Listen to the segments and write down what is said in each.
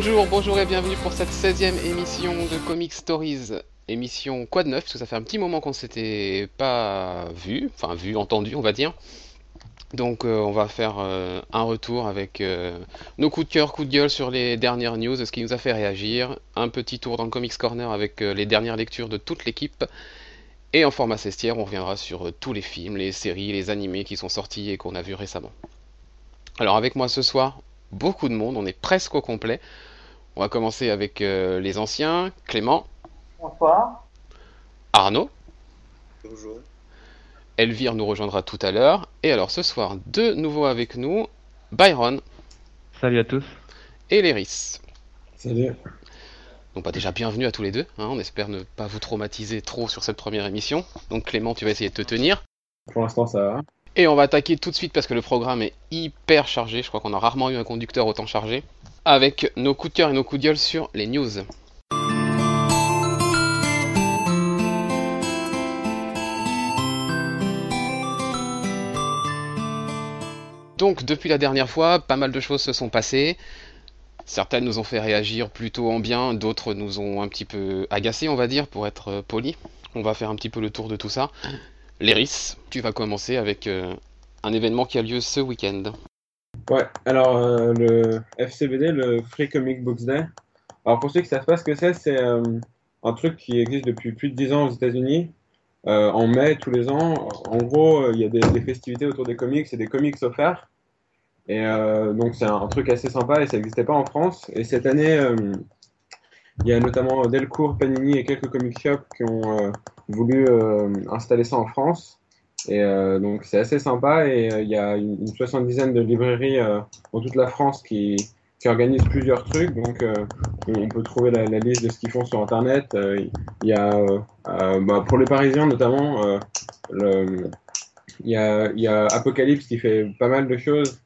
Bonjour, bonjour et bienvenue pour cette 16e émission de Comic Stories. Émission quoi de neuf, parce que ça fait un petit moment qu'on s'était pas vu, enfin vu, entendu on va dire. Donc euh, on va faire euh, un retour avec euh, nos coups de cœur, coups de gueule sur les dernières news, ce qui nous a fait réagir, un petit tour dans le Comics Corner avec les dernières lectures de toute l'équipe, et en format cestière on reviendra sur tous les films, les séries, les animés qui sont sortis et qu'on a vus récemment. Alors avec moi ce soir, beaucoup de monde, on est presque au complet. On va commencer avec les anciens, Clément. Bonsoir. Arnaud. Bonjour. Elvire nous rejoindra tout à l'heure. Et alors ce soir, de nouveau avec nous, Byron. Salut à tous. Et Léris. Salut. Donc bah, déjà bienvenue à tous les deux. Hein. on espère ne pas vous traumatiser trop sur cette première émission. Donc Clément, tu vas essayer de te tenir. Pour l'instant, ça va. Et on va attaquer tout de suite parce que le programme est hyper chargé. Je crois qu'on a rarement eu un conducteur autant chargé. Avec nos coups de cœur et nos coups de sur les news. Donc depuis la dernière fois, pas mal de choses se sont passées. Certaines nous ont fait réagir plutôt en bien, d'autres nous ont un petit peu agacés, on va dire, pour être euh, poli. On va faire un petit peu le tour de tout ça. Léris, tu vas commencer avec euh, un événement qui a lieu ce week-end. Ouais, alors euh, le FCBD, le Free Comic Books Day. Alors pour ceux qui savent pas ce que c'est, c'est un truc qui existe depuis plus de 10 ans aux États-Unis. en mai tous les ans, en gros, il y a des, festivités autour des comics et des comics offerts. Et euh, donc c'est un, truc assez sympa et ça n'existait pas en France. Et cette année, euh, il y a notamment Delcourt, Panini et quelques comic shops qui ont euh, voulu installer ça en France. Et donc c'est assez sympa et il y a une, soixante-dizaine de librairies dans toute la France qui, qui organisent plusieurs trucs. Donc on peut trouver la, liste de ce qu'ils font sur Internet. Il y a bah, pour les Parisiens notamment, il, y a, y a Apocalypse qui fait pas mal de choses.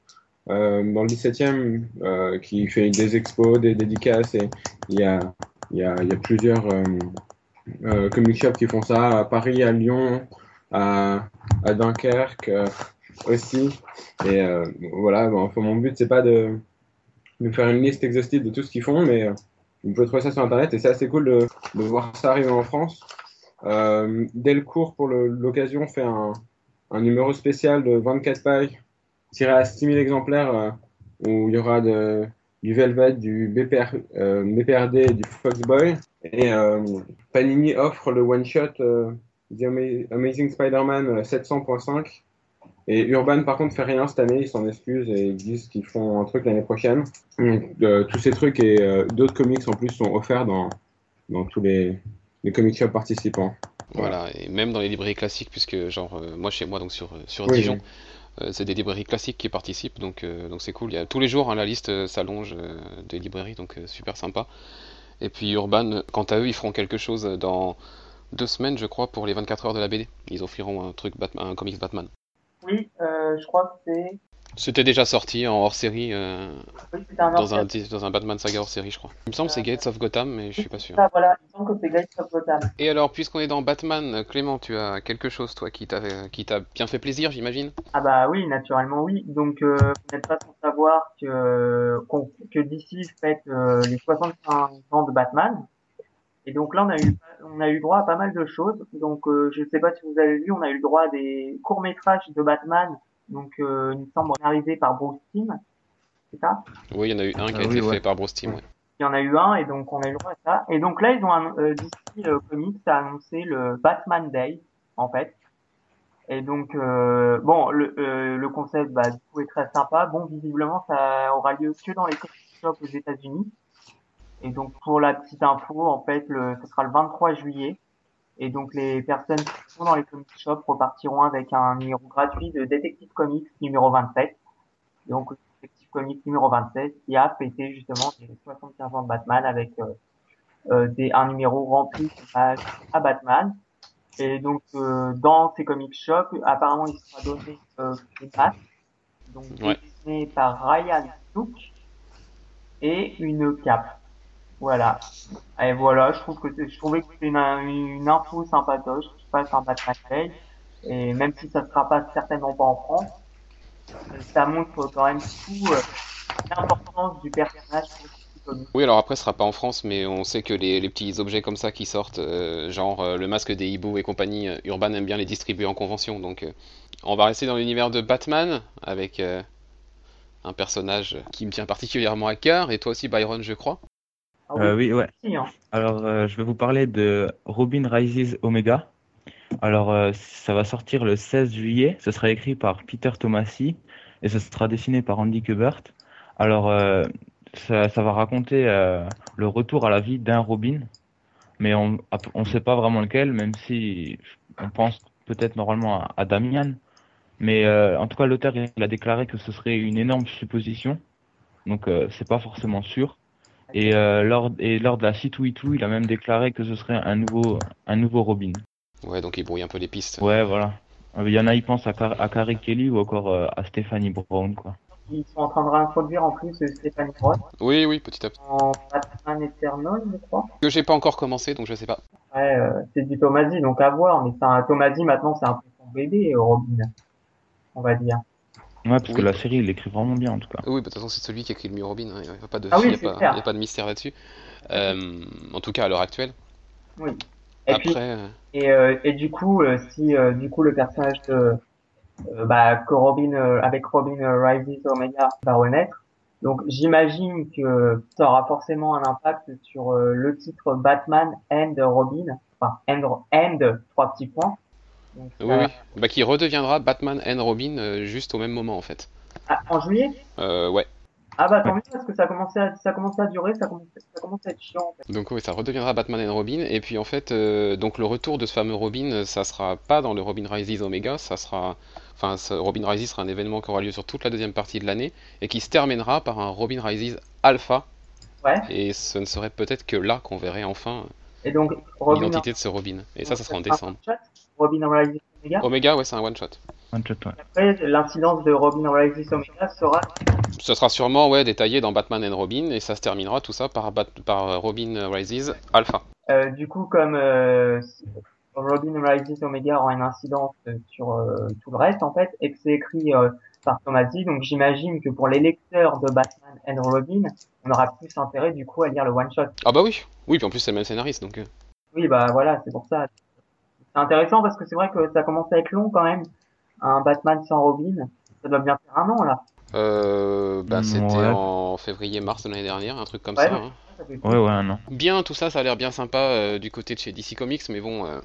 Euh, dans le 17e euh, qui fait des expos, des dédicaces. Et il y a, y a, y a plusieurs euh, euh, comic shops qui font ça à Paris, à Lyon, à, à Dunkerque aussi. Et voilà, bon, mon but c'est pas de, faire une liste exhaustive de tout ce qu'ils font, mais vous pouvez trouver ça sur internet et c'est assez cool de, voir ça arriver en France. Euh, Delcourt, pour l'occasion, fait un, numéro spécial de 24 pages tiré à 6000 exemplaires euh, où il y aura de, du Velvet, du BPR, euh, BPRD et du Foxboy. Et euh, Panini offre le one-shot The Amazing Spider-Man 700.5. Et Urban, par contre, fait rien cette année, ils s'en excusent et ils disent qu'ils font un truc l'année prochaine. tous ces trucs et d'autres comics en plus sont offerts dans, dans tous les, les comic shops participants. Voilà. et même dans les librairies classiques, puisque genre moi chez moi donc sur sur Dijon, euh, c'est des librairies classiques qui participent, donc euh, donc c'est cool. Il y a, tous les jours, hein, la liste euh, s'allonge des librairies, donc super sympa. Et puis Urban, quant à eux, ils feront quelque chose dans deux semaines, je crois, pour les 24 heures de la BD. Ils offriront un truc Batman, un comics Batman. Oui, je crois que c'est c'était déjà sorti en hors série euh, dans, un, dans un Batman Saga hors série, je crois. Il me semble que c'est Gates of Gotham, mais je suis pas sûr. Ah, voilà, il me semble que c'est Gates of Gotham. Et alors, puisqu'on est dans Batman, Clément, tu as quelque chose, toi, qui t'a qui t'a bien fait plaisir, j'imagine? Ah bah oui, naturellement oui. Donc, euh, vous n'êtes pas sans savoir que que DC fête euh, les 65 ans de Batman. Et donc là, on a eu on a eu droit à pas mal de choses. Donc, euh, je ne sais pas si vous avez vu, on a eu le droit à des courts métrages de Batman donc, euh, il me semble réalisé par Bruce Timm, c'est ça? Oui, il y en a eu un qui a ah été fait par Bruce Timm. Il y en a eu un et donc on a eu le droit à ça. Et donc là, ils ont euh, DC euh, Comics a annoncé le Batman Day en fait. Et donc euh, bon, le, euh, le concept bah, du coup est très sympa. Bon, visiblement, ça aura lieu que dans les comic shops aux États-Unis. Et donc pour la petite info, en fait, le, ce sera le 23 juillet. Et donc les personnes qui sont dans les comic shops repartiront avec un numéro gratuit de Detective Comics numéro 27. Donc Detective Comics numéro 27 qui a fêté justement les 75 ans de Batman avec euh, euh, des, un numéro rempli à, à Batman. Et donc euh, dans ces comic shops, apparemment il sera donné euh, une donc ouais. par Ryan Duke et une cape. Voilà. Et voilà, je trouve que je trouvais que c'était une, une, info sympatoche qui passe un Batman. Et même si ça ne sera pas certainement pas en France, ça montre quand même tout euh, l'importance du personnage. Oui, alors après, ce sera pas en France, mais on sait que les, les petits objets comme ça qui sortent, euh, genre euh, le masque des hiboux et compagnie, euh, Urban aime bien les distribuer en convention. Donc, euh, on va rester dans l'univers de Batman avec un personnage qui me tient particulièrement à cœur, et toi aussi, Byron, je crois. Ah Euh, oui, ouais. hein. Alors, euh, je vais vous parler de Robin Rises Omega. Alors, euh, ça va sortir le 16 juillet. Ce sera écrit par Peter Tomasi et ce sera dessiné par Andy Kubert. Alors, euh, ça, ça va raconter euh, le retour à la vie d'un Robin, mais on ne sait pas vraiment lequel, même si on pense peut-être normalement à, à Damian. Mais euh, en tout cas, l'auteur il a déclaré que ce serait une énorme supposition, donc euh, c'est pas forcément sûr. Et, euh, lors, et lors de la C2E2, il a même déclaré que ce serait un nouveau, un nouveau Robin. Ouais, donc il brouille un peu les pistes. Ouais, voilà. Euh, Il y en a, ils pensent à, Car- à Carrie Kelly ou encore euh, à Stephanie Brown, quoi. Ils sont en train de réintroduire en plus Stéphanie Roth Oui, oui, petit à petit. en Batman Eternal, je crois. Que j'ai pas encore commencé, donc je sais pas. Ouais, euh, c'est du Tomasi, donc à voir. Mais c'est un Tomasi maintenant, c'est un peu son bébé, Robin, on va dire. Ouais, parce que Oui. la série, il écrit vraiment bien, en tout cas. Oui, bah, de toute façon, c'est celui qui a écrit le mieux Robin. Il n'y a pas de, Ah oui, y a c'est pas, clair. y a pas de mystère là-dessus. Euh, en tout cas, à l'heure actuelle. Oui. Et Après, puis, euh, et, euh, et du coup, euh, si euh, du coup le personnage de euh, bah, que Robin euh, avec Robin euh, Rises Omega va renaître, donc j'imagine que ça aura forcément un impact sur euh, le titre Batman and Robin, enfin and, and trois petits points. Donc, oui, euh, oui. Bah, qui redeviendra Batman and Robin euh, juste au même moment, en fait. ah, en juillet? Euh, ouais. Ah bah tant mieux parce que ça commençait à ça commençait à durer, ça commençait à être chiant. En fait. Donc oui, ça redeviendra Batman and Robin. Et puis en fait, euh, donc le retour de ce fameux Robin, ça sera pas dans le Robin Rises Omega, ça sera, enfin, ce Robin Rises sera un événement qui aura lieu sur toute la deuxième partie de l'année et qui se terminera par un Robin Rises Alpha. Ouais. Et ce ne serait peut-être que là qu'on verrait enfin Et donc Robin l'identité de ce Robin. Et ça, ça sera en un décembre. one-shot, Robin Rises Omega. Omega, ouais, c'est un one shot. One shot, ouais. Après l'incidence de Robin Rises Omega sera Ce sera sûrement ouais détaillé dans Batman and Robin et ça se terminera tout ça par, Bat- par Robin Rises Alpha. Euh, du coup, comme euh, Robin Rises Omega aura une incidence euh, sur euh, tout le reste, en fait, et que c'est écrit euh, par Tomasi, donc j'imagine que pour les lecteurs de Batman and Robin, on aura plus intérêt du coup à lire le one-shot. Ah bah oui, oui, puis en plus c'est le même scénariste donc. euh, Oui, bah voilà, c'est pour ça. C'est intéressant parce que c'est vrai que ça commence à être long quand même. Un Batman sans Robin, ça doit bien faire un an là. Euh, bah, Mm, c'était ouais. en février-mars de l'année dernière, un truc comme Ouais, ça. ouais. hein. Ouais, ouais, non. Bien, tout ça, ça a l'air bien sympa euh, du côté de chez DC Comics, mais bon, euh,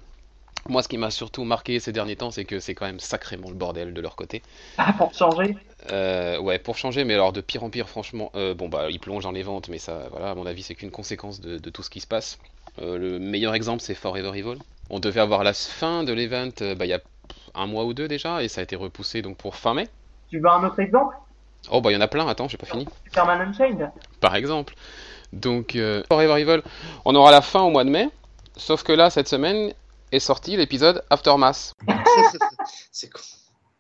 moi ce qui m'a surtout marqué ces derniers temps, c'est que c'est quand même sacrément le bordel de leur côté. Ah, pour changer? Euh, ouais, pour changer, mais alors de pire en pire, franchement, euh, bon bah ils plongent dans les ventes, mais ça, voilà, à mon avis, c'est qu'une conséquence de, de tout ce qui se passe. Euh, le meilleur exemple, c'est Forever Evil. On devait avoir la fin de l'event bah, il y a un mois ou deux déjà, et ça a été repoussé donc pour fin mai. Tu veux un autre exemple? Oh bah il y en a plein, attends, j'ai pas fini. Superman Unchained. par exemple. Donc, Forever Evil, on aura la fin au mois de mai, sauf que là, cette semaine, est sorti l'épisode Aftermath. c'est con.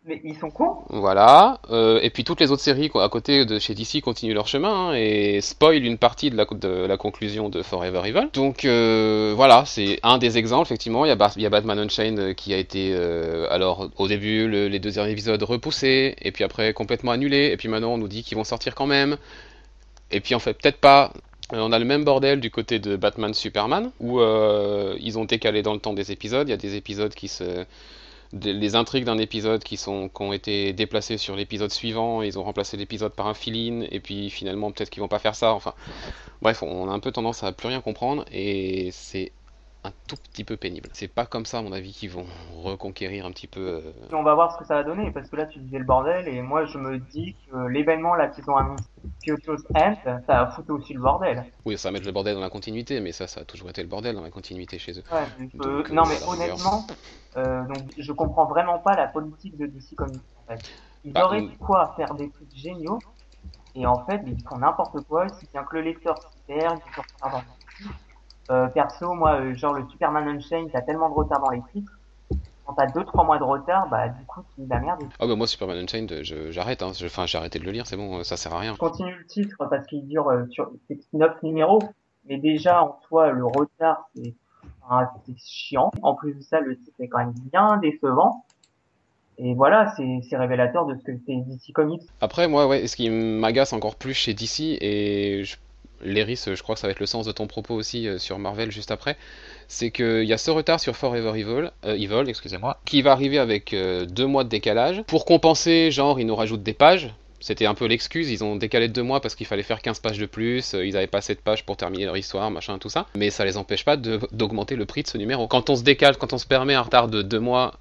Mais ils sont cons. Voilà, euh, et puis toutes les autres séries à côté de chez DC continuent leur chemin hein, et spoil une partie de la, de la conclusion de Forever Evil. Donc euh, voilà, c'est un des exemples, effectivement. Il y a, y Batman Unchained euh, qui a été, euh, alors au début, le- les deux derniers épisodes repoussés, et puis après complètement annulés, et puis maintenant on nous dit qu'ils vont sortir quand même. Et puis en fait, peut-être pas. Euh, On a le même bordel du côté de Batman Superman, où euh, ils ont décalé dans le temps des épisodes. Il y a des épisodes qui se les intrigues d'un épisode qui sont qui ont été déplacées sur l'épisode suivant, ils ont remplacé l'épisode par un fill-in et puis finalement peut-être qu'ils vont pas faire ça. Enfin, bref, on a un peu tendance à plus rien comprendre et c'est un tout petit peu pénible. C'est pas comme ça, à mon avis, qu'ils vont reconquérir un petit peu. euh, on va voir ce que ça va donner, parce que là tu disais le bordel, et moi je me dis que l'événement là qu'ils ont annoncé, Kyoto's End, ça va foutre aussi le bordel. Oui, ça va mettre le bordel dans la continuité, mais ça, ça a toujours été le bordel dans la continuité chez eux. Ouais, donc, euh, Donc, non mais honnêtement, euh, donc je comprends vraiment pas la politique de DC Comics en fait. Ils Bah, auraient on- quoi faire des trucs géniaux, et en fait ils font n'importe quoi, si bien que le lecteur s'y perd, il faut euh, perso, moi, euh, genre le Superman Unchained, t'as tellement de retard dans les titres, quand t'as 2-3 mois de retard, bah du coup c'est de la merde. Ah bah moi, Superman Unchained, je- j'arrête, hein. Enfin j'ai arrêté de le lire, c'est bon, ça sert à rien. Je continue le titre parce qu'il dure euh, sur c'est 9 numéros, mais déjà en soi le retard c'est enfin, chiant. En plus de ça, le titre est quand même bien décevant. Et voilà, c'est c'est révélateur de ce que c'est DC Comics. Après, moi, ouais, ce qui m'agace encore plus chez DC, et je- Léris, je crois que ça va être le sens de ton propos aussi euh, sur Marvel juste après, c'est qu'il y a ce retard sur Forever Evil, euh, Evil excusez-moi, qui va arriver avec euh, deux mois de décalage. Pour compenser, genre, ils nous rajoutent des pages. C'était un peu l'excuse, ils ont décalé de deux mois parce qu'il fallait faire 15 pages de plus, ils avaient pas assez de pages pour terminer leur histoire, machin, tout ça. Mais ça les empêche pas d'augmenter le prix de ce numéro. Quand on se décale, quand on se permet un retard de deux mois,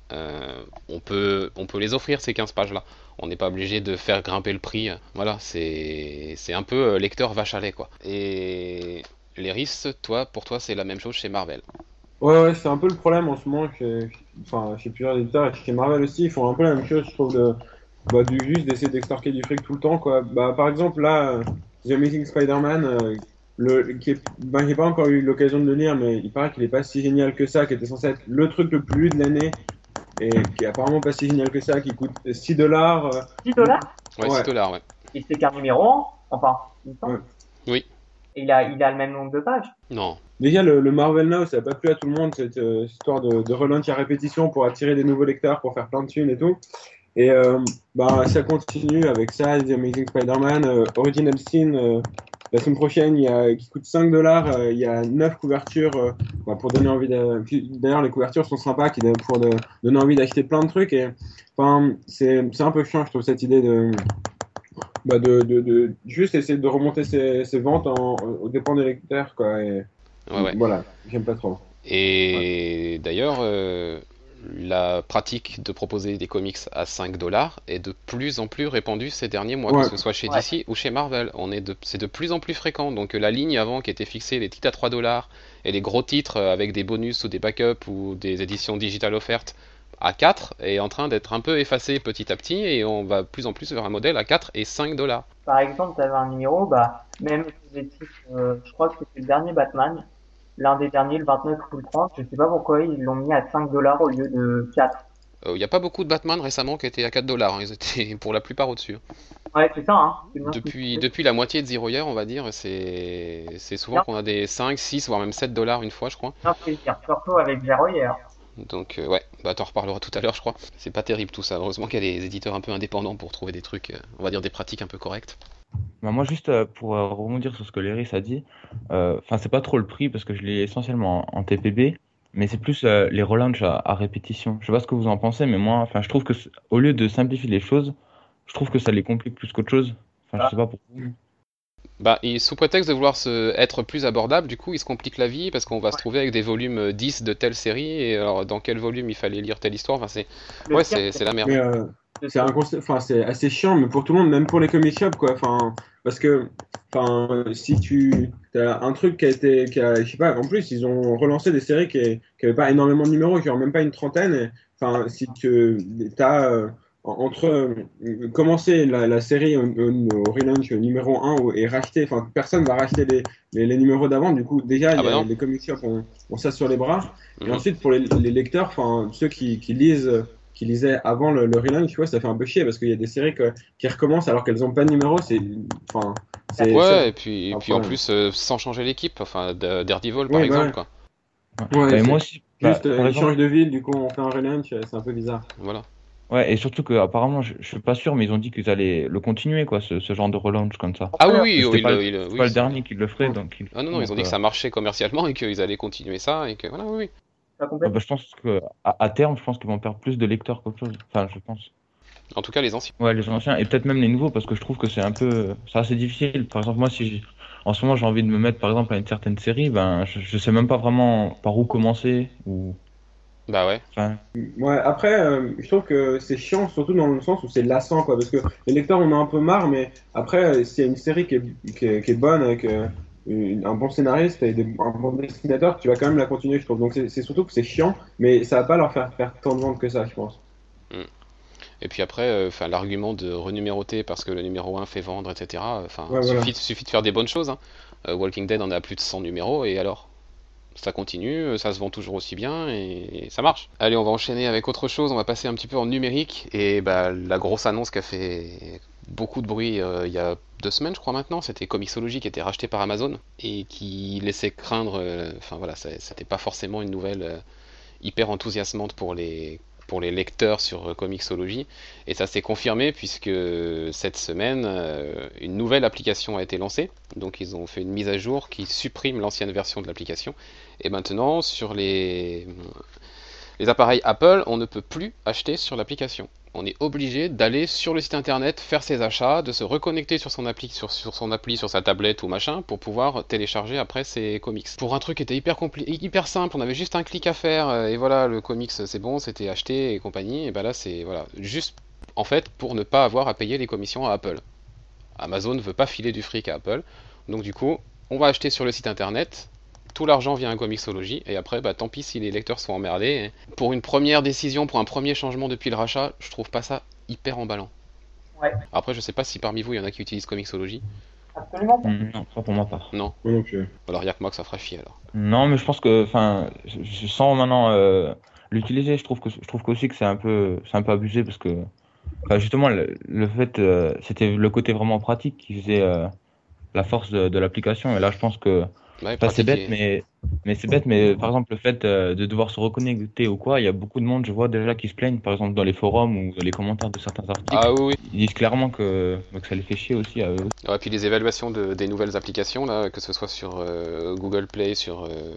on, peut, on peut les offrir ces 15 pages-là. On n'est pas obligé de faire grimper le prix. Voilà, c'est un peu euh, lecteur vache à lait, quoi. Et Léris, toi, pour toi, c'est la même chose chez Marvel. Ouais, ouais, c'est un peu le problème en ce moment chez, enfin, chez plusieurs éditeurs et chez Marvel aussi. Ils font un peu la même chose, je trouve, de, bah, du juste d'essayer d'extorquer du fric tout le temps, quoi. Bah, par exemple, là, The Amazing Spider-Man, euh, qui est, ben, j'ai pas encore eu l'occasion de le lire, mais il paraît qu'il est pas si génial que ça, qui était censé être le truc le plus lu de l'année, et qui est apparemment pas si génial que ça, qui coûte 6 dollars. euh, 10 dollars Ouais, Ouais. 6 dollars, ouais. Et c'est qu'un numéro 1, enfin, il. Ouais. Oui. Et il a, il a le même nombre de pages. Non. Déjà, le, le Marvel Now, ça n'a pas plu à tout le monde, cette euh, histoire de, de relaunch à répétition pour attirer des nouveaux lecteurs, pour faire plein de thunes et tout. Et euh, bah, ça continue avec ça, The Amazing Spider-Man, euh, Original Sin. La semaine prochaine, il y a, qui coûte 5 dollars, euh, il y a 9 couvertures euh, bah, pour donner envie de... D'ailleurs, les couvertures sont sympas, qui pour de- donner envie d'acheter plein de trucs. Et enfin, c'est c'est un peu chiant, je trouve, cette idée de, bah, de, de, de juste essayer de remonter ses, ses ventes en, aux dépens des lecteurs. Quoi, et, Ouais, ouais. Voilà, j'aime pas trop. Et d'ailleurs, euh, la pratique de proposer des comics à 5 dollars est de plus en plus répandue ces derniers mois, Ouais. que ce soit chez Ouais. DC ou chez Marvel. On est de, c'est de plus en plus fréquent. Donc euh, la ligne avant qui était fixée, les titres à 3 dollars et les gros titres euh, avec des bonus ou des backups ou des éditions digitales offertes à 4 est en train d'être un peu effacée petit à petit et on va de plus en plus vers un modèle à 4 et 5 dollars. Par exemple, tu avais un numéro, bah, même euh, je crois que c'était le dernier Batman, l'un des derniers, le 29 ou le 30, je sais pas pourquoi ils l'ont mis à 5 dollars au lieu de 4. Il n'y a pas beaucoup de Batman récemment qui étaient à 4 dollars. hein. Ils étaient pour la plupart au-dessus. Ouais, c'est ça, hein. C'est Depuis, la moitié de Zero Year, on va dire, c'est c'est souvent qu'on a des 5, 6, voire même 7 dollars une fois, je crois. Non, plaisir. Surtout avec Zero Year. Donc, euh, ouais, bah t'en reparleras tout à l'heure, je crois. C'est pas terrible tout ça. Heureusement qu'il y a des éditeurs un peu indépendants pour trouver des trucs, euh, on va dire des pratiques un peu correctes. Bah, moi, juste euh, pour rebondir sur ce que Léris a dit, euh, enfin, c'est pas trop le prix parce que je l'ai essentiellement en, en TPB, mais c'est plus euh, les relaunchs à, à répétition. Je sais pas ce que vous en pensez, mais moi, enfin, je trouve que au lieu de simplifier les choses, je trouve que ça les complique plus qu'autre chose. Enfin, je sais pas pour vous. Bah, et sous prétexte de vouloir se, être plus abordable, du coup, il se complique la vie parce qu'on va se trouver avec des volumes euh, 10 de telle série, et alors dans quel volume il fallait lire telle histoire, enfin, c'est ouais, c'est c'est la merde. Euh, c'est un concept, enfin c'est assez chiant, mais pour tout le monde, même pour les comic shops, quoi. Enfin, parce que, enfin, si tu as un truc qui a été, qui a, je sais pas, en plus ils ont relancé des séries qui, qui avaient pas énormément de numéros, genre même pas une trentaine. et, Enfin, si tu as euh, entre euh, commencer la, la série au, au, au relaunch numéro 1 ou- et racheter, enfin personne va racheter les, les, les numéros d'avant. Du coup, déjà, Ah il y bah a- les comic shops ont, ont ça sur les bras. Et Mhm. ensuite, pour les, les lecteurs, enfin, ceux qui, qui lisent, qui lisaient avant le, le relaunch, tu vois, ça fait un peu chier parce qu'il y a des séries que- qui recommencent alors qu'elles n'ont pas de numéro. C'est, enfin, Ouais, et puis, et puis en problème. plus, euh, sans changer l'équipe, enfin, de- Daredevil par exemple, ouais. quoi. Ouais, Bah, et moi aussi. bah, juste, euh, exemple- changent de ville, du coup, on fait un relaunch, euh, c'est un peu bizarre. Voilà. Ouais, et surtout que apparemment, je, je suis pas sûr, mais ils ont dit qu'ils allaient le continuer, quoi, ce, ce genre de relaunch comme ça. Ah oui, oui, oui, pas il- le- il- oui, pas le dernier qui le ferait, donc. ils- Ah non, non, ils ont dit donc, que ça marchait commercialement et qu'ils allaient continuer ça et que voilà, oui, complètement. bah, je pense que à, à terme, je pense qu'ils vont perdre plus de lecteurs qu'autre chose. Enfin, je pense. En tout cas, les anciens. Ouais, les anciens et peut-être même les nouveaux parce que je trouve que c'est un peu, c'est assez difficile. Par exemple, moi, si j'ai- en ce moment j'ai envie de me mettre par exemple à une certaine série, ben je, je sais même pas vraiment par où commencer ou. Bah ouais. Enfin, Ouais, après, euh, je trouve que c'est chiant, surtout dans le sens où c'est lassant, quoi, parce que les lecteurs, on a un peu marre, mais après, euh, s'il y a une série qui est, qui est, qui est bonne, avec euh, une- un bon scénariste et des- un bon dessinateur, tu vas quand même la continuer, je trouve. Donc c'est surtout que c'est chiant, mais ça va pas leur faire faire tant de ventes que ça, je pense. Et puis après, euh, enfin, l'argument de renuméroter parce que le numéro 1 fait vendre, etc. Enfin, Ouais, voilà. suffit, suffit de faire des bonnes choses. hein. Euh, Walking Dead en a plus de 100 numéros et alors? Ça continue, euh, ça se vend toujours aussi bien et, ça marche. Allez, on va enchaîner avec autre chose. On va passer un petit peu en numérique et bah, la grosse annonce qui a fait beaucoup de bruit euh, il y a deux semaines, je crois maintenant, c'était Comixology qui était racheté par Amazon et qui laissait craindre. euh, Enfin voilà, ça- c'était pas forcément une nouvelle euh, hyper enthousiasmante pour les pour les lecteurs sur euh, Comixology. Et ça s'est confirmé puisque cette semaine, euh, une nouvelle application a été lancée. Donc ils ont fait une mise à jour qui supprime l'ancienne version de l'application. Et maintenant, sur les, les appareils Apple, on ne peut plus acheter sur l'application on est obligé d'aller sur le site internet, faire ses achats, de se reconnecter sur son appli, sur, sa tablette ou machin, pour pouvoir télécharger après ses comics. Pour un truc qui était hyper, hyper simple, on avait juste un clic à faire, euh, et voilà, le comics c'est bon, c'était acheté et compagnie, et ben là c'est voilà, juste en fait pour ne pas avoir à payer les commissions à Apple. Amazon ne veut pas filer du fric à Apple, donc du coup, on va acheter sur le site internet, tout l'argent vient à Comixology, et après, bah, tant pis si les lecteurs sont emmerdés. Pour une première décision, pour un premier changement depuis le rachat, je trouve pas ça hyper emballant. Ouais. Après, je sais pas si parmi vous, il y en a qui utilisent Comixology. Absolument pas. Non, pas pour ma part. Non. Moi non plus. Alors, il a que moi que ça fera chier alors. Non, mais je pense que, enfin, je, je sens maintenant euh, l'utiliser. Je trouve que, je trouve qu'aussi que c'est un peu, c'est un peu abusé parce que, justement, le, le fait, euh, c'était le côté vraiment pratique qui faisait euh, la force de, de l'application. Et là, je pense que Ouais, Enfin, c'est bête, mais, mais c'est bête, mais par exemple, le fait euh, de devoir se reconnecter ou quoi, il y a beaucoup de monde, je vois déjà, qui se plaignent, par exemple, dans les forums ou dans les commentaires de certains articles. Ah oui, oui. Ils disent clairement que, que ça les fait chier aussi à eux. Ouais, puis les évaluations de, des nouvelles applications, là, que ce soit sur euh, Google Play, sur, euh,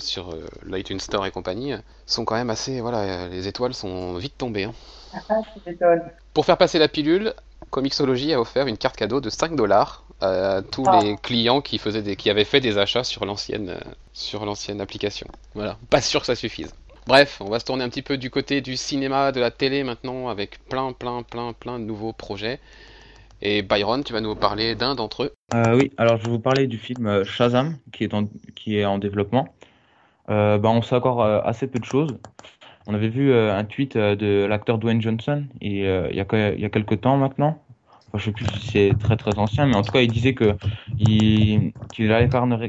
sur euh, l'iTunes Store et compagnie, sont quand même assez. Voilà, les étoiles sont vite tombées. hein. Ah, m'étonnes. Pour faire passer la pilule, Comixology a offert une carte cadeau de 5 dollars à tous Ah. les clients qui, faisaient des, qui avaient fait des achats sur l'ancienne euh, sur l'ancienne application. Voilà, pas sûr que ça suffise. Bref, on va se tourner un petit peu du côté du cinéma, de la télé maintenant, avec plein, plein, plein, plein de nouveaux projets. Et Byron, tu vas nous parler d'un d'entre eux. Euh, oui, alors je vais vous parler du film euh, Shazam, qui est en, qui est en développement. Euh, bah, on sait encore euh, assez peu de choses. On avait vu euh, un tweet euh, de l'acteur Dwayne Johnson euh, il y a, il y a quelques temps maintenant. Enfin, je sais plus si c'est très très ancien, mais en tout cas, il disait que il, qu'il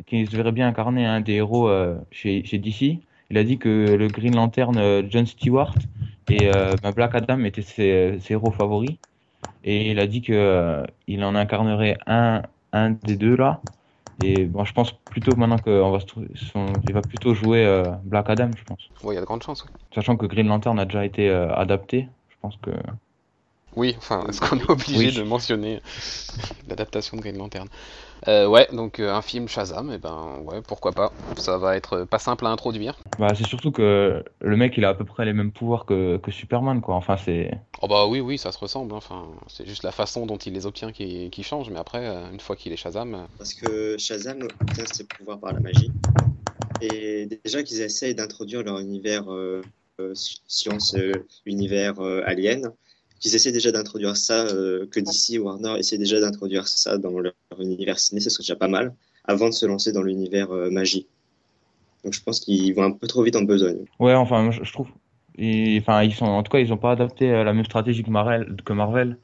qu'il se verrait bien incarner un des héros euh, chez, chez DC. Il a dit que le Green Lantern euh, John Stewart et euh, bah, Black Adam étaient ses, ses héros favoris. Et il a dit que il en incarnerait un, un des deux là. Et bon, je pense plutôt maintenant qu'on va se trouver, son- il va plutôt jouer euh, Black Adam, je pense. Ouais, il y a de grandes chances. oui. Sachant que Green Lantern a déjà été euh, adapté, je pense que. Oui, enfin, est-ce qu'on est obligé Oui. de mentionner l'adaptation de Green Lantern Euh, Ouais, donc euh, un film Shazam, et ben ouais, pourquoi pas. Ça va être pas simple à introduire. Bah, c'est surtout que le mec, il a à peu près les mêmes pouvoirs que, que Superman, quoi. Enfin, c'est. Oh bah oui, oui, ça se ressemble. hein. Enfin, c'est juste la façon dont il les obtient qui, qui change, mais après, euh, une fois qu'il est Shazam, euh, Parce que Shazam obtient ses pouvoirs par la magie. Et déjà qu'ils essayent d'introduire leur univers euh, euh, science, euh, univers euh, alien, qu'ils essaient déjà d'introduire ça, euh, que DC et Warner essaient déjà d'introduire ça dans leur, univers ciné, ce serait déjà pas mal, avant de se lancer dans l'univers euh, magie. Donc je pense qu'ils vont un peu trop vite en besogne. Ouais, enfin, je, trouve. Enfin, ils sont. En tout cas, ils ont pas adapté euh, la même stratégie que Marvel. Que Marvel.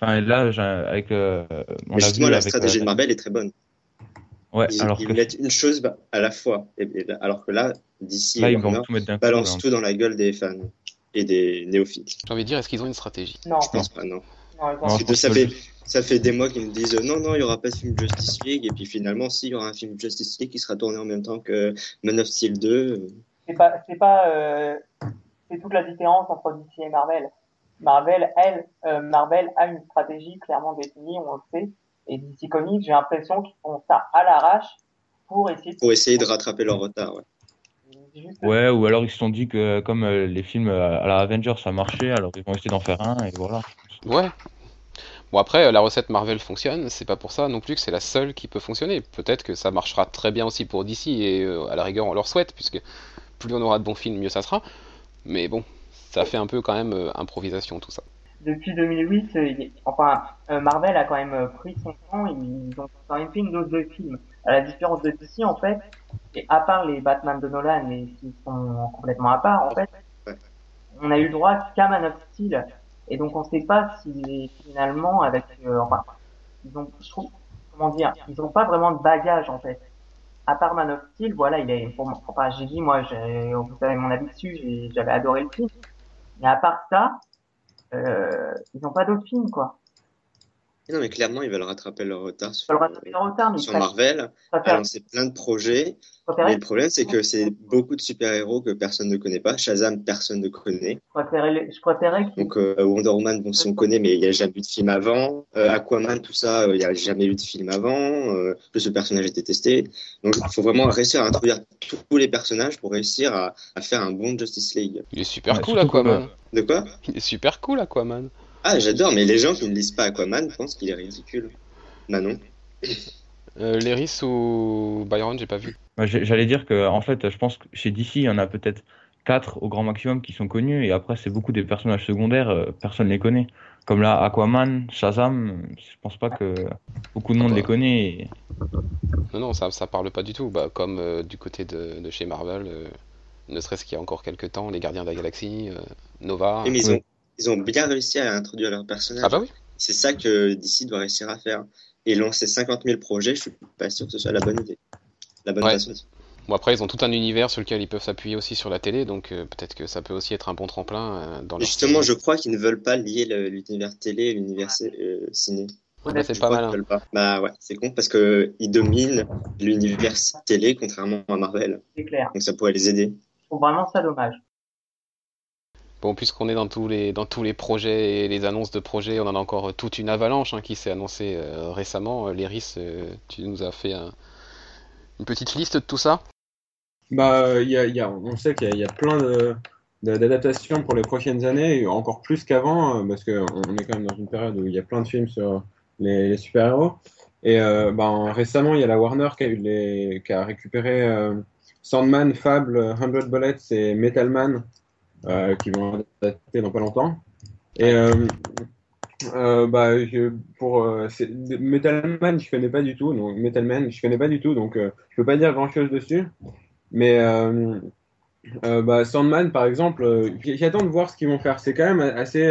Enfin, là, avec. euh, on Mais justement, vu la avec, stratégie euh, de Marvel est très bonne. Ouais, Ils, alors ils que mettent une chose à la fois. Et- et- alors que là, et ils vont Warner tout mettre d'un coup. balancent là. tout dans la gueule des fans et des néophytes. j'ai envie de dire, est-ce qu'ils ont une stratégie? Non, Je pense pas, non. que ça fait, le- ça fait des mois qu'ils me disent euh, non, non, il n'y aura pas de film Justice League. Et puis finalement, si, il y aura un film Justice League qui sera tourné en même temps que Man of Steel 2. euh, c'est pas, c'est pas, euh, c'est toute la différence entre DC et Marvel. Marvel, elle, euh, Marvel a une stratégie clairement définie, on le sait. Et DC Comics, j'ai l'impression qu'ils font ça à l'arrache pour essayer de pour essayer de rattraper leur retard. Ouais. Juste Ouais, ou alors ils se sont dit que comme euh, les films euh, à la Avengers ça marchait, alors ils vont essayer d'en faire un et voilà. Ouais. Bon après, euh, la recette Marvel fonctionne, c'est pas pour ça non plus que c'est la seule qui peut fonctionner. Peut-être que ça marchera très bien aussi pour DC, et euh, à la rigueur on leur souhaite, puisque plus on aura de bons films, mieux ça sera. Mais bon, ça fait un peu quand même euh, improvisation tout ça. depuis 2008, euh, il est- enfin, euh, Marvel a quand même pris son temps, ils ont quand même fait une dose de films. À la différence de DC, en fait, et à part les Batman de Nolan, mais qui sont complètement à part, en fait, on a eu droit qu'à Man of Steel. Et donc on sait pas si finalement avec, euh, enfin, ils ont, je trouve, comment dire, ils ont pas vraiment de bagage en fait. À part Man of Steel, voilà, il est, pour enfin, j'ai dit, moi, vous savez mon avis dessus, j'avais adoré le film. Mais à part ça, euh, ils ont pas d'autres films, quoi. Non, mais clairement, ils veulent rattraper leur retard sur, Ils veulent rattraper leur retard, mais sur ça- Marvel. ça fait- lancé plein de projets. Mais le problème, c'est que c'est beaucoup de super-héros que personne ne connaît pas. Shazam, personne ne connaît. je préférais les- je préférais Donc euh, Wonder Woman, bon, si on connaît, mais il n'y a jamais eu de film avant. Euh, Aquaman, tout ça, euh, il n'y a jamais eu de film avant. Euh, que ce personnage était testé. Donc il faut vraiment réussir à introduire tous les personnages pour réussir à, à faire un bon Justice League. Il est super Ouais, cool Aquaman. De quoi? Il est super cool Aquaman. Ah, j'adore, mais les gens qui ne lisent pas Aquaman pensent qu'il est ridicule. Bah non. Euh, Léris ou Byron, j'ai pas vu. J'allais dire que, en fait, je pense que chez DC, il y en a peut-être quatre au grand maximum qui sont connus, et après, c'est beaucoup des personnages secondaires, euh, personne ne les connaît. Comme là, Aquaman, Shazam, je pense pas que beaucoup de monde bah. les connaît. et- Non, non, ça, ça parle pas du tout. Bah, comme euh, du côté de, de chez Marvel, euh, ne serait-ce qu'il y a encore quelques temps, les Gardiens de la Galaxie, euh, Nova. Mais ils oui. ont, ils ont bien réussi à introduire leurs personnages. Ah bah oui. C'est ça que DC doit réussir à faire. Et lancer 50 000 projets, je suis pas sûr que ce soit la bonne idée. La bonne Ouais. façon. Bon, après, ils ont tout un univers sur lequel ils peuvent s'appuyer aussi sur la télé, donc euh, peut-être que ça peut aussi être un bon tremplin euh, dans leur justement, série. je crois qu'ils ne veulent pas lier l'univers télé et l'univers euh, ciné. Ah bah, c'est pas mal. hein. pas. Bah ouais, c'est con parce que ils dominent l'univers télé contrairement à Marvel. c'est clair. Donc ça pourrait les aider. Je trouve vraiment ça dommage. Bon, puisqu'on est dans tous les dans tous les projets et les annonces de projets, on en a encore toute une avalanche hein, qui s'est annoncée euh, récemment. Euh, Léris, euh, tu nous as fait un- une petite liste de tout ça? Bah, y y a, on sait qu'il y a, plein d'adaptations pour les prochaines années, encore plus qu'avant, euh, parce qu'on on est quand même dans une période où il y a plein de films sur les, super-héros. Et euh, ben, récemment, il y a la Warner qui a, eu les, qui a récupéré euh, Sandman, Fable, 100 Bullets et Metal Man, euh, qui vont adapter dans pas longtemps. Et euh, euh, bah, pour Metal Man, je connais pas du tout. Donc Metal Man, je connais pas du tout, donc je peux pas dire grand-chose dessus. Mais bah, Sandman, par exemple, j'attends de voir ce qu'ils vont faire. C'est quand même assez,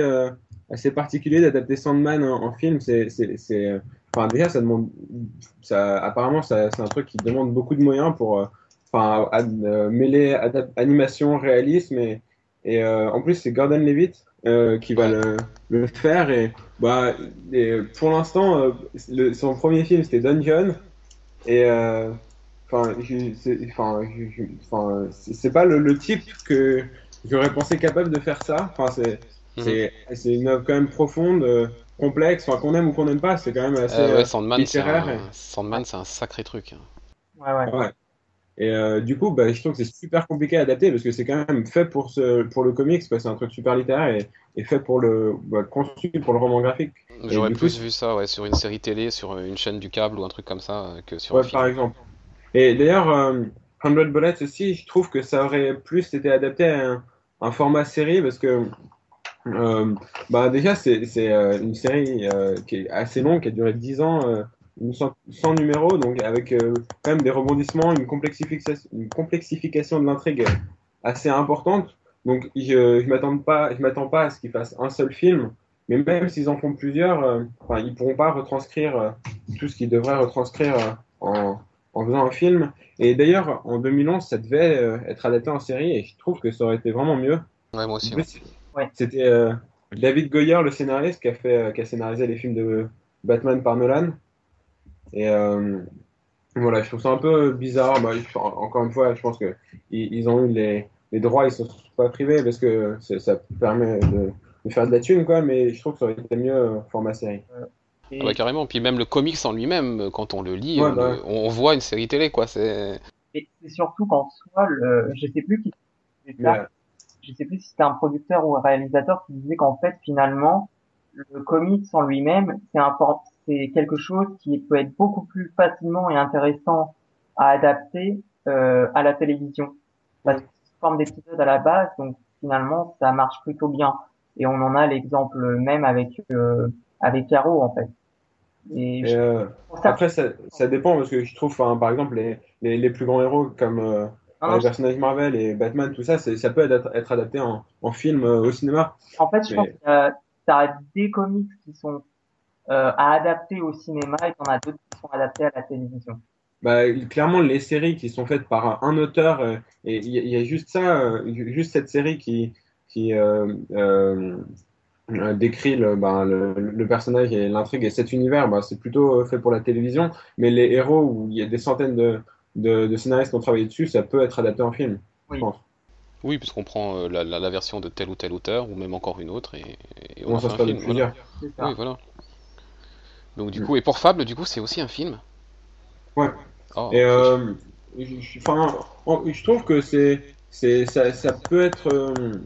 assez particulier d'adapter Sandman en, film. C'est, enfin, déjà, ça demande, ça, apparemment, ça, c'est un truc qui demande beaucoup de moyens pour, enfin, mêler animation, réalisme et, et euh, en plus, c'est Gordon Levitt euh, qui va le, le faire. Et, bah, et pour l'instant, euh, le- son premier film, c'était Dungeon. Et, euh, Enfin, c'est pas le, le type que j'aurais pensé capable de faire ça. Enfin, c'est Mhm. c'est une œuvre quand même profonde, euh, complexe. Enfin, qu'on aime ou qu'on n'aime pas, c'est quand même assez. Ouais, Sandman, c'est littéraire un... et- Sandman, c'est un sacré truc. hein. Ouais, ouais. ouais. Et euh, du coup, bah, je trouve que c'est super compliqué à adapter parce que c'est quand même fait pour ce pour le comics, c'est un truc super littéraire et, et fait pour le bah, conçu pour le roman graphique. J'aurais plus coup, vu ça ouais, sur une série télé, sur une chaîne du câble ou un truc comme ça, euh, que sur Ouais, un film. par exemple. Et d'ailleurs, euh, 100 Bullets aussi, je trouve que ça aurait plus été adapté à un, un format série parce que euh, bah déjà, c'est une série qui est assez longue, qui a duré 10 ans, euh, une cent- 100 numéros, donc avec euh, quand même des rebondissements, une complexification, une complexification de l'intrigue assez importante. Donc je, je m'attends pas, je m'attends pas à ce qu'ils fassent un seul film, mais même s'ils en font plusieurs, euh, enfin, ils pourront pas retranscrire euh, tout ce qu'ils devraient retranscrire euh, en, en faisant un film. Et d'ailleurs, en 2011, ça devait euh, être adapté en série, et je trouve que ça aurait été vraiment mieux. Ouais, moi aussi. Ouais. C'était euh, David Goyer, le scénariste, qui a fait, euh, qui a scénarisé les films de Batman par Nolan. Et euh, voilà, je trouve ça un peu bizarre. Bah, je- encore une fois, je pense que ils, ont eu les, les droits, ils se sont pas privés parce que ça permet de, de faire de la thune, quoi. Mais je trouve que ça aurait été mieux euh, format série. Et Ah bah, carrément. Puis même le comics en lui-même, euh, quand on le lit, Ouais, on, bah. on voit une série télé, quoi. C'est et c'est surtout qu'en soi, le, je sais plus qui je sais plus si c'était un producteur ou un réalisateur qui disait qu'en fait, finalement, le comics en lui-même, c'est un, for- c'est quelque chose qui peut être beaucoup plus facilement et intéressant à adapter euh, à la télévision. Parce que c'est une forme d'épisode à la base, donc finalement, ça marche plutôt bien. Et on en a l'exemple même avec euh, avec Caro en fait. Et euh, ça- après, ça, ça dépend parce que je trouve, par exemple, les, les, les plus grands héros comme euh, non, les personnages Marvel et Batman, tout ça, ça peut être, être adapté en, en film euh, au cinéma. En fait, je Mais- pense que euh, t'as des comics qui sont à adapter au cinéma et t'en as d'autres qui sont adaptés à la télévision. Bah, clairement, les séries qui sont faites par un auteur, euh, et il y, a- il y a juste ça, euh, juste cette série qui, qui, euh, euh, euh, décrit le, ben, le, le personnage et l'intrigue et cet univers, ben, c'est plutôt euh, fait pour la télévision. Mais les héros, où il y a des centaines de, de, de scénaristes qui ont travaillé dessus, ça peut être adapté en film, Oui. je pense. Oui, puisqu'on prend euh, la, la- la version de tel ou tel auteur, ou même encore une autre, et, et on Bon, en fait un film. voilà. Oui, voilà. Donc du Mm. coup, et pour Fable, du coup, c'est aussi un film. Ouais. Oh, Et euh, je, je- enfin, en- je trouve que c'est, c'est, ça, ça peut être, euh,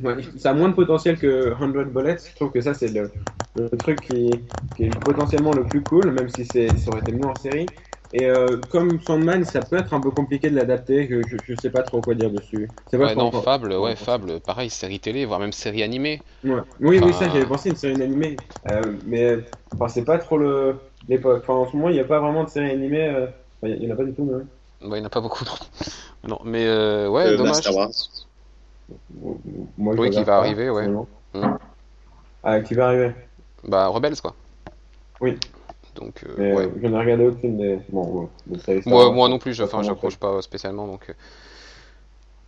ouais, ça a moins de potentiel que 100 Bullets. Je trouve que ça, c'est le, le truc qui, qui est potentiellement le plus cool, même si c'est, ça aurait été mieux en série. Et euh, comme Sandman, ça peut être un peu compliqué de l'adapter, je, je sais pas trop quoi dire dessus. C'est ouais, non, Fable, ouais, Ouais. Fable, pareil, série télé, voire même série animée. Ouais. Oui, oui, Enfin, ça, j'avais pensé une série animée. Euh, mais enfin, c'est pas trop le. Enfin, en ce moment, il n'y a pas vraiment de série animée. euh, enfin, il y en a pas du tout, non Ouais, il n'y en a pas beaucoup, non. Non, mais euh, ouais, Euh, dommage. Master Wars. Moi, je Oui, qui va arriver, ouais. Mm. Ah, qui va arriver. Bah, Rebels, quoi. Oui. Donc, euh, ouais. euh, je n'ai regardé aucune des. Bon, ouais, Moi, moi non plus, enfin, j'accroche pas spécialement, donc. euh,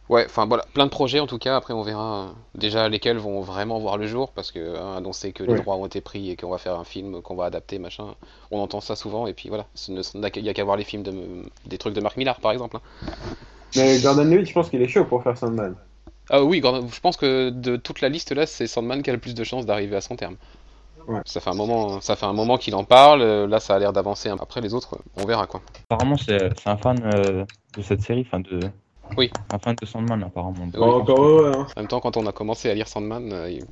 Ouais, enfin voilà, plein de projets en tout cas. Après, on verra euh, déjà lesquels vont vraiment voir le jour, parce que hein, annoncer que les droits ont été pris et qu'on va faire un film qu'on va adapter, machin, on entend ça souvent. Et puis voilà, il n'y a qu'à voir les films de, des trucs de Mark Millar, par exemple. hein. Mais Gordon Levitt, je pense qu'il est chaud pour faire Sandman. Ah oui, Gordon- je pense que de toute la liste là, c'est Sandman qui a le plus de chances d'arriver à son terme. Ouais. Ça fait un moment, ça fait un moment qu'il en parle. euh, Là, ça a l'air d'avancer. Après les autres, on verra quoi. Apparemment, c'est un fan euh, de cette série, enfin de. Oui. Un fan de Sandman, apparemment. Oui. Hein. En même temps, quand on a commencé à lire Sandman, euh, il-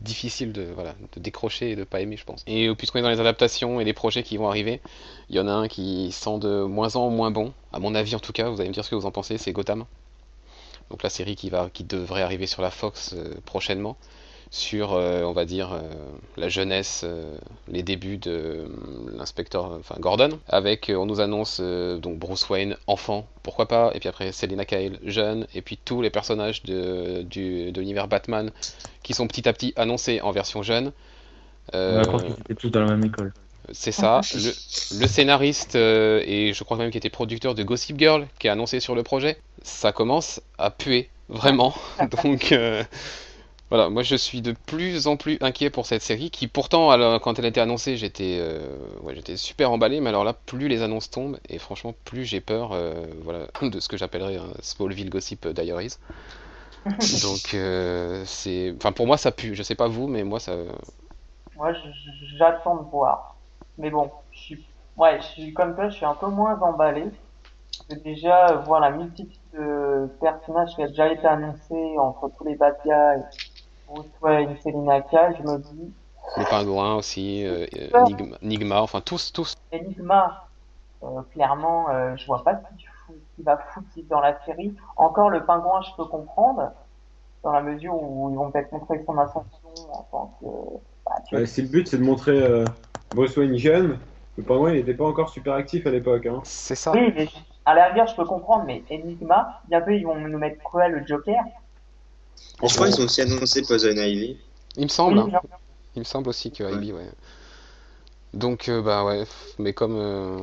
difficile de, voilà, de décrocher et de pas aimer, je pense. Et puisqu'on est dans les adaptations et les projets qui vont arriver, il y en a un qui sent de moins en moins bon, à mon avis en tout cas, vous allez me dire ce que vous en pensez, c'est Gotham. Donc la série qui, va, qui devrait arriver sur la Fox euh, prochainement, sur, euh, on va dire, euh, la jeunesse, euh, les débuts de euh, l'inspecteur, enfin Gordon, avec, euh, on nous annonce euh, donc Bruce Wayne enfant, pourquoi pas, et puis après Selina Kyle jeune, et puis tous les personnages de, du, de l'univers Batman qui sont petit à petit annoncés en version jeune. Euh, On a cru qu'ils étaient tous dans la même école. c'est ça. Le, le scénariste euh, et je crois même qu'il était producteur de Gossip Girl qui a annoncé sur le projet, ça commence à puer vraiment. Donc euh, voilà, moi je suis de plus en plus inquiet pour cette série qui pourtant alors, quand elle a été annoncée j'étais euh, ouais, j'étais super emballé mais alors là plus les annonces tombent et franchement plus j'ai peur euh, voilà de ce que j'appellerais un Smallville Gossip Diaries. Donc euh, c'est enfin pour moi ça pue, je sais pas vous mais moi ça Moi, j'attends de voir. Mais bon, je suis, ouais, je suis comme toi, je suis un peu moins emballé. Déjà, voir la multitude de personnages qui a déjà été annoncé entre tous les guys, Bruce Wayne, Selina Kyle, je me dis, le pingouin aussi, euh, euh, Nigma, Nigma, enfin tous tous Enigma, euh, clairement, euh, je vois pas ce qu'il fout- ce qu'il va foutre dans la série. Encore le pingouin, je peux comprendre, dans la mesure où ils vont peut-être montrer son ascension en tant que, bah, tu Ouais, si le but c'est de montrer euh, Bruce Wayne jeune, le pingouin il était pas encore super actif à l'époque. Hein. C'est ça. Oui, mais à la rigueur, je peux comprendre, mais Enigma, bientôt ils vont nous mettre Cruel le Joker? Je crois qu'ils ont aussi annoncé Poison Ivy. Il me semble. Oui, genre, Il me semble aussi que Ivy, ouais. Donc, euh, bah ouais, mais comme, euh,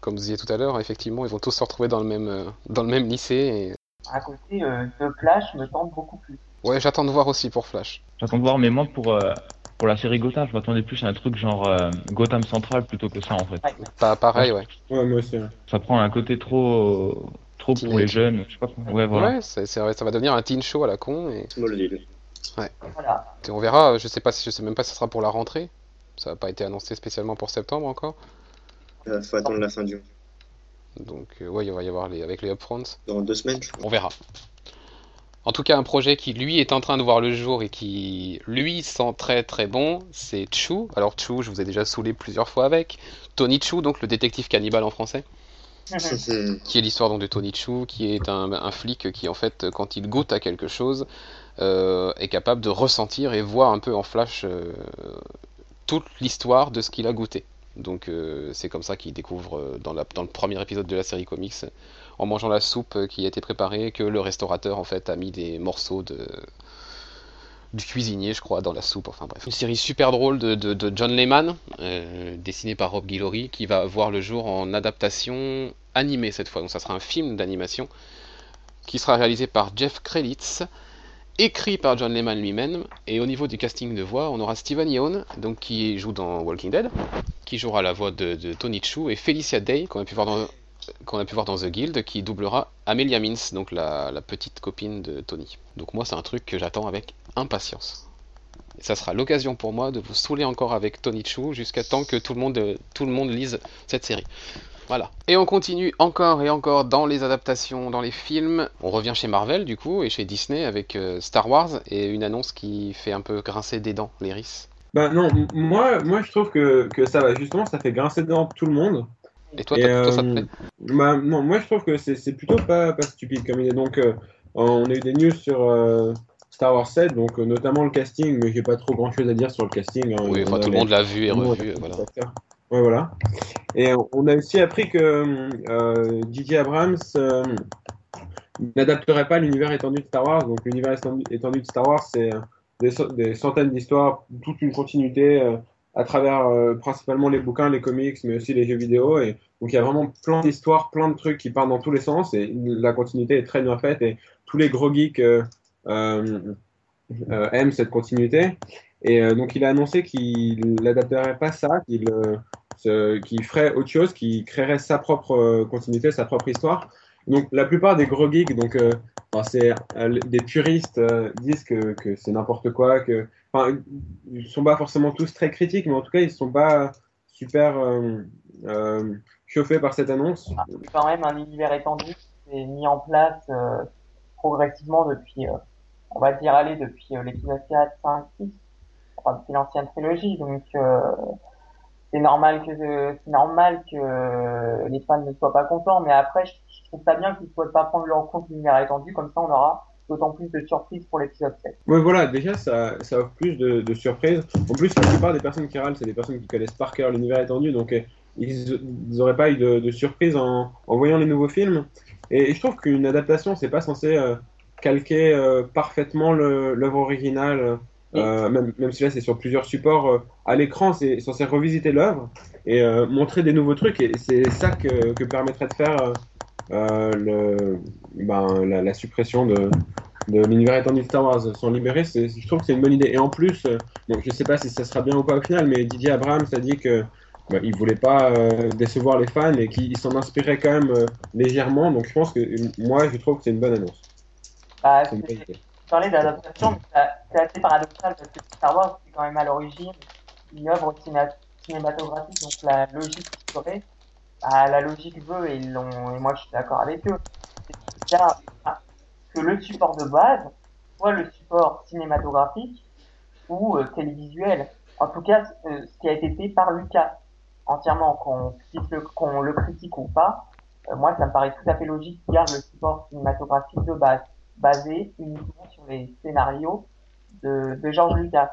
comme vous disiez tout à l'heure, effectivement, ils vont tous se retrouver dans le même, euh, dans le même lycée. à côté euh, de Flash me tente beaucoup plus. Et... Ouais, j'attends de voir aussi pour Flash. J'attends de voir, mais moi, pour, euh, pour la série Gotham, je m'attendais plus à un truc genre euh, Gotham Central plutôt que ça, en fait. Ouais. Pas pareil, ouais. Ouais, moi aussi. hein. Ça prend un côté trop, trop pour Teenage. les jeunes, je sais pas. Ouais, voilà. Ça va devenir un teen show à la con. Et, Smallville. Voilà. et on verra, je sais pas si, je sais même pas si ça sera pour la rentrée. Ça n'a pas été annoncé spécialement pour septembre encore. Euh, faut attendre la fin du mois. Donc, euh, ouais, il va y avoir les, avec les upfronts. Dans deux semaines, je crois. On verra. En tout cas, un projet qui lui est en train de voir le jour et qui lui sent très très bon, c'est Chou. Alors Chou, je vous ai déjà saoulé plusieurs fois avec. Tony Chou, donc le détective cannibale en français, qui est l'histoire donc de Tony Chou, qui est un, un flic qui en fait, quand il goûte à quelque chose, euh, est capable de ressentir et voir un peu en flash euh, toute l'histoire de ce qu'il a goûté. Donc euh, c'est comme ça qu'il découvre euh, dans, la- dans le premier épisode de la série comics en mangeant la soupe qui a été préparée, que le restaurateur en fait a mis des morceaux de du cuisinier, je crois, dans la soupe. Enfin bref, une série super drôle de, de- John Lehman, euh, dessinée par Rob Guillory, qui va voir le jour en adaptation animée cette fois. Donc ça sera un film d'animation qui sera réalisé par Jeff Krelitz écrit par John Lehman lui-même. Et au niveau du casting de voix, on aura Steven Yeun, donc qui joue dans Walking Dead, qui jouera la voix de, de Tony Chu, et Felicia Day, qu'on a pu voir dans qu'on a pu voir dans The Guild, qui doublera Amelia Mins, donc la, petite copine de Tony. Donc moi, c'est un truc que j'attends avec impatience. Et ça sera l'occasion pour moi de vous saouler encore avec Tony Chu jusqu'à temps que tout le monde, tout le monde lise cette série. Voilà. Et on continue encore et encore dans les adaptations, dans les films. On revient chez Marvel du coup et chez Disney avec euh, Star Wars et une annonce qui fait un peu grincer des dents, les. Bah non, moi, moi je trouve que, que ça va, justement, ça fait grincer dedans tout le monde. Et toi, Et, t'as- toi, ça te euh, plaît Bah, non, moi je trouve que c'est plutôt pas, pas stupide comme idée. Donc, euh, on a eu des news sur euh, Star Wars 7, donc euh, notamment le casting, mais j'ai pas trop grand chose à dire sur le casting. hein. Oui, enfin tout le monde l'a vu et revu, voilà. Ouais, voilà. Et on a aussi appris que euh, J.J. Abrams euh, n'adapterait pas l'univers étendu de Star Wars. Donc, l'univers étendu, de Star Wars, c'est des, centaines d'histoires, toute une continuité à travers euh, principalement les bouquins, les comics, mais aussi les jeux vidéo. Et donc, il y a vraiment plein d'histoires, plein de trucs qui partent dans tous les sens. Et la continuité est très bien faite. Et tous les gros geeks euh, euh, aiment cette continuité. Et donc, il a annoncé qu'il n'adapterait pas ça, qu'il ferait autre chose, qu'il créerait sa propre continuité, sa propre histoire. Donc, la plupart des gros geeks, donc, c'est des puristes, disent que, que c'est n'importe quoi, que, enfin, ils sont pas forcément tous très critiques, mais en tout cas, ils sont pas super euh, euh, chauffés par cette annonce. C'est quand même un univers étendu qui est mis en place euh, progressivement depuis, on va dire, allez, depuis l'épisode 4, 5, 6, enfin, depuis l'ancienne trilogie. Donc, c'est normal que c'est normal que les fans ne soient pas contents, mais après, je, je trouve ça bien qu'ils ne souhaitent pas prendre en compte l'univers étendu, comme ça, on aura d'autant plus de surprises pour l'épisode 7. Ouais, voilà, déjà, ça, ça offre plus de, de surprises. En plus, la plupart des personnes qui râlent, c'est des personnes qui connaissent par cœur l'univers étendu, donc euh, ils n'auraient pas eu de, de surprise en, en voyant les nouveaux films. Et, je trouve qu'une adaptation, c'est pas censé euh, calquer euh, parfaitement l'œuvre originale, euh, même, même si là c'est sur plusieurs supports. euh, à l'écran, c'est censé revisiter l'œuvre et euh, montrer des nouveaux trucs, et c'est ça que, que permettrait de faire le, ben, la, la suppression de, de l'univers étendu de Star Wars, s'en libérer, c'est- je trouve que c'est une bonne idée. Et en plus, euh, bon, je sais pas si ça sera bien ou pas au final, mais Didier Abrams a dit que bah, il voulait pas euh, décevoir les fans et qu'il s'en inspirait quand même euh, légèrement. Donc je pense que euh, moi, je trouve que c'est une bonne annonce. Bah, C'est une bonne idée. parler d'adaptation, mais ça- c'est assez paradoxal parce que Star Wars, c'est quand même à l'origine une œuvre cinéma- cinématographique, donc la logique serait, bah, la logique veut, et, ils l'ont- et moi je suis d'accord avec eux, c'est que le support de base soit le support cinématographique ou euh, télévisuel. En tout cas, euh, ce qui a été fait par Lucas, entièrement, qu'on le, qu'on le critique ou pas, euh, moi ça me paraît tout à fait logique qu'il garde le support cinématographique de base basé uniquement sur les scénarios de, de George Lucas.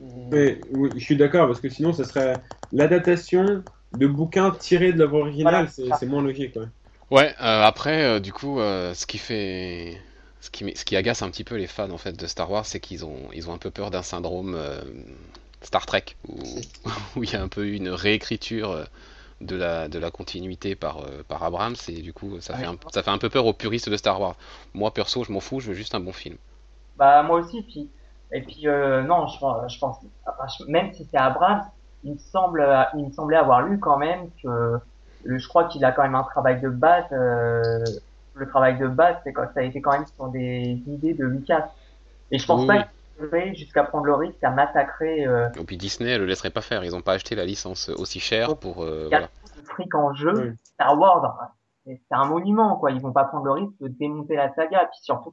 Mais, oui, je suis d'accord parce que sinon, ce serait l'adaptation de bouquins tirés de l'œuvre originale, Voilà. c'est moins logique. ouais. Ouais, euh, après, euh, du coup, euh, ce qui fait, ce qui, ce qui agace un petit peu les fans en fait de Star Wars, c'est qu'ils ont, ils ont un peu peur d'un syndrome euh, Star Trek où, où il y a un peu une réécriture de la, de la continuité par, euh, par Abrams et du coup, ça fait un, ça fait un peu peur aux puristes de Star Wars. Moi, perso, je m'en fous, je veux juste un bon film. Bah moi aussi, puis et puis euh, non, je, pense- je pense, je- même si c'est Abrams, il me semble, il me semblait avoir lu quand même que le, je crois qu'il a quand même un travail de base. euh, le travail de base, c'est quand ça a été quand même sur des idées de Lucas. Et je pense Oui, pas qu'il devrait jusqu'à prendre le risque à massacrer euh, Et puis Disney le laisserait pas faire, ils n'ont pas acheté la licence aussi chère pour, euh, Il y a voilà. le fric en jeu. Oui. Star Wars, c'est un monument, quoi. Ils vont pas prendre le risque de démonter la saga. Puis surtout,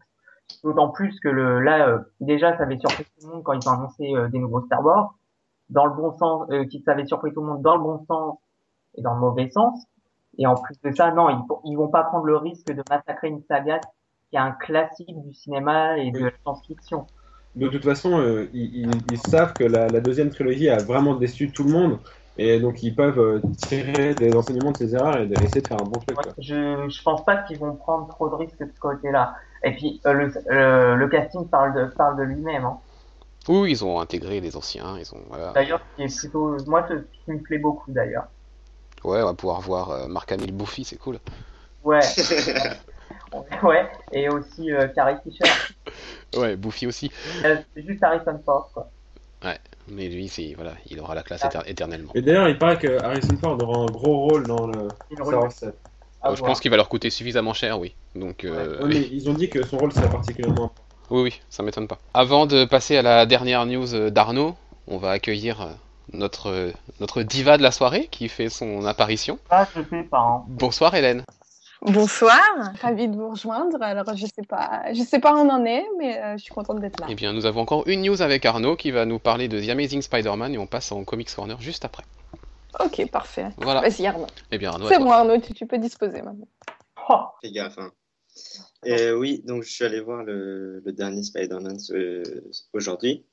d'autant plus que le, là, euh, déjà, ça avait surpris tout le monde quand ils ont annoncé euh, des nouveaux Star Wars. Dans le bon sens, euh, qui ça avait surpris tout le monde dans le bon sens et dans le mauvais sens. Et en plus de ça, non, ils, ils vont pas prendre le risque de massacrer une saga qui est un classique du cinéma et de la science-fiction. De toute façon, euh, ils, ils- ils savent que la, la deuxième trilogie a vraiment déçu tout le monde. Et donc, ils peuvent euh, tirer des enseignements de ces erreurs et essayer de faire un bon truc. Je, je pense pas qu'ils vont prendre trop de risques de ce côté-là. Et puis euh, le, euh, le casting parle de parle de lui-même. Hein. Oui, ils ont intégré les anciens, ils ont, voilà. D'ailleurs, ce qui est plutôt moi ce qui me plaît beaucoup d'ailleurs. Ouais, on va pouvoir voir euh, Mark Hamill Buffy, c'est cool. Ouais, ouais, et aussi euh, Carrie Fisher. Ouais, Buffy aussi. Euh, C'est juste Harrison Ford, quoi. Mais lui, c'est voilà, il aura la classe éter- éternellement. Et d'ailleurs, il paraît que Harrison Ford aura un gros rôle dans le Star rôle- Wars 7. à Euh, je voir. pense qu'il va leur coûter suffisamment cher, oui. Donc, euh, Ouais, mais ils ont dit que son rôle serait particulièrement. Oui, oui, ça m'étonne pas. Avant de passer à la dernière news euh, d'Arnaud, on va accueillir euh, notre, euh, notre diva de la soirée qui fait son apparition. Ah, je sais pas. Hein. Bonsoir Hélène. Bonsoir, ravie de vous rejoindre. Alors je sais pas, je sais pas où on en est, mais euh, je suis contente d'être là. Eh bien, nous avons encore une news avec Arnaud qui va nous parler de The Amazing Spider-Man et on passe en Comics Corner juste après. Ok, parfait. Voilà. Vas-y Arnaud. Eh bien, Arnaud, C'est bon Arnaud, tu, tu peux disposer maintenant. Oh, Fais gaffe. Hein. Et oui, donc je suis allé voir le, le dernier Spider-Man aujourd'hui.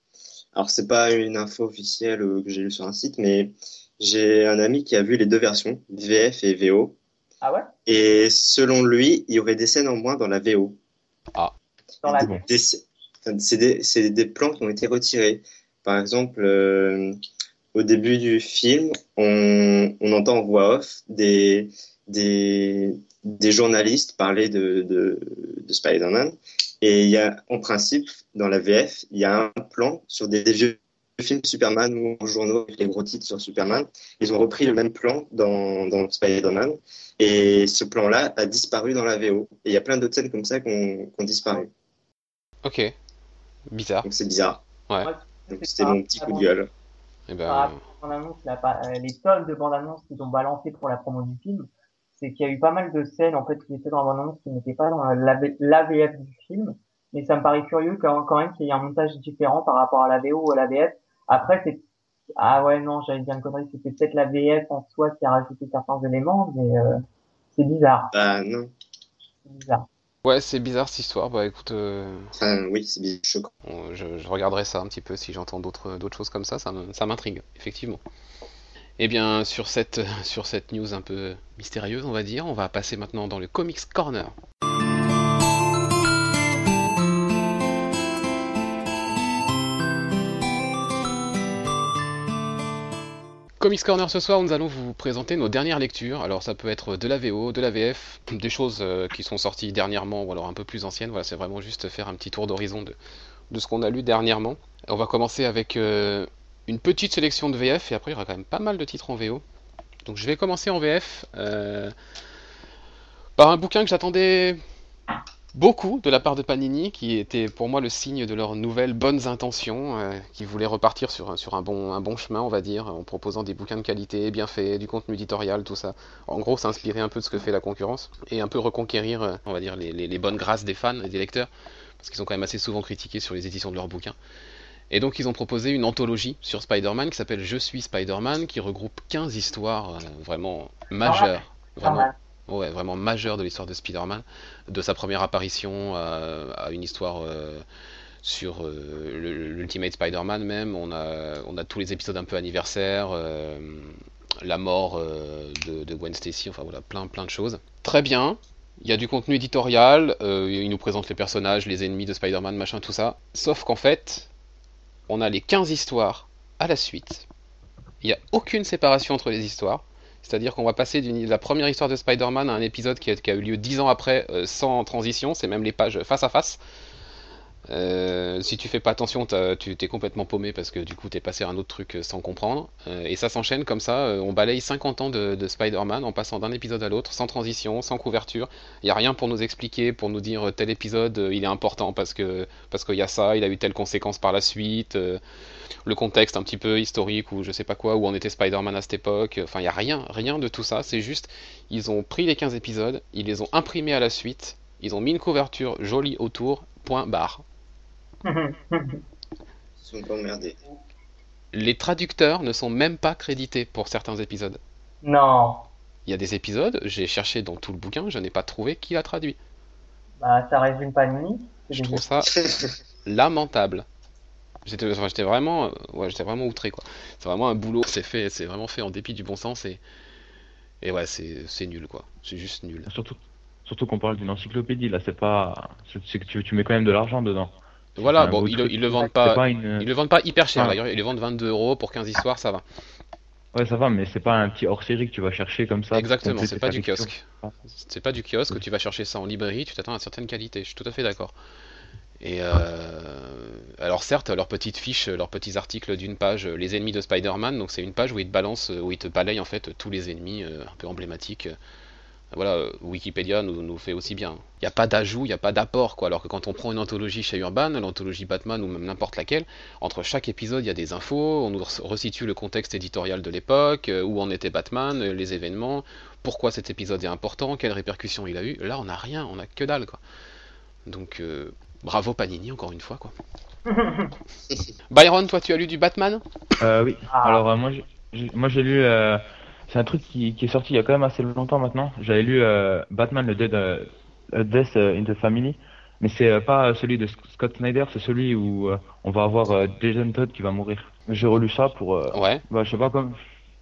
Alors, c'est pas une info officielle euh, que j'ai lue sur un site, mais j'ai un ami qui a vu les deux versions, VF et VO. ah ouais? Et selon lui, il y aurait des scènes en moins dans la VO. Dans la Bon. Des- enfin, c'est des, c'est des plans qui ont été retirés. Par exemple, euh, au début du film, on, on entend en voix off des, des, des journalistes parler de, de, de Spider-Man. Et il y a, en principe, dans la VF, il y a un plan sur des, des vieux films Superman ou en journaux avec les gros titres sur Superman. Ils ont repris le même plan dans, dans Spider-Man. Et ce plan-là a disparu dans la VO. Et il y a plein d'autres scènes comme ça qui ont, disparu. Ok. Bizarre. Donc c'est bizarre. Ouais. Donc c'est c'était mon petit coup de gueule. Eh ben, Ah, euh, les tonnes de bandes annonces qu'ils ont balancées pour la promo du film, c'est qu'il y a eu pas mal de scènes en fait qui étaient dans la bande annonce qui n'étaient pas dans l'AV- l'AVF du film. Mais ça me paraît curieux quand, quand même qu'il y ait un montage différent par rapport à la VO ou à la VF. Après, c'est ah ouais non, j'avais bien connerie, c'était peut-être la VF en soi qui a rajouté certains éléments, mais euh, c'est bizarre, Bah non. c'est bizarre. ouais, c'est bizarre cette histoire. Bah écoute, euh, Enfin oui, c'est bizarre, choquant. je, je regarderai ça un petit peu si j'entends d'autres d'autres choses comme ça. Ça m'intrigue, effectivement. Eh bien, sur cette, sur cette news un peu mystérieuse, on va dire, on va passer maintenant dans le Comics Corner. Comics Corner ce soir, nous allons vous présenter nos dernières lectures. Alors ça peut être de la VO, de la VF, des choses euh, qui sont sorties dernièrement ou alors un peu plus anciennes. Voilà, c'est vraiment juste faire un petit tour d'horizon de, de ce qu'on a lu dernièrement. On va commencer avec euh, une petite sélection de VF et après il y aura quand même pas mal de titres en VO. Donc je vais commencer en VF euh, par un bouquin que j'attendais beaucoup de la part de Panini, qui était pour moi le signe de leurs nouvelles bonnes intentions, euh, qui voulaient repartir sur, un- bon, chemin, on va dire, en proposant des bouquins de qualité, bien faits, du contenu éditorial, tout ça. En gros, s'inspirer un peu de ce que fait la concurrence et un peu reconquérir, euh, on va dire, les bonnes grâces des fans et des lecteurs, parce qu'ils sont quand même assez souvent critiqués sur les éditions de leurs bouquins. Et donc ils ont proposé une anthologie sur Spider-Man qui s'appelle Je suis Spider-Man, qui regroupe 15 histoires euh, vraiment majeures. Pas Vraiment. Ouais, vraiment majeur de l'histoire de Spider-Man, de sa première apparition à, à une histoire euh, sur euh, l'Ultimate Spider-Man même. On a, on a tous les épisodes un peu anniversaires, euh, la mort euh, de, de Gwen Stacy, enfin voilà, plein plein de choses. Très bien. Il y a du contenu éditorial, euh, il nous présente les personnages, les ennemis de Spider-Man, machin, tout ça. Sauf qu'en fait, on a les 15 histoires à la suite. Il n'y a aucune séparation entre les histoires. C'est-à-dire qu'on va passer de la première histoire de Spider-Man à un épisode qui a, eu lieu 10 ans après, euh, sans transition, c'est même les pages face à face. Euh, si tu fais pas attention, tu t'es complètement paumé parce que du coup t'es passé à un autre truc euh, sans comprendre. Euh, et ça s'enchaîne comme ça, on balaye 50 ans de, de Spider-Man en passant d'un épisode à l'autre, sans transition, sans couverture. Il n'y a rien pour nous expliquer, pour nous dire tel épisode il est important parce que parce qu'il y a ça, il a eu telle conséquence par la suite. le contexte un petit peu historique ou je sais pas quoi, où on était Spider-Man à cette époque. Enfin, il n'y a rien, rien de tout ça. C'est juste, ils ont pris les 15 épisodes, ils les ont imprimés à la suite, ils ont mis une couverture jolie autour, point barre. Ils sont pas emmerdés. Les traducteurs ne sont même pas crédités pour certains épisodes. non, Il y a des épisodes, j'ai cherché dans tout le bouquin, je n'ai pas trouvé qui l'a traduit. bah ça résume Panini. c'est Je trouve ça lamentable. J'étais enfin, vraiment, euh, ouais, j'étais vraiment outré quoi. C'est vraiment un boulot, c'est fait, c'est vraiment fait en dépit du bon sens et et ouais, c'est c'est nul quoi. C'est juste nul. Surtout, surtout qu'on parle d'une encyclopédie, là, c'est pas. C'est que tu, tu mets quand même de l'argent dedans. Voilà, bon, ils, ils le vendent pas, pas une. ils le vendent pas hyper cher Ah. d'ailleurs. Ils le vendent 22 euros pour 15 histoires, ça va. Ouais, ça va, mais c'est pas un petit hors-série que tu vas chercher comme ça. Exactement, c'est pas du kiosque. C'est pas du kiosque, tu vas chercher ça en librairie, tu t'attends à une certaine qualité. Je suis tout à fait d'accord. Et euh, alors certes, leurs petites fiches, leurs petits articles d'une page, euh, les ennemis de Spider-Man, donc c'est une page où ils te balancent, où ils te balayent en fait tous les ennemis euh, un peu emblématiques. Voilà, Wikipédia nous, nous fait aussi bien. Il n'y a pas d'ajout, il n'y a pas d'apport, quoi. Alors que quand on prend une anthologie chez Urban, l'anthologie Batman ou même n'importe laquelle, entre chaque épisode, il y a des infos, on nous re- resitue le contexte éditorial de l'époque, euh, où en était Batman, euh, les événements, pourquoi cet épisode est important, quelles répercussions il a eu. Là, on n'a rien, on n'a que dalle, quoi. Donc, euh, bravo Panini, encore une fois, quoi. Byron, toi, tu as lu du Batman? Euh, oui. Ah. Alors, euh, moi, j'ai- j'ai- moi, j'ai lu. Euh, c'est un truc qui, qui est sorti il y a quand même assez longtemps maintenant. J'avais lu euh, Batman, le Dead, euh, Death in the Family. Mais c'est euh, pas celui de Sc- Scott Snyder, c'est celui où euh, on va avoir euh, Jason Todd qui va mourir. J'ai relu ça pour. euh, Ouais. bah, je sais pas, comme.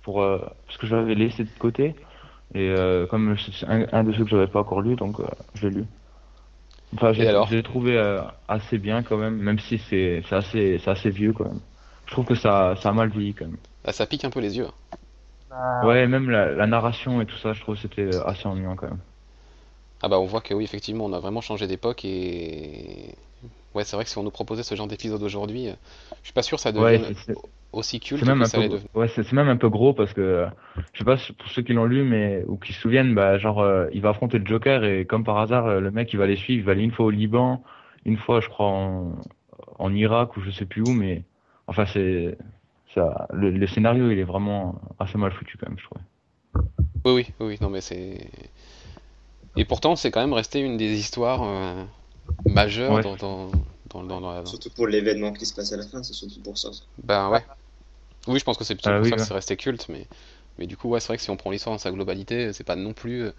Pour, euh, parce que je l'avais laissé de côté. Et euh, comme c'est un, un de ceux que j'avais pas encore lu, donc euh, je l'ai lu. Enfin, j'ai trouvé euh, assez bien quand même, même si c'est assez, assez vieux quand même. Je trouve que ça, ça a mal vieilli quand même. Ah, ça pique un peu les yeux. Bah, Ouais, même la, la narration et tout ça, je trouve que c'était euh, assez ennuyant quand même. Ah bah on voit que oui, effectivement, on a vraiment changé d'époque et... Ouais, c'est vrai que si on nous proposait ce genre d'épisode aujourd'hui, euh, je suis pas sûr que ça Ouais, devienne c'est- aussi culte c'est même que un ça peu, devenir. ouais, c'est même un peu gros parce que, euh, je sais pas pour ceux qui l'ont lu, mais, ou qui se souviennent, bah, genre, euh, il va affronter le Joker et comme par hasard, euh, le mec, il va les suivre, il va aller une fois au Liban, une fois, je crois, en, en Irak ou je sais plus où, mais, enfin, c'est, ça, le, le scénario, il est vraiment assez mal foutu quand même, je trouve. Oui, oui, oui, non mais c'est... Et pourtant, c'est quand même resté une des histoires euh, majeures Ouais. dans, dans, dans, dans- dans la... Surtout pour l'événement qui se passe à la fin, c'est surtout pour ça. Ben ouais. Oui, je pense que c'est plutôt Ah pour oui, ça que ouais. c'est resté culte, mais... mais du coup, ouais, c'est vrai que si on prend l'histoire dans sa globalité, c'est pas non plus euh,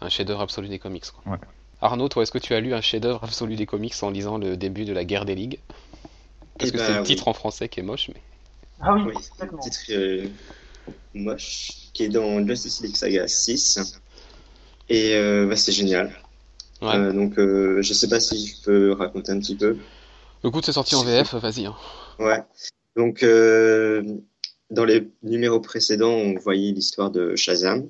un chef-d'œuvre absolu des comics. quoi. Ouais. Arnaud, toi, est-ce que tu as lu un chef-d'œuvre absolu des comics en lisant le début de la guerre des ligues? Parce Eh que ben, c'est le oui. titre en français qui est moche, mais... Ah oui, Oui, c'est un complètement. titre euh, moche qui est dans Justice League Saga 6. Et euh, bah, c'est génial. Ouais. Euh, donc, euh, je sais pas si je peux raconter un petit peu. Écoute, c'est sorti en VF, vas-y. hein. Ouais. Donc, euh, dans les numéros précédents, on voyait l'histoire de Shazam.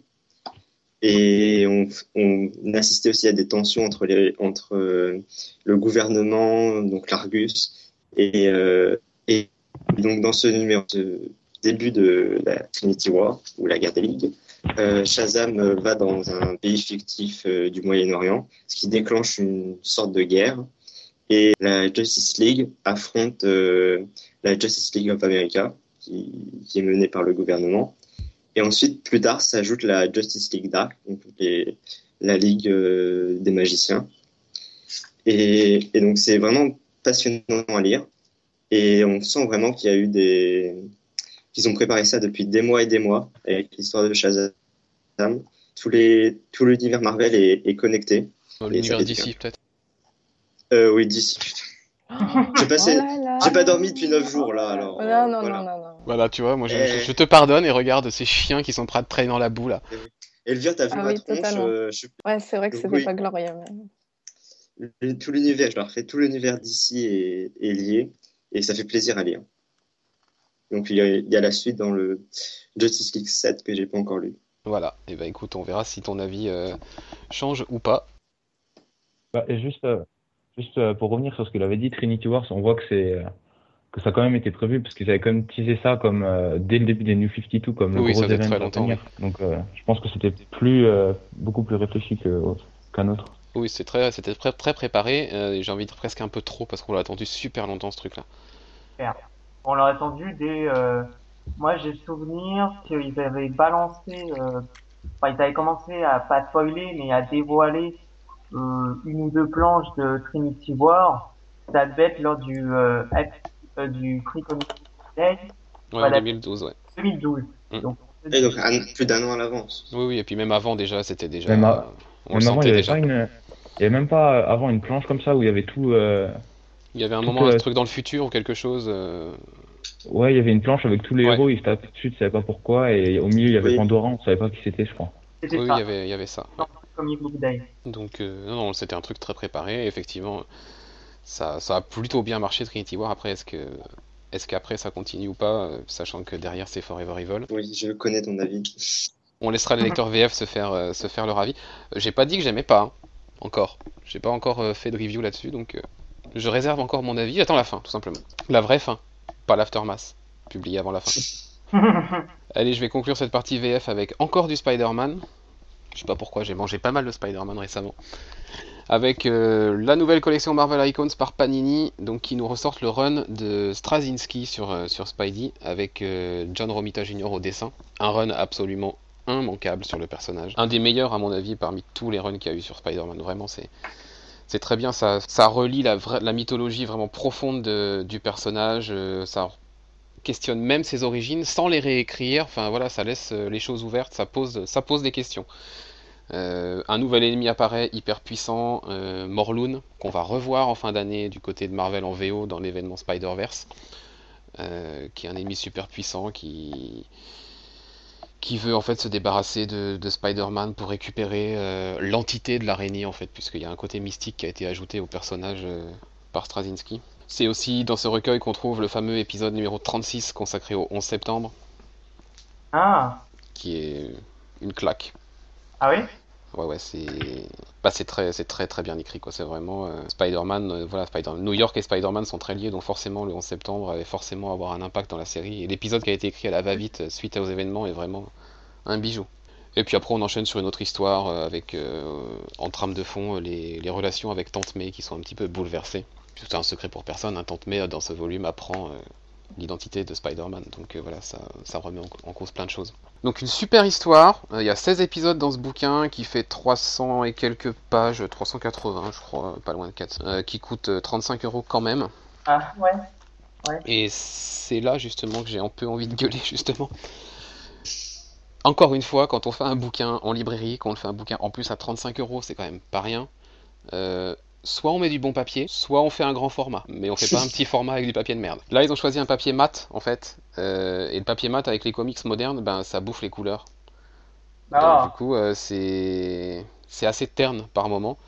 Et on, on assistait aussi à des tensions entre, les, entre euh, le gouvernement, donc l'Argus, et, euh, et donc dans ce numéro, ce début de la Trinity War, ou la guerre des ligues, euh, Shazam va dans un pays fictif euh, du Moyen-Orient, ce qui déclenche une sorte de guerre. Et la Justice League affronte euh, la Justice League of America, qui, est menée par le gouvernement. Et ensuite, plus tard, s'ajoute la Justice League Dark, donc la Ligue des magiciens. Et donc, c'est vraiment passionnant à lire. Et on sent vraiment qu'il y a eu des. qu'ils ont préparé ça depuis des mois et des mois, avec l'histoire de Shazam. Tous les, tout l'univers Marvel est, est connecté. L'univers d'ici, peut-être. Euh, oui, d'ici. J'ai passé. Oh là là. J'ai pas dormi depuis 9 jours là, alors. Oh, Non, non, voilà. non, non, non. Voilà, tu vois, moi je, Eh. je- te pardonne et regarde ces chiens qui sont prêts à traîner dans la boue là. Elvire, t'as vu Ah ma oui, tronche totalement. euh, je- Ouais, c'est vrai que c'était Oui. pas glorieux. mais- Tout l'univers, je leur fais tout l'univers d'ici est, est lié et ça fait plaisir à lire. Donc il y, a, il y a la suite dans le Justice League 7 que j'ai pas encore lu. Voilà, et bah écoute, on verra si ton avis euh, change ou pas. Bah, et juste, euh, juste euh, pour revenir sur ce qu'il avait dit, Trinity Wars, on voit que c'est que ça a quand même été prévu parce qu'ils avaient quand même teasé ça comme euh, dès le début des New 52 comme le Oui, gros ça faisait événement. Donc euh, je pense que c'était plus euh, beaucoup plus réfléchi qu'un autre. Oui, c'est très, c'était très, très préparé, euh, et j'ai envie de dire presque un peu trop parce qu'on l'a attendu super longtemps ce truc-là. On l'a attendu dès. euh, Moi, j'ai souvenir qu'ils avaient balancé. euh, Enfin, ils avaient commencé à pas spoiler, mais à dévoiler euh, une ou deux planches de Trinity War. Ça devait être lors du euh, ex- euh, du Free Comic Day Ouais, Voilà. en 2012, ouais. 2012. Mm. Donc, Et donc un- plus d'un an à l'avance. Oui, oui, et puis même avant déjà, c'était déjà. Même à- euh, on le avant, il sentait y avait déjà. pas une, il y avait même pas euh, avant une planche comme ça où il y avait tout. euh, Il y avait un tout, moment, un truc dans le futur ou quelque chose. euh, Ouais, il y avait une planche avec tous les Ouais. héros, ils se tapaient dessus, tu savais pas pourquoi, et au milieu il y avait Oui. Pandora, on savait pas qui c'était, je crois. c'était Oui, il y avait, il y avait ça. ouais. Donc, euh, non, non, c'était un truc très préparé. et Effectivement, ça, ça a plutôt bien marché Trinity War. Après, est-ce que, est-ce qu'après ça continue ou pas, sachant que derrière c'est Forever Evil? Oui, je connais ton avis. On laissera les lecteurs VF se faire, euh, se faire leur avis. Euh, J'ai pas dit que j'aimais pas, hein, encore. J'ai pas encore euh, fait de review là-dessus, donc. euh, Je réserve encore mon avis. J'attends la fin, tout simplement. La vraie fin, pas l'aftermath, publié avant la fin. Allez, je vais conclure cette partie VF avec encore du Spider-Man. Je sais pas pourquoi, j'ai mangé pas mal de Spider-Man récemment. Avec la nouvelle collection Marvel Icons par Panini, donc qui nous ressortent le run de Straczynski sur, sur Spidey, avec John Romita Jr. au dessin. Un run absolument immanquable sur le personnage. Un des meilleurs, à mon avis, parmi tous les runs qu'il y a eu sur Spider-Man. Vraiment, c'est. C'est très bien, ça, ça relie la, la mythologie vraiment profonde de- du personnage, euh, ça questionne même ses origines sans les réécrire. Enfin voilà, ça laisse euh, les choses ouvertes, ça pose, ça pose des questions. Euh, un nouvel ennemi apparaît hyper puissant, Morlun, qu'on va revoir en fin d'année du côté de Marvel en VO dans l'événement Spider-Verse, qui est un ennemi super puissant qui qui veut en fait se débarrasser de, de Spider-Man pour récupérer euh, l'entité de l'araignée en fait, puisqu'il y a un côté mystique qui a été ajouté au personnage euh, par Straczynski. C'est aussi dans ce recueil qu'on trouve le fameux épisode numéro 36 consacré au 11 septembre, Ah, qui est une claque. ah oui? Ouais, ouais, c'est bah, c'est très, c'est très, très bien écrit, quoi. C'est vraiment euh, Spider-Man. euh, voilà, Spider New York et Spider-Man sont très liés, donc forcément, le 11 septembre allait forcément avoir un impact dans la série. Et l'épisode qui a été écrit à la va-vite euh, suite aux événements est vraiment un bijou. Et puis après, on enchaîne sur une autre histoire avec, en trame de fond, les, relations avec Tante May qui sont un petit peu bouleversées. C'est un secret pour personne, hein, Tante May, dans ce volume, apprend l'identité de Spider-Man. Donc voilà, ça, remet en cause plein de choses. Donc une super histoire, Euh, il y a 16 épisodes dans ce bouquin qui fait 300 et quelques pages, 380 je crois, pas loin de 400, euh, qui coûte euh, 35 euros quand même. Ah, ouais. Et c'est là justement que j'ai un peu envie de gueuler justement. Encore une fois, quand on fait un bouquin en librairie, quand on fait un bouquin en plus à 35 euros, c'est quand même pas rien. Euh, soit on met du bon papier, soit on fait un grand format, mais on fait pas un petit format avec du papier de merde. Là, ils ont choisi un papier mat en fait, euh, et le papier mat avec les comics modernes, ben ça bouffe les couleurs. Donc, du Ah, coup, euh, c'est c'est assez terne par moment.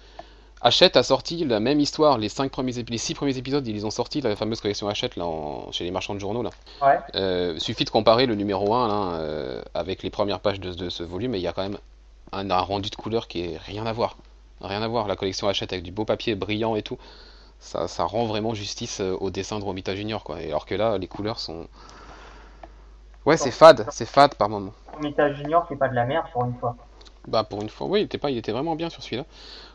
Hachette a sorti la même histoire, les cinq premiers les six premiers épisodes, ils ont sorti la fameuse collection Hachette là, en- chez les marchands de journaux là. ouais. Euh, suffit de comparer le numéro 1 là, euh, avec les premières pages de, de ce volume et il y a quand même un, un rendu de couleur qui est rien à voir. Rien à voir. La collection Hachette avec du beau papier brillant et tout, ça, ça rend vraiment justice euh, au dessin de Romita Junior quoi. Et alors que là, les couleurs sont. Ouais, c'est fade, c'est fade par moment. Mita Junior fait pas de la merde pour une fois. Bah pour une fois, oui, il était pas, il était vraiment bien sur celui-là.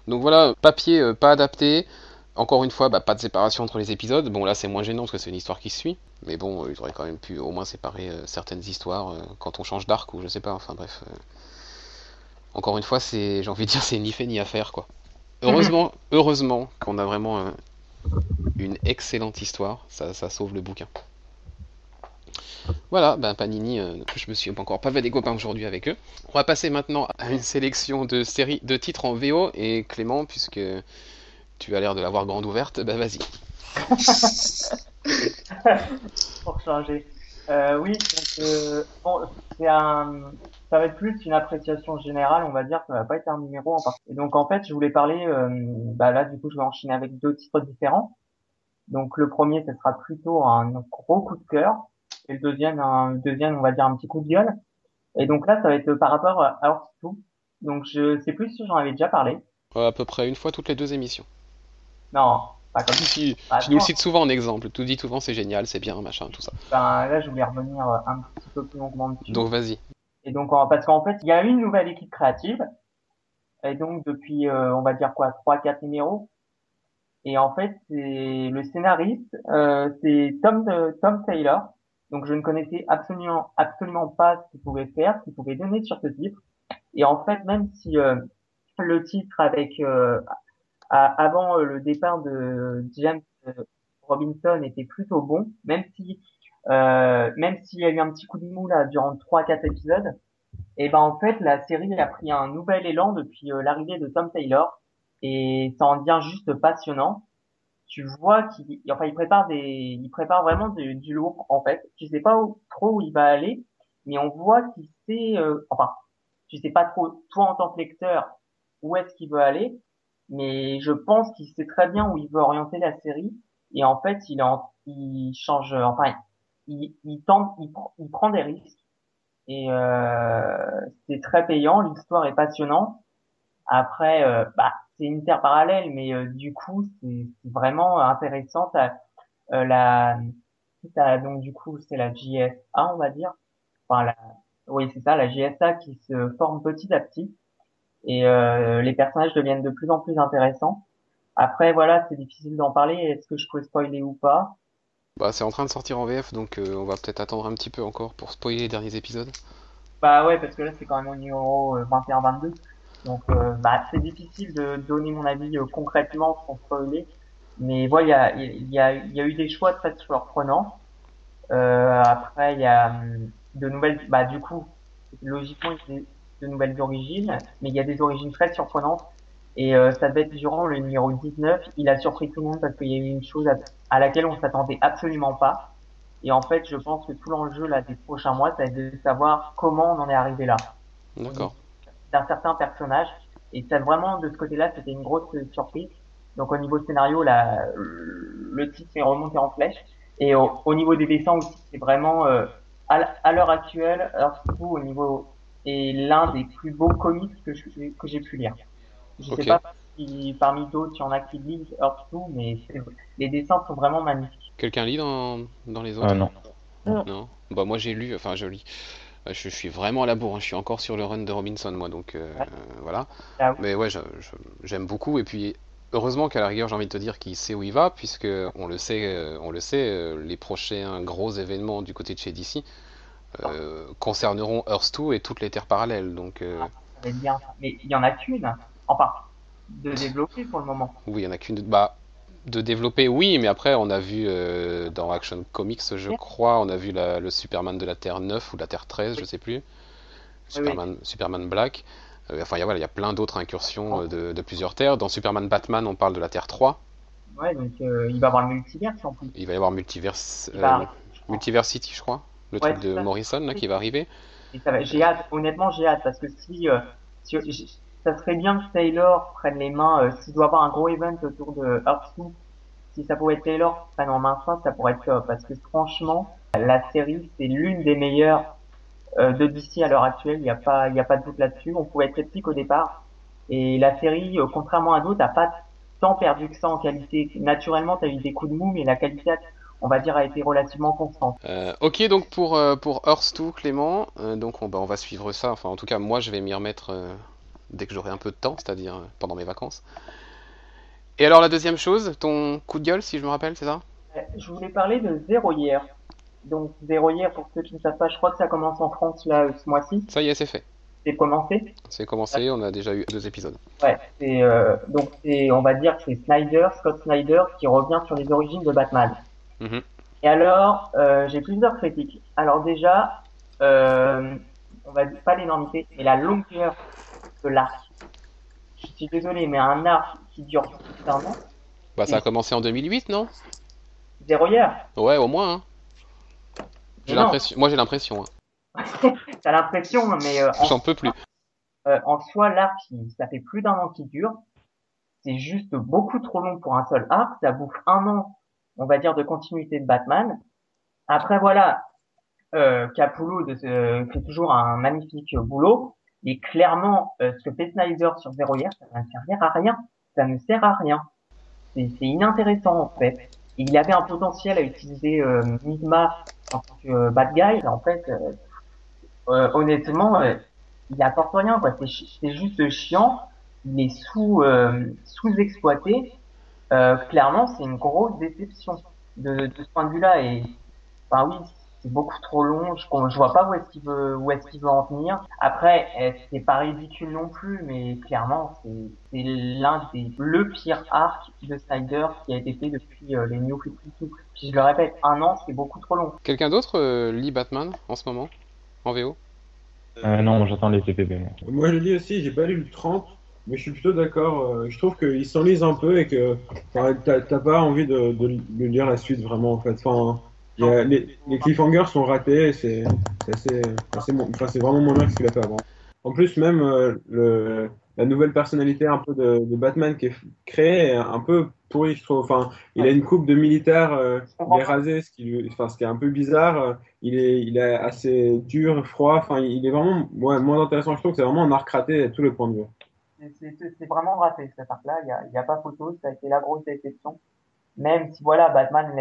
Donc voilà, papier euh, pas adapté. Encore une fois, bah, pas de séparation entre les épisodes. Bon là c'est moins gênant parce que c'est une histoire qui se suit. Mais bon, euh, ils auraient quand même pu au moins séparer euh, certaines histoires quand on change d'arc ou je sais pas. Enfin bref. Encore une fois, c'est, j'ai envie de dire, c'est ni fait ni à faire quoi. Heureusement, heureusement qu'on a vraiment euh, une excellente histoire. Ça, ça sauve le bouquin. Voilà, ben Panini, euh, je me suis encore pas fait des copains aujourd'hui avec eux. On va passer maintenant à une sélection de séries, de titres en VO. Et Clément, puisque tu as l'air de l'avoir grande ouverte, bah vas-y. pour changer. Euh, oui, donc, euh, bon, c'est un, ça va être plus une appréciation générale, on va dire, ça va pas être un numéro en particulier. Et donc en fait, je voulais parler, euh, bah là du coup, je vais enchaîner avec deux titres différents. Donc le premier, ce sera plutôt un gros coup de cœur, et le deuxième, un le deuxième, on va dire un petit coup de gueule. Et donc là, ça va être par rapport à 2. Donc je sais plus si j'en avais déjà parlé. Euh, à peu près une fois toutes les deux émissions. Non, pas comme Tu, nous le cites souvent en exemple. Tu dis souvent c'est génial, c'est bien, machin, tout ça. Ben, là, je voulais revenir un petit peu plus longuement dessus. Donc vas-y. Et donc, parce qu'en fait, il y a une nouvelle équipe créative. Et donc, depuis, euh, on va dire quoi, trois, quatre numéros. Et en fait, c'est le scénariste, euh, c'est Tom, euh, Tom Taylor. Donc, je ne connaissais absolument, absolument pas ce qu'il pouvait faire, ce qu'il pouvait donner sur ce titre. Et en fait, même si euh, le titre avec euh, à- avant euh, le départ de James euh, Robinson était plutôt bon, même si euh, même s'il y a eu un petit coup de mou là durant trois quatre épisodes, et ben en fait la série a pris un nouvel élan depuis euh, l'arrivée de Tom Taylor et ça en devient juste passionnant. Tu vois qu'il enfin il prépare des il prépare vraiment du, lourd en fait. Tu sais pas trop où il va aller, mais on voit qu'il sait euh, enfin tu sais pas trop toi en tant que lecteur où est-ce qu'il veut aller, mais je pense qu'il sait très bien où il veut orienter la série et en fait il en il change enfin il, il tente il, il prend des risques et euh, c'est très payant l'histoire est passionnante après euh, bah c'est une terre parallèle, mais euh, du coup, c'est vraiment intéressant. T'as, euh, la, donc du coup, c'est la JSA, on va dire. Enfin, la, oui, c'est ça, la JSA qui se forme petit à petit, et euh, les personnages deviennent de plus en plus intéressants. Après, voilà, c'est difficile d'en parler. Est-ce que je peux spoiler ou pas? Bah, c'est en train de sortir en VF, donc euh, on va peut-être attendre un petit peu encore pour spoiler les derniers épisodes. Bah ouais, parce que là, c'est quand même au numéro euh, 21-22. Donc, euh, bah, c'est difficile de donner mon avis euh, concrètement sans spoiler. Mais voilà, il y a, y, a, y a eu des choix très surprenants. Euh, après, il y a hum, de nouvelles... Bah, du coup, logiquement, il y a de nouvelles origines. Mais il y a des origines très surprenantes. Et euh, ça devait être durant le numéro 19. Il a surpris tout le monde parce qu'il y a eu une chose à, à laquelle on s'attendait absolument pas. Et en fait, je pense que tout l'enjeu là des prochains mois, ça va être de savoir comment on en est arrivé là. D'accord. d'un certain personnage. Et ça vraiment de ce côté-là, c'était une grosse surprise. Donc au niveau scénario, la, le titre est remonté en flèche. Et au, au niveau des dessins aussi, c'est vraiment euh, à, l'heure actuelle, alors surtout au niveau est l'un des plus beaux comics que j'ai pu lire. Je Ok. sais pas si parmi d'autres il y en a qui lisent Earth 2, mais les dessins sont vraiment magnifiques. Quelqu'un lit dans, dans les autres Ah non. Non. Bah moi j'ai lu, enfin je lis. Euh, Je, je suis vraiment à la bourre, hein. je suis encore sur le run de Robinson moi, donc euh, Ouais. voilà. Ah oui. Mais ouais, j'aime beaucoup et puis heureusement qu'à la rigueur j'ai envie de te dire qu'il sait où il va puisque on le sait, euh, on le sait, euh, les prochains gros événements du côté de chez DC euh, concerneront Earth 2 et toutes les terres parallèles. Donc euh, Ça va être bien. Mais il y en a qu'une, enfin, de développer pour le moment. oui, il y en a qu'une. Bah, de développer, oui, mais après on a vu euh, dans Action Comics, je crois, on a vu la- le Superman de la Terre 9 ou la Terre 13, je sais plus. Superman, Superman Black. Euh, enfin, il y a, voilà, il y a plein d'autres incursions euh, de, de plusieurs terres. Dans Superman Batman, on parle de la Terre 3. Ouais, donc il va y avoir le multivers en plus. Il va y avoir Multiverse, va euh, arriver, je crois. Le Ouais, truc de ça. Morrison là, qui va arriver. J'ai hâte, honnêtement, j'ai hâte parce que si, ça serait bien que Taylor prenne les mains, euh, s'il doit avoir un gros event autour de Earth 2, si ça pouvait être Taylor prenne en main ça, ça pourrait être top parce que franchement, la série, c'est l'une des meilleures euh, de DC à l'heure actuelle, il n'y a pas, y a pas de doute là-dessus. On pouvait être sceptique au départ et la série, euh, contrairement à d'autres, a pas tant perdu que ça en qualité. Naturellement, t'as eu des coups de mou, mais la qualité, on va dire, a été relativement constante. Euh, ok, donc pour, euh, pour Earth 2, Clément, donc on, bah, on va suivre ça. Enfin, en tout cas, moi, je vais m'y remettre dès que j'aurai un peu de temps, c'est-à-dire pendant mes vacances. Et alors, la deuxième chose, ton coup de gueule, si je me rappelle, c'est ça? Euh, Je voulais parler de Zéro hier. Donc Zéro hier, pour ceux qui ne savent pas, je crois que ça commence en France là euh, ce mois-ci. Ça y est, c'est fait. C'est commencé? C'est commencé, on a déjà eu deux épisodes. Ouais, c'est euh, donc c'est, on va dire que c'est Snyder, Scott Snyder, qui revient sur les origines de Batman. Mhm. Et alors, euh, j'ai plusieurs critiques. Alors déjà, euh, on va dire pas l'énormité, mais la longueur l'arc. Je suis désolé, mais un arc qui dure un an, Bah, ça a commencé en 2008, non? Zéro hier. Ouais, au moins, hein. J'ai l'impression, moi j'ai l'impression, hein. T'as l'impression, mais euh, en J'en peux plus. Euh, en soi, l'arc, ça fait plus d'un an qu'il dure. C'est juste beaucoup trop long pour un seul arc. Ça bouffe un an, on va dire, de continuité de Batman. Après, voilà, euh, Capullo de fait toujours un magnifique boulot. Et clairement, euh, ce que fait Snyder sur Zero Year, ça ne sert à rien. Ça ne sert à rien. C'est inintéressant, en fait. Et il avait un potentiel à utiliser euh, en tant que euh, bad guy. En fait, euh, euh, honnêtement, euh, il apporte rien quoi c'est juste chiant il est sous sous-exploité euh, clairement c'est une grosse déception de, de ce point de vue-là et enfin oui c'est beaucoup trop long je, je vois pas où est-ce qu'il veut où est-ce qu'il veut en venir après euh, c'est pas ridicule non plus mais clairement c'est c'est l'un des le pire arc de Snyder qui a été fait depuis euh, les New 52 puis je le répète un an c'est beaucoup trop long Quelqu'un d'autre euh, lit Batman en ce moment? En VO? Euh, non, j'attends les TPB. moi. Je lis aussi, j'ai pas lu le 30, mais je suis plutôt d'accord. euh, je trouve qu'ils s'enlisent un peu et que t'as t'as pas envie de, de, de lire la suite vraiment en fait. Enfin, a- les, les cliffhangers sont ratés, c'est assez, enfin, vraiment moins bien que ce qu'il a fait avant. En plus, même euh, le, la nouvelle personnalité un peu de, de Batman qui est créée est un peu pourrie, je trouve. Enfin, il a une coupe de militaire, euh, il est rasé, ce qui, lui- enfin, ce qui est un peu bizarre. il est, il est assez dur, froid. Enfin, il est vraiment ouais, moins intéressant. Je trouve c'est vraiment un arc raté à tous les points de vue. c'est- vraiment raté cet arc-là. Il y a, a pas photo, ça a été la grosse déception. Même si voilà, Batman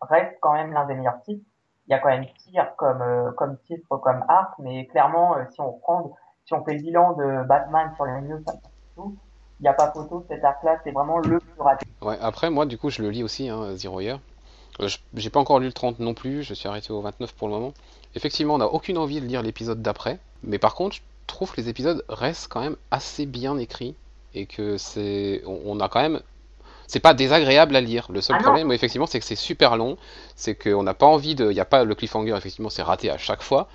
reste quand même l'un des meilleurs titres. Il y a quand même pire comme euh, comme titre, comme arc, mais clairement, euh, si on prend, si on fait le bilan de Batman sur les news, tout, il n'y a pas photo. Cet arc-là, c'est vraiment le plus raté. Ouais, après, moi, du coup, je le lis aussi, hein, Zero Year. Euh, J'ai pas encore lu le 30 non plus, je suis arrêté au 29 pour le moment. Effectivement, on n'a aucune envie de lire l'épisode d'après, mais par contre, je trouve que les épisodes restent quand même assez bien écrits et que c'est. On a quand même. C'est pas désagréable à lire. Le seul Ah problème, effectivement, c'est que c'est super long. C'est qu'on n'a pas envie de. Il n'y a pas le cliffhanger, effectivement, c'est raté à chaque fois.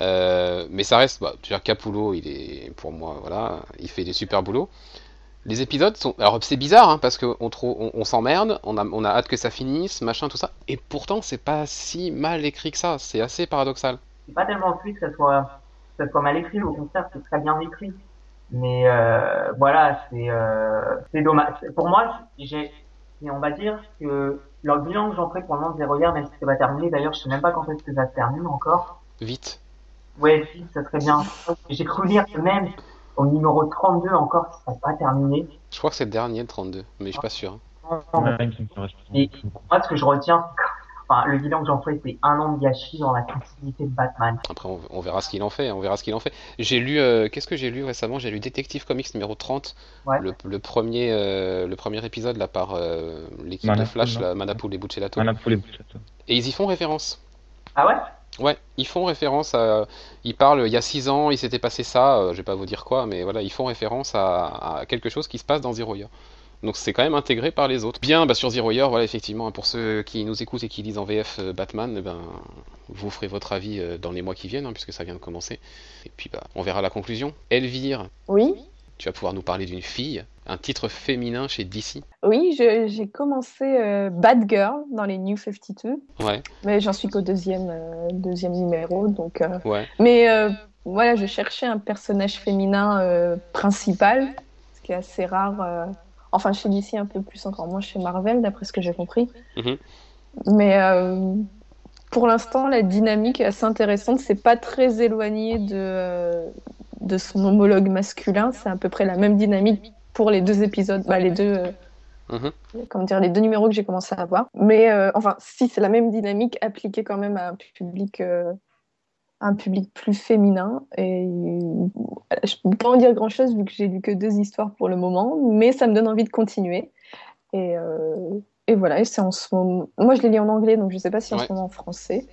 Euh, mais ça reste. Bah, tu Capullo, il est. Pour moi, voilà, il fait des super boulots. Les épisodes sont. Alors c'est bizarre hein, parce qu'on on, on s'emmerde, on a, on a hâte que ça finisse, machin, tout ça. Et pourtant c'est pas si mal écrit que ça. C'est assez paradoxal. c'est pas tellement le fait que ça soit que ça soit mal écrit au contraire c'est très bien écrit mais euh, voilà c'est euh, c'est dommage pour moi j'ai on va dire que leur bilan que j'en ferai pour le moment Zero Year même si c'est pas terminé d'ailleurs je sais même pas quand est-ce que ça se termine encore Vite. ouais si ça serait bien j'ai cru lire que même au numéro 32 encore ça serait pas terminé Je crois que c'est le dernier, le 32, mais je suis pas sûr. hein. Et- moi ce que je retiens enfin le bilan que j'en ferai c'est un an de gâchis dans la continuité de Batman Après on, on verra ce qu'il en fait, on verra ce qu'il en fait. J'ai lu, euh, qu'est-ce que j'ai lu récemment? J'ai lu Detective Comics numéro 30, Ouais. le, le premier, euh, le premier épisode là par euh, l'équipe de Flash, là, Manapool et Buccellato. Châteaux. Et ils y font référence. ah ouais? Ouais, ils font référence à. Ils parlent, il y a 6 ans, il s'était passé ça, euh, je vais pas vous dire quoi, mais voilà, ils font référence à, à quelque chose qui se passe dans Zero Year. Donc c'est quand même intégré par les autres. Bien, bah sur Zero Year, voilà, effectivement, pour ceux qui nous écoutent et qui lisent en VF euh, Batman, eh ben, vous ferez votre avis euh, dans les mois qui viennent, hein, puisque ça vient de commencer. Et puis, bah, on verra la conclusion. Elvire, Oui, tu vas pouvoir nous parler d'une fille, un titre féminin chez DC. oui, j'ai commencé euh, Bad Girl dans les New 52, Ouais, mais j'en suis qu'au deuxième, euh, deuxième numéro, donc. ouais, Mais voilà, je cherchais un personnage féminin principal, ce qui est assez rare. Enfin, chez DC, un peu plus encore moins chez Marvel, d'après ce que j'ai compris. Mhm. Mais euh, pour l'instant, la dynamique est assez intéressante. C'est pas très éloigné de, euh, de son homologue masculin. C'est à peu près la même dynamique pour les deux épisodes, bah, les deux. euh, Mhm. comment dire, les deux numéros que j'ai commencé à voir. Mais euh, enfin, si, c'est la même dynamique appliquée quand même à un public, euh, un public plus féminin. Et je peux pas en dire grand-chose vu que j'ai lu que deux histoires pour le moment, mais ça me donne envie de continuer. Et, euh, et voilà, et c'est en ce moment. Moi, je l'ai lu en anglais, donc je sais pas si en Ouais. ce moment en français.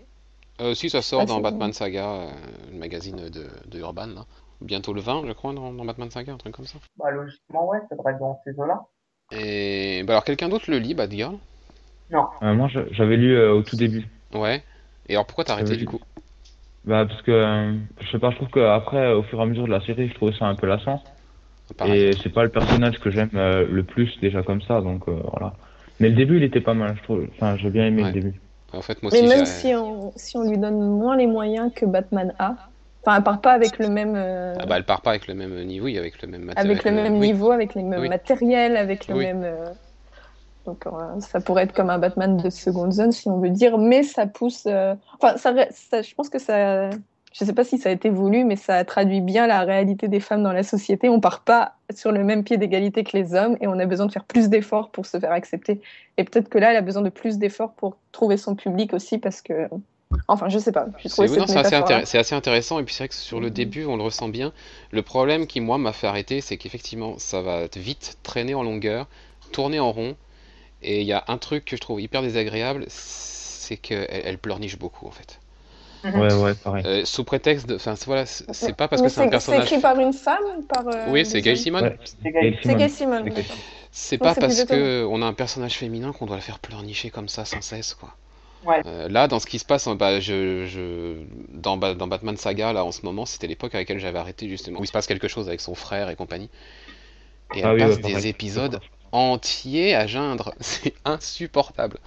Euh, si ça sort Ah, dans Batman Saga, euh, le magazine de, de Urban, là. Bientôt le 20, je crois, dans, dans Batman Saga, un truc comme ça. bah logiquement ouais ça devrait être dans ces eaux-là Et bah alors quelqu'un d'autre le lit, Batgirl Euh, moi, j'avais lu euh, au tout début. Ouais. Et alors pourquoi t'as arrêté du coup? Bah, parce que, euh, je sais pas, je trouve qu'après, au fur et à mesure de la série, je trouvais ça un peu lassant. Pareil. Et c'est pas le personnage que j'aime euh, le plus déjà comme ça, donc euh, voilà. Mais le début, il était pas mal, je trouve. Enfin, j'ai bien aimé Ouais. le début. En fait, moi Mais aussi, même j'ai- si on, si on lui donne moins les moyens que Batman a, enfin, elle part pas avec le même. euh, Ah bah elle part pas avec le même niveau, oui, avec le même matériel. avec le même oui. niveau, avec les mêmes Oui. matériels, avec le Oui. même. euh, Donc euh, ça pourrait être comme un Batman de seconde zone si on veut dire, mais ça pousse. euh, Enfin, ça, je pense que ça. Je sais pas si ça a été voulu, mais ça traduit bien la réalité des femmes dans la société. On part pas sur le même pied d'égalité que les hommes et on a besoin de faire plus d'efforts pour se faire accepter. Et peut-être que là, elle a besoin de plus d'efforts pour trouver son public aussi parce que. Enfin, je sais pas. C'est oui, assez, intéressant et puis c'est vrai que sur le Mhm. début on le ressent bien. Le problème qui moi m'a fait arrêter c'est qu'effectivement ça va vite traîner en longueur, tourner en rond et il y a un truc que je trouve hyper désagréable, c'est qu'elle elle pleurniche beaucoup en fait. Ouais, ouais, pareil. Euh, sous prétexte de, enfin c'est- voilà, c'est c'est pas parce Mais que c'est un C'est personnage. écrit par une femme par. euh, Oui, c'est Gail Simone. Ouais. C'est Gail C'est. Gail Simone. C'est. C'est pas c'est parce plus que on a un personnage féminin qu'on doit le faire pleurnicher comme ça sans cesse, quoi. Ouais. Euh, là, dans ce qui se passe, bah, je, je, dans, Ba- dans Batman Saga, là, en ce moment, c'était l'époque à laquelle j'avais arrêté, justement, où il se passe quelque chose avec son frère et compagnie. Et elle Ah oui, passe ouais, des épisodes entiers à geindre. C'est insupportable.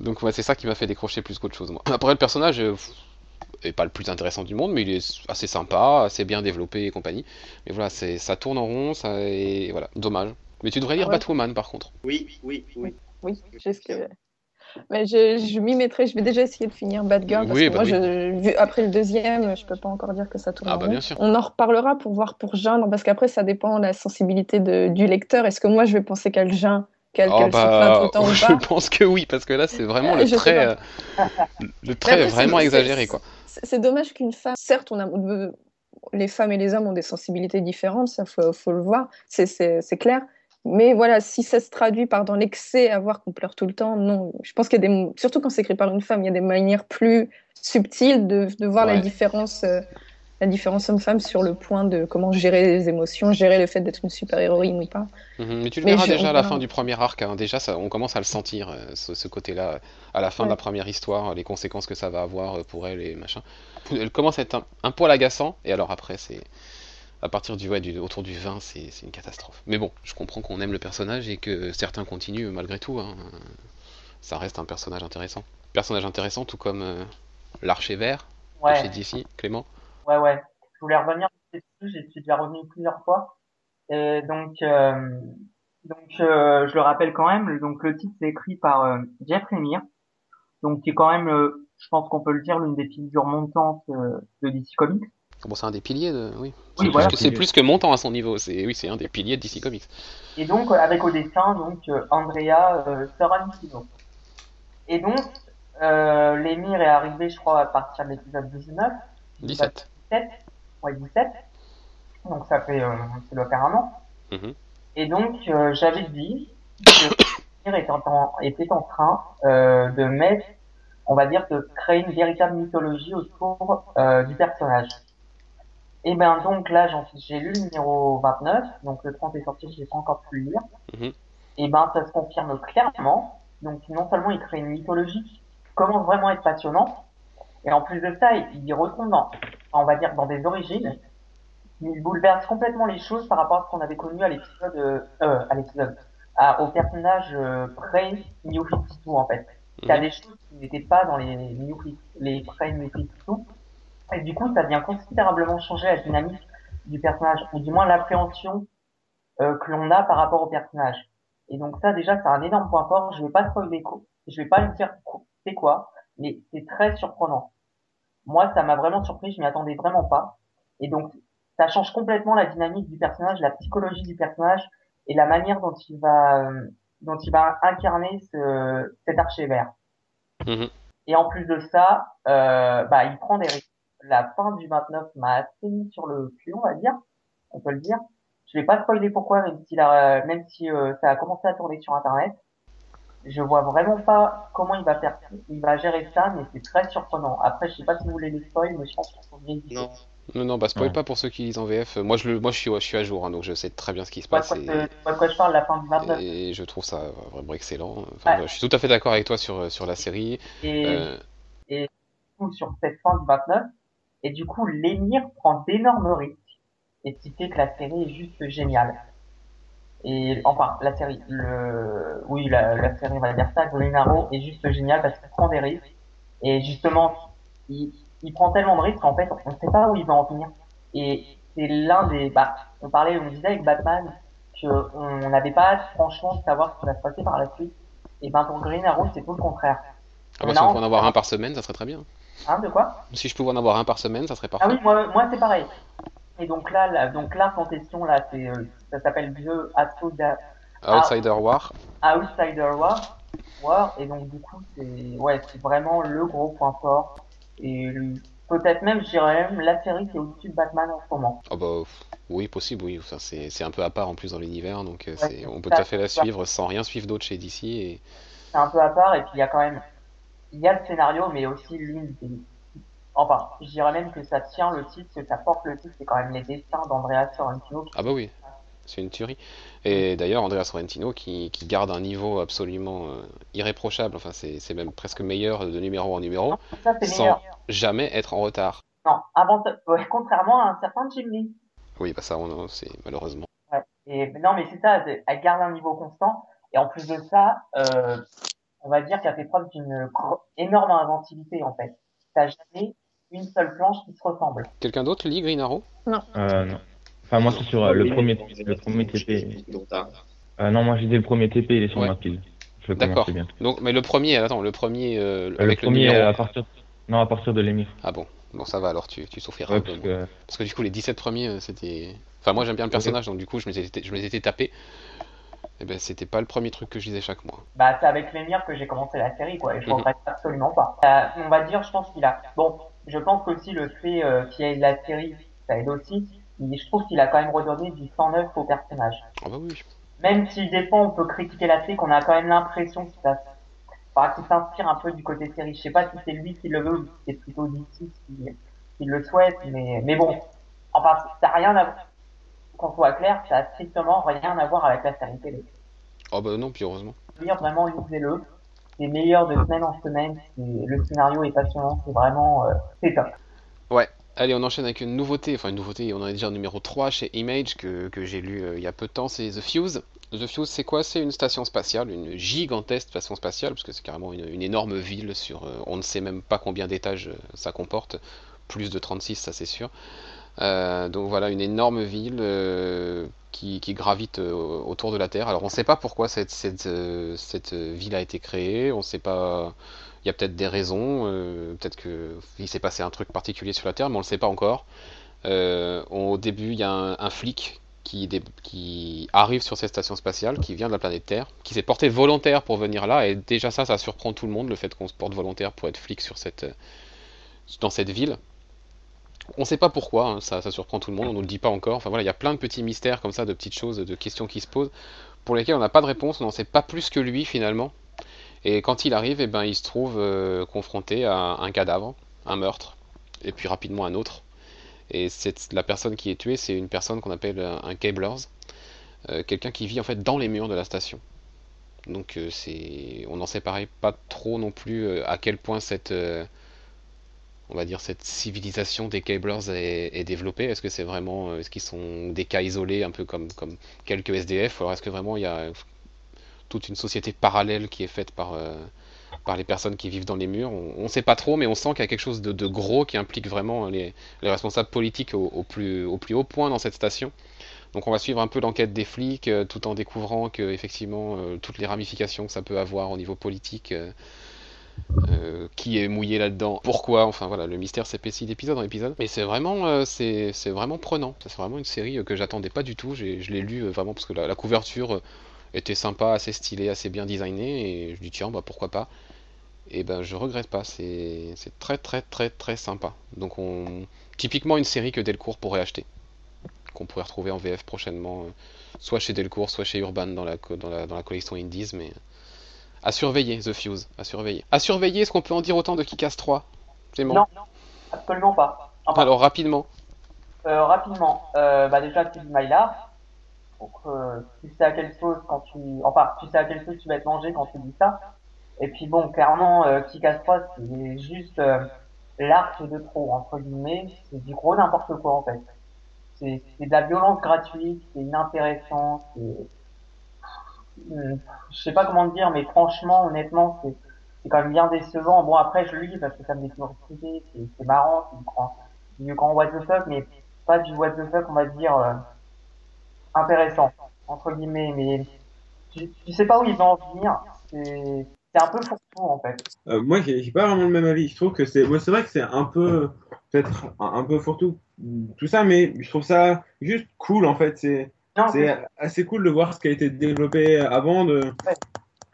Donc, ouais, c'est ça qui m'a fait décrocher plus qu'autre chose, moi. Après, le personnage euh, pff, est pas le plus intéressant du monde, mais il est assez sympa, assez bien développé et compagnie. Mais voilà, c'est, ça tourne en rond, ça, et voilà, dommage. Mais tu devrais lire Ah ouais. Batwoman, par contre. Oui, oui, oui. Oui, j'ai ce que- Mais je, je m'y mettrai. Je vais déjà essayer de finir Bad Girl parce Oui, que bah moi, je, vu- après le deuxième, je peux pas encore dire que ça tourne Ah bah rond. bien sûr. On en reparlera pour voir pour Jeanne, parce qu'après, ça dépend de la sensibilité de, du lecteur. Est-ce que moi, je vais penser qu'elle geint, qu'elle Oh tout bah, le temps ou je pas pense que oui, parce que là c'est vraiment le Je trait, euh, le trait vraiment exagéré c'est- quoi. C'est c'est dommage qu'une femme, certes, on a, les femmes et les hommes ont des sensibilités différentes, ça faut, faut le voir, c'est clair. Mais voilà, si ça se traduit par dans l'excès à voir qu'on pleure tout le temps, non. Je pense qu'il y a des, surtout quand c'est écrit par une femme, il y a des manières plus subtiles de, de voir la différence, euh, la différence homme-femme sur le point de comment gérer les émotions, gérer le fait d'être une super-héroïne ou pas. Mhm, Mais tu le Mais verras je- déjà à la fin du premier arc, hein. déjà ça, on commence à le sentir, euh, ce, ce côté-là, à la fin de la première histoire, les conséquences que ça va avoir euh, pour elle et machin. Elle commence à être un, un poil agaçant, et alors après c'est... À partir du, ouais, du autour du 20, c'est c'est une catastrophe. Mais bon, je comprends qu'on aime le personnage et que certains continuent malgré tout. hein. Ça reste un personnage intéressant. Personnage intéressant, tout comme euh, l'archer vert de chez DC, Clément. ouais, ouais. Je voulais revenir dessus, j'y suis déjà revenu plusieurs fois. Et donc, euh, donc euh, je le rappelle quand même, donc le titre c'est écrit par euh, Jeff Lemire, donc qui est quand même, euh, je pense qu'on peut le dire, l'une des figures montantes euh, de DC Comics. Bon, c'est un des piliers de. Oui, Oui, c'est plus, voilà. que- c'est plus que montant à son niveau. C'est oui, c'est un des piliers de DC Comics. Et donc, euh, avec au dessin, donc, euh, Andrea euh, Sorrentino. Et donc, euh, l'émir est arrivé, je crois, à partir de l'épisode 19. 17. 17. Ouais, 17. Donc, ça fait, euh, ça doit faire un an. Mhm. Et donc, euh, j'avais dit que l'émir était en, était en train de mettre, on va dire, de créer une véritable mythologie autour du personnage. Et ben donc là, j'ai lu le numéro 29, donc le 30 est sorti, je l'ai pas encore pu le lire. Mhm. Et ben ça se confirme clairement. Donc non seulement il crée une mythologie qui commence vraiment à être passionnante, et en plus de ça, il il retombe dans, on va dire, dans des origines. Il bouleverse complètement les choses par rapport à ce qu'on avait connu à l'épisode, euh, euh, à l'épisode, au personnage euh, pré-New 52 en fait. Il y a Mhm. des choses qui n'étaient pas dans les New 50 les pré-New 52. Et du coup, ça vient considérablement changer la dynamique du personnage, ou du moins l'appréhension euh, que l'on a par rapport au personnage. Et donc ça, déjà, c'est un énorme point fort. Je vais pas spoiler, quoi. je vais pas le dire c'est quoi, mais c'est très surprenant. Moi, ça m'a vraiment surpris, je m'y attendais vraiment pas. Et donc, ça change complètement la dynamique du personnage, la psychologie du personnage et la manière dont il va, euh, dont il va incarner ce, cet archer vert. Mhm. Et en plus de ça, euh, bah, il prend des risques. La fin du 29 m'a assez mis sur le cul, on va dire. On peut le dire. Je vais pas spoiler pourquoi, même si, la, même si euh, ça a commencé à tourner sur Internet. Je vois vraiment pas comment il va faire, il va gérer ça, mais c'est très surprenant. Après, je sais pas si vous voulez les spoils, mais je pense qu'il faut bien. Non, Non, non, bah spoil Ouais. pas pour ceux qui lisent en VF. Moi, je, le, moi je, suis, je suis à jour, hein, donc je sais très bien ce qui se passe. quoi, Et, de quoi je parle, la fin du 29. et je trouve ça vraiment excellent. Enfin, Ouais. Je suis tout à fait d'accord avec toi sur, sur la série. Et, Euh, coup sur cette fin du 29. Et du coup, l'émir prend d'énormes risques. Et ce qui fait que la série est juste géniale. Et enfin, la série, le, oui, la, la série, on va dire ça, Green Arrow est juste géniale parce qu'il prend des risques. Et justement, il, il prend tellement de risques qu'en fait, on ne sait pas où il va en venir. Et c'est l'un des, bah, on parlait, on disait avec Batman que on n'avait pas franchement, de savoir ce qui va se passer par la suite. Et ben, pour Green Arrow, c'est tout le contraire. ah bah, On si on peut en avoir un par semaine, ça serait très bien. Hein, de quoi? Si je pouvais en avoir un par semaine, ça serait Ah parfait. oui, moi, moi c'est pareil. Et donc là, là donc l'arc en question là, c'est, euh, ça s'appelle The Outsider, Outsider War. Outsider War, War. Et donc du coup, c'est, ouais, c'est vraiment le gros point fort. Et peut-être même, je dirais même la série qui est au-dessus de Batman en ce moment. Ah bah oui, possible, oui. Enfin, c'est c'est un peu à part en plus dans l'univers, donc euh, c'est- on peut tout à fait la suivre sans rien suivre d'autre chez DC. Et... C'est un peu à part. Et puis il y a quand même, il y a le scénario, mais aussi l'une des, enfin, je dirais même que ça tient le titre, que ça porte le titre, c'est quand même les dessins d'Andrea Sorrentino. qui- Ah bah oui, c'est une tuerie. Et d'ailleurs, Andrea Sorrentino qui, qui garde un niveau absolument euh, irréprochable, enfin c'est même presque meilleur de numéro en numéro, Ça c'est sans meilleur. jamais être en retard. Non, avant, ouais, contrairement à un certain Jim Lee. Oui, bah ça, on- c'est malheureusement. Ouais. Et non, mais c'est ça, elle garde un niveau constant. Et en plus de ça, euh, on va dire qu'elle fait preuve d'une énorme inventivité en fait. T'as jamais une seule planche qui se ressemble. Quelqu'un d'autre lit Green Arrow Euh, non. Enfin, moi, c'est sur euh, le premier, le premier TP. Euh, non, moi, j'ai dit le premier TP, il est sur Ouais. ma pile. D'accord. Donc, mais le premier, attends, le premier euh, Euh, avec le le, premier numéro. à partir, non, à partir de l'émir. Ah bon, bon ça va alors, tu, tu souffriras Ouais, un peu parce que Parce que du coup, les 17 premiers, c'était. Enfin, moi j'aime bien le personnage, donc du coup, je me les étais, je me les étais tapés. Et ben, c'était pas le premier truc que je lisais chaque mois. Bah, c'est avec l'émir que j'ai commencé la série, quoi, et je Mhm. regrette absolument pas. Euh, on va dire, je pense qu'il a. Bon, je pense qu'aussi le fait euh, qu'il y ait de la série, ça aide aussi. Mais je trouve qu'il a quand même redonné du sang neuf au personnage. Ah bah oui. Même si des fois on peut critiquer la série, qu'on a quand même l'impression qu'il enfin, qu'il s'inspire un peu du côté série. Je sais pas si c'est lui qui le veut ou si c'est plutôt DC qui, qui le souhaite, mais, mais bon. Enfin, ça n'a rien à voir. Qu'on soit clair, ça a strictement rien à voir avec la série télé. Oh bah non, puis heureusement. lire, vraiment lisez-le. C'est meilleur de semaine en semaine. Le scénario est passionnant. C'est vraiment, euh, c'est top. Allez, on enchaîne avec une nouveauté, enfin une nouveauté, on en est déjà au numéro 3 chez Image que, que j'ai lu euh, il y a peu de temps, c'est The Fuse. The Fuse, c'est quoi? C'est une station spatiale, une gigantesque station spatiale, parce que c'est carrément une, une énorme ville sur, euh, on ne sait même pas combien d'étages ça comporte, plus de 36, ça c'est sûr. Euh, donc voilà, une énorme ville euh, qui, gravite euh, autour de la Terre. Alors on ne sait pas pourquoi cette, ville a été créée, on ne sait pas... Il y a peut-être des raisons, peut-être qu'il s'est passé un truc particulier sur la Terre, mais on ne le sait pas encore. Au début, il y a un, flic qui, arrive sur cette station spatiale, qui vient de la planète Terre, qui s'est porté volontaire pour venir là, et déjà ça, ça surprend tout le monde, le fait qu'on se porte volontaire pour être flic sur dans cette ville. On ne sait pas pourquoi, hein, ça, surprend tout le monde, on ne le dit pas encore. Enfin voilà, il y a plein de petits mystères comme ça, de petites choses, de questions qui se posent, pour lesquelles on n'a pas de réponse, on n'en sait pas plus que lui finalement. Et quand il arrive, eh ben, il se trouve euh, confronté à un cadavre, un meurtre, et puis rapidement un autre. Et cette, la personne qui est tuée, c'est une personne qu'on appelle un, un Cablers, euh, quelqu'un qui vit en fait dans les murs de la station. Donc euh, c'est, on n'en sait pas trop non plus euh, à quel point cette, euh, on va dire cette civilisation des Cablers est, développée? Est-ce que c'est vraiment, euh, est-ce qu'ils sont des cas isolés, un peu comme comme quelques SDF, ou alors est-ce que vraiment il y a toute une société parallèle qui est faite par euh, par les personnes qui vivent dans les murs? On ne sait pas trop, mais on sent qu'il y a quelque chose de, de gros qui implique vraiment les, les responsables politiques au, plus, au plus haut point dans cette station. Donc on va suivre un peu l'enquête des flics, euh, tout en découvrant que effectivement toutes les ramifications que ça peut avoir au niveau politique, euh, qui est mouillé là-dedans, pourquoi, enfin voilà, le mystère s'épaissit d'épisode en épisode. Mais c'est vraiment, euh, vraiment prenant. C'est vraiment une série euh, que j'attendais pas du tout. Je l'ai lu euh, vraiment parce que la, couverture était sympa, assez stylée, assez bien designée, et je dis tiens bah pourquoi pas. Et ben je regrette pas, c'est très très très très sympa. Donc on typiquement une série que Delcourt pourrait acheter, qu'on pourrait retrouver en VF prochainement, soit chez Delcourt, soit chez Urban dans la dans la, dans la collection Indies, mais à surveiller The Fuse, à surveiller. À surveiller, est-ce qu'on peut en dire autant de Kick-Ass 3 C'est bon. Non, absolument pas. Enfin, Alors rapidement. euh, rapidement, euh, bah déjà c'est du Mylar. Donc euh, tu sais à quelle sauce quand tu, enfin tu sais à quelle sauce tu vas être mangé quand tu dis ça. Et puis bon, clairement, euh, Kick-Ass 3 c'est juste euh, l'arc de trop entre guillemets. C'est du gros n'importe quoi en fait. C'est de la violence gratuite, c'est inintéressant, c'est je sais pas comment dire, mais franchement, honnêtement, c'est quand même bien décevant. Bon, après, je lis parce que ça me découvre privé, c'est marrant, c'est du grand, du what the fuck, mais pas du what the fuck, on va dire, euh, intéressant, entre guillemets, mais tu, sais pas où ils vont en venir. C'est un peu fourre-tout, en fait. Euh, moi, j'ai pas vraiment le même avis. Je trouve que c'est, ouais, c'est vrai que c'est un peu, peut-être un, peu fourre-tout, tout ça, mais je trouve ça juste cool en fait. C'est, C'est assez cool de voir ce qui a été développé avant, de,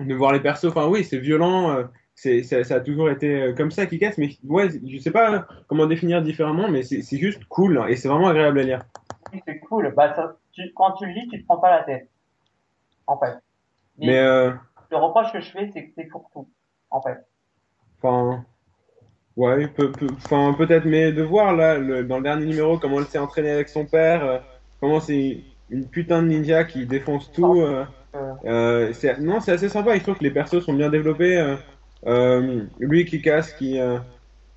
de voir les persos. Enfin, oui, c'est violent. euh, C'est, ça, ça a toujours été euh, comme ça qui casse, mais ouais, je sais pas comment définir différemment, mais c'est, c'est juste cool hein, et c'est vraiment agréable à lire. c'est cool. Bah, ça, tu, quand tu le lis, tu te prends pas la tête, en fait. Mais, Mais euh, le reproche que je fais, c'est que c'est fourre-tout, en fait. Enfin, ouais, peu, peu- enfin, peut-être, mais de voir là, le- dans le dernier numéro, comment elle s'est entraînée avec son père, euh, comment c'est une putain de ninja qui défonce tout. euh, Euh, non, c'est assez sympa. Je trouve que les persos sont bien développés. euh, lui qui casse, qui,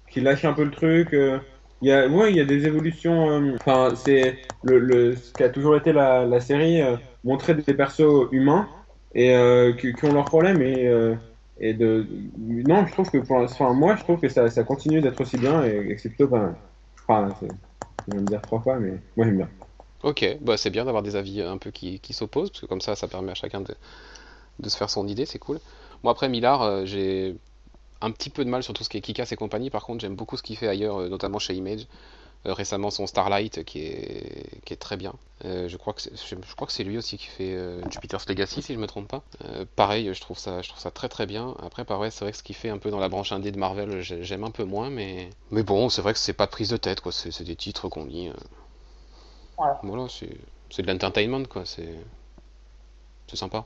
qui lâche un peu le truc. il y a, ouais, il y a des évolutions. euh, Enfin, c'est le, le, ce qui a toujours été la, la série, euh, montrer des persos humains et euh, qui, qui ont leurs problèmes et et de non je trouve que pour moi je trouve que ça, ça continue d'être aussi bien et, et c'est plutôt pas mal enfin je vais me dire trois fois mais moi j'aime bien Ok, bah c'est bien d'avoir des avis un peu qui, qui s'opposent, parce que comme ça, ça permet à chacun de, de se faire son idée, c'est cool. Moi après Millard, euh, j'ai un petit peu de mal sur tout ce qui est Kikas et compagnie. Par contre, j'aime beaucoup ce qu'il fait ailleurs, euh, notamment chez Image. Euh, récemment, son Starlight qui est, qui est très bien. Euh, je crois que c'est, je, crois que c'est lui aussi qui fait euh, Jupiter's Legacy, si je me trompe pas. Euh, pareil, je trouve ça, je trouve ça très très bien. Après, pareil, c'est vrai que ce qu'il fait un peu dans la branche indé de Marvel, j'ai- j'aime un peu moins, mais mais bon, c'est vrai que c'est pas prise de tête, quoi. C'est des titres qu'on lit. Euh. Voilà. Voilà, c'est, c'est de l'entertainment, quoi. C'est, c'est sympa.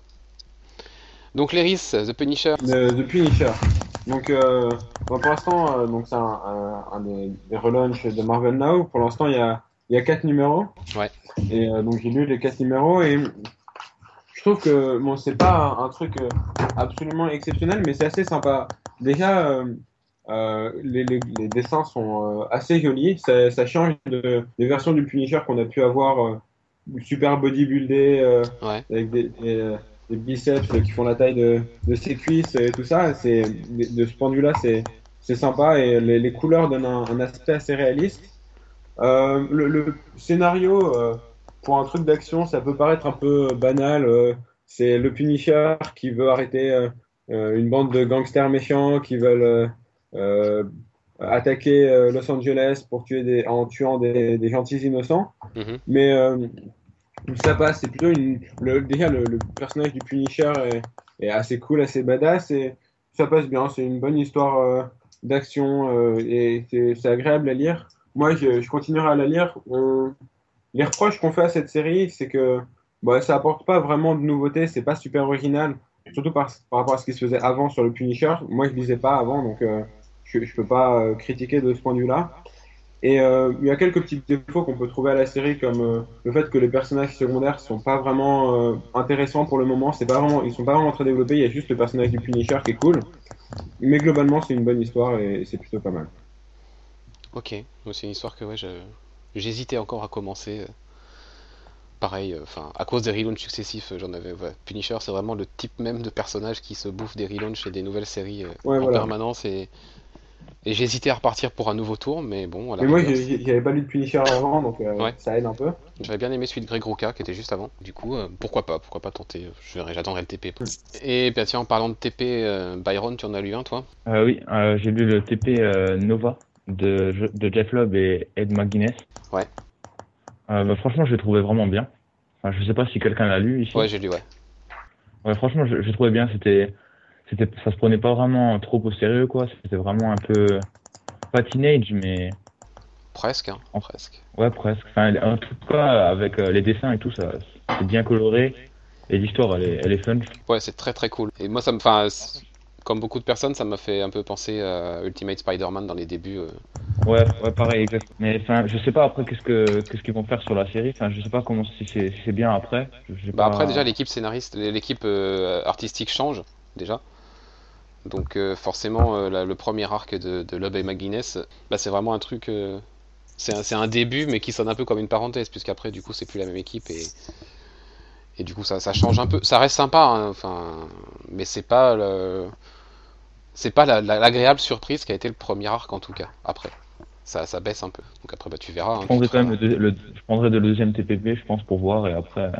Donc, Leris, The Punisher. de, de Punisher. Donc, euh, bon, pour l'instant, euh, donc c'est un, un, un des, des relaunchs de Marvel Now. Pour l'instant, il y a, il y a quatre numéros. Ouais. Et euh, donc, j'ai lu les quatre numéros et je trouve que bon, c'est pas un, un truc euh, absolument exceptionnel, mais c'est assez sympa. Déjà, euh, les, les, les dessins sont euh, assez jolis. Ça, ça change de, des versions du Punisher qu'on a pu avoir, euh, super bodybuildé. euh, Ouais. avec des, des, euh, des biceps qui font la taille de, de ses cuisses et tout ça. C'est, de ce point de vue-là, c'est, c'est sympa et les, les couleurs donnent un, un aspect assez réaliste. Euh, le, le scénario, euh, pour un truc d'action, ça peut paraître un peu banal. euh, c'est le Punisher qui veut arrêter une bande de gangsters méchants qui veulent attaquer euh, Los Angeles pour tuer des, en tuant des, des gentils innocents. Mhm. Mais euh, ça passe, c'est plutôt une. Le, déjà, le, le personnage du Punisher est, est assez cool, assez badass, et ça passe bien. C'est une bonne histoire euh, d'action, euh, et c'est c'est agréable à lire. Moi, je, je continuerai à la lire. On- Les reproches qu'on fait à cette série, c'est que bah, ça apporte pas vraiment de nouveautés, c'est pas super original, surtout par, par rapport à ce qui se faisait avant sur le Punisher. Moi, je lisais pas avant, donc euh, je, je peux pas euh, critiquer de ce point de vue-là. Et euh, il y a quelques petits défauts qu'on peut trouver à la série, comme euh, le fait que les personnages secondaires sont pas vraiment intéressants pour le moment. C'est pas vraiment, ils sont pas vraiment très développés. Il y a juste le personnage du Punisher qui est cool. Mais globalement, c'est une bonne histoire et c'est plutôt pas mal. Ok, c'est une histoire que ouais, j'hésitais encore à commencer. Pareil, enfin, à cause des relaunchs successifs, j'en avais. ouais. Punisher, c'est vraiment le type même de personnage qui se bouffe des relaunchs et des nouvelles séries Ouais, en voilà. permanence. Et, et j'hésitais à repartir pour un nouveau tour, mais bon, à la Mais moi, j'ai- j'avais pas lu de Punisher avant, donc euh, Ouais. ça aide un peu. j'avais bien aimé celui de Greg Rucka qui était juste avant. Du coup, euh, pourquoi pas, pourquoi pas tenter. Je verrai, j'attendrai le TP. Et bah, tiens, en parlant de TP, euh, Byron, tu en as lu un, toi? Euh, oui, euh, j'ai lu le TP euh, Nova de, de Jeff Lobb et Ed McGuinness. Ouais. Euh, bah, franchement, je l'ai trouvé vraiment bien. Enfin, je sais pas si quelqu'un l'a lu ici. Ouais, j'ai lu, ouais. Ouais, franchement, je, je trouvais bien. C'était, c'était, ça se prenait pas vraiment trop au sérieux, quoi. C'était vraiment un peu, pas teenage, mais Presque, hein, En- presque. ouais, presque. Enfin, en tout cas, avec euh, les dessins et tout, ça, c'est bien coloré. Et l'histoire, elle est, elle est fun. Ouais, c'est très très cool. Et moi, ça me, enfin, comme beaucoup de personnes, ça m'a fait un peu penser à Ultimate Spider-Man dans les débuts. euh. Ouais, ouais, pareil, exact. Mais enfin, je sais pas après qu'est-ce que, qu'est-ce qu'ils vont faire sur la série. Enfin, je sais pas comment si c'est, si bien après. Bah pas- après, déjà, l'équipe scénariste, l'équipe euh, artistique change déjà. Donc euh, forcément, euh, la- le premier arc de, de Loeb et McGuinness, bah, c'est vraiment un truc. euh, c'est un, début, mais qui sonne un peu comme une parenthèse, puisqu'après, du coup, c'est plus la même équipe et et du coup, ça, ça change un peu. Ça reste sympa, hein, enfin, mais c'est pas le, c'est pas la- la- l'agréable surprise qui a été le premier arc en tout cas. Après, ça, ça baisse un peu. Donc après, bah tu verras. hein, Je prendrais te quand même le, deux- le- je prendrais le deuxième TPP, je pense, pour voir et après.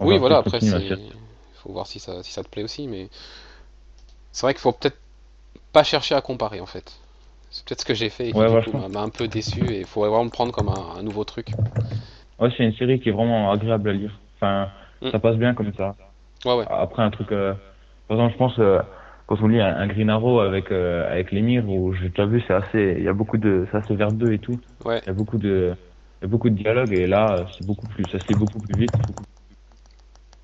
Oui, voilà, après, série. faut voir si ça, si ça te plaît aussi, mais c'est vrai qu'il faut peut-être pas chercher à comparer, en fait. C'est peut-être ce que j'ai fait et qui, Ouais, coup, m'a- un peu déçu, et il faut vraiment le prendre comme un, un nouveau truc. Ouais, c'est une série qui est vraiment agréable à lire. Enfin, Mm. ça passe bien comme ça. Ouais, ouais. Après, un truc. euh, Par exemple, je pense, euh, quand on lit un, un Green Arrow avec, euh, avec l'émir, où j'ai déjà vu, c'est assez. Il y a beaucoup de. C'est assez verbeux et tout. Ouais. Il y a beaucoup de. Il y a beaucoup de dialogue et là, euh, c'est beaucoup plus. Ça se lit beaucoup plus vite.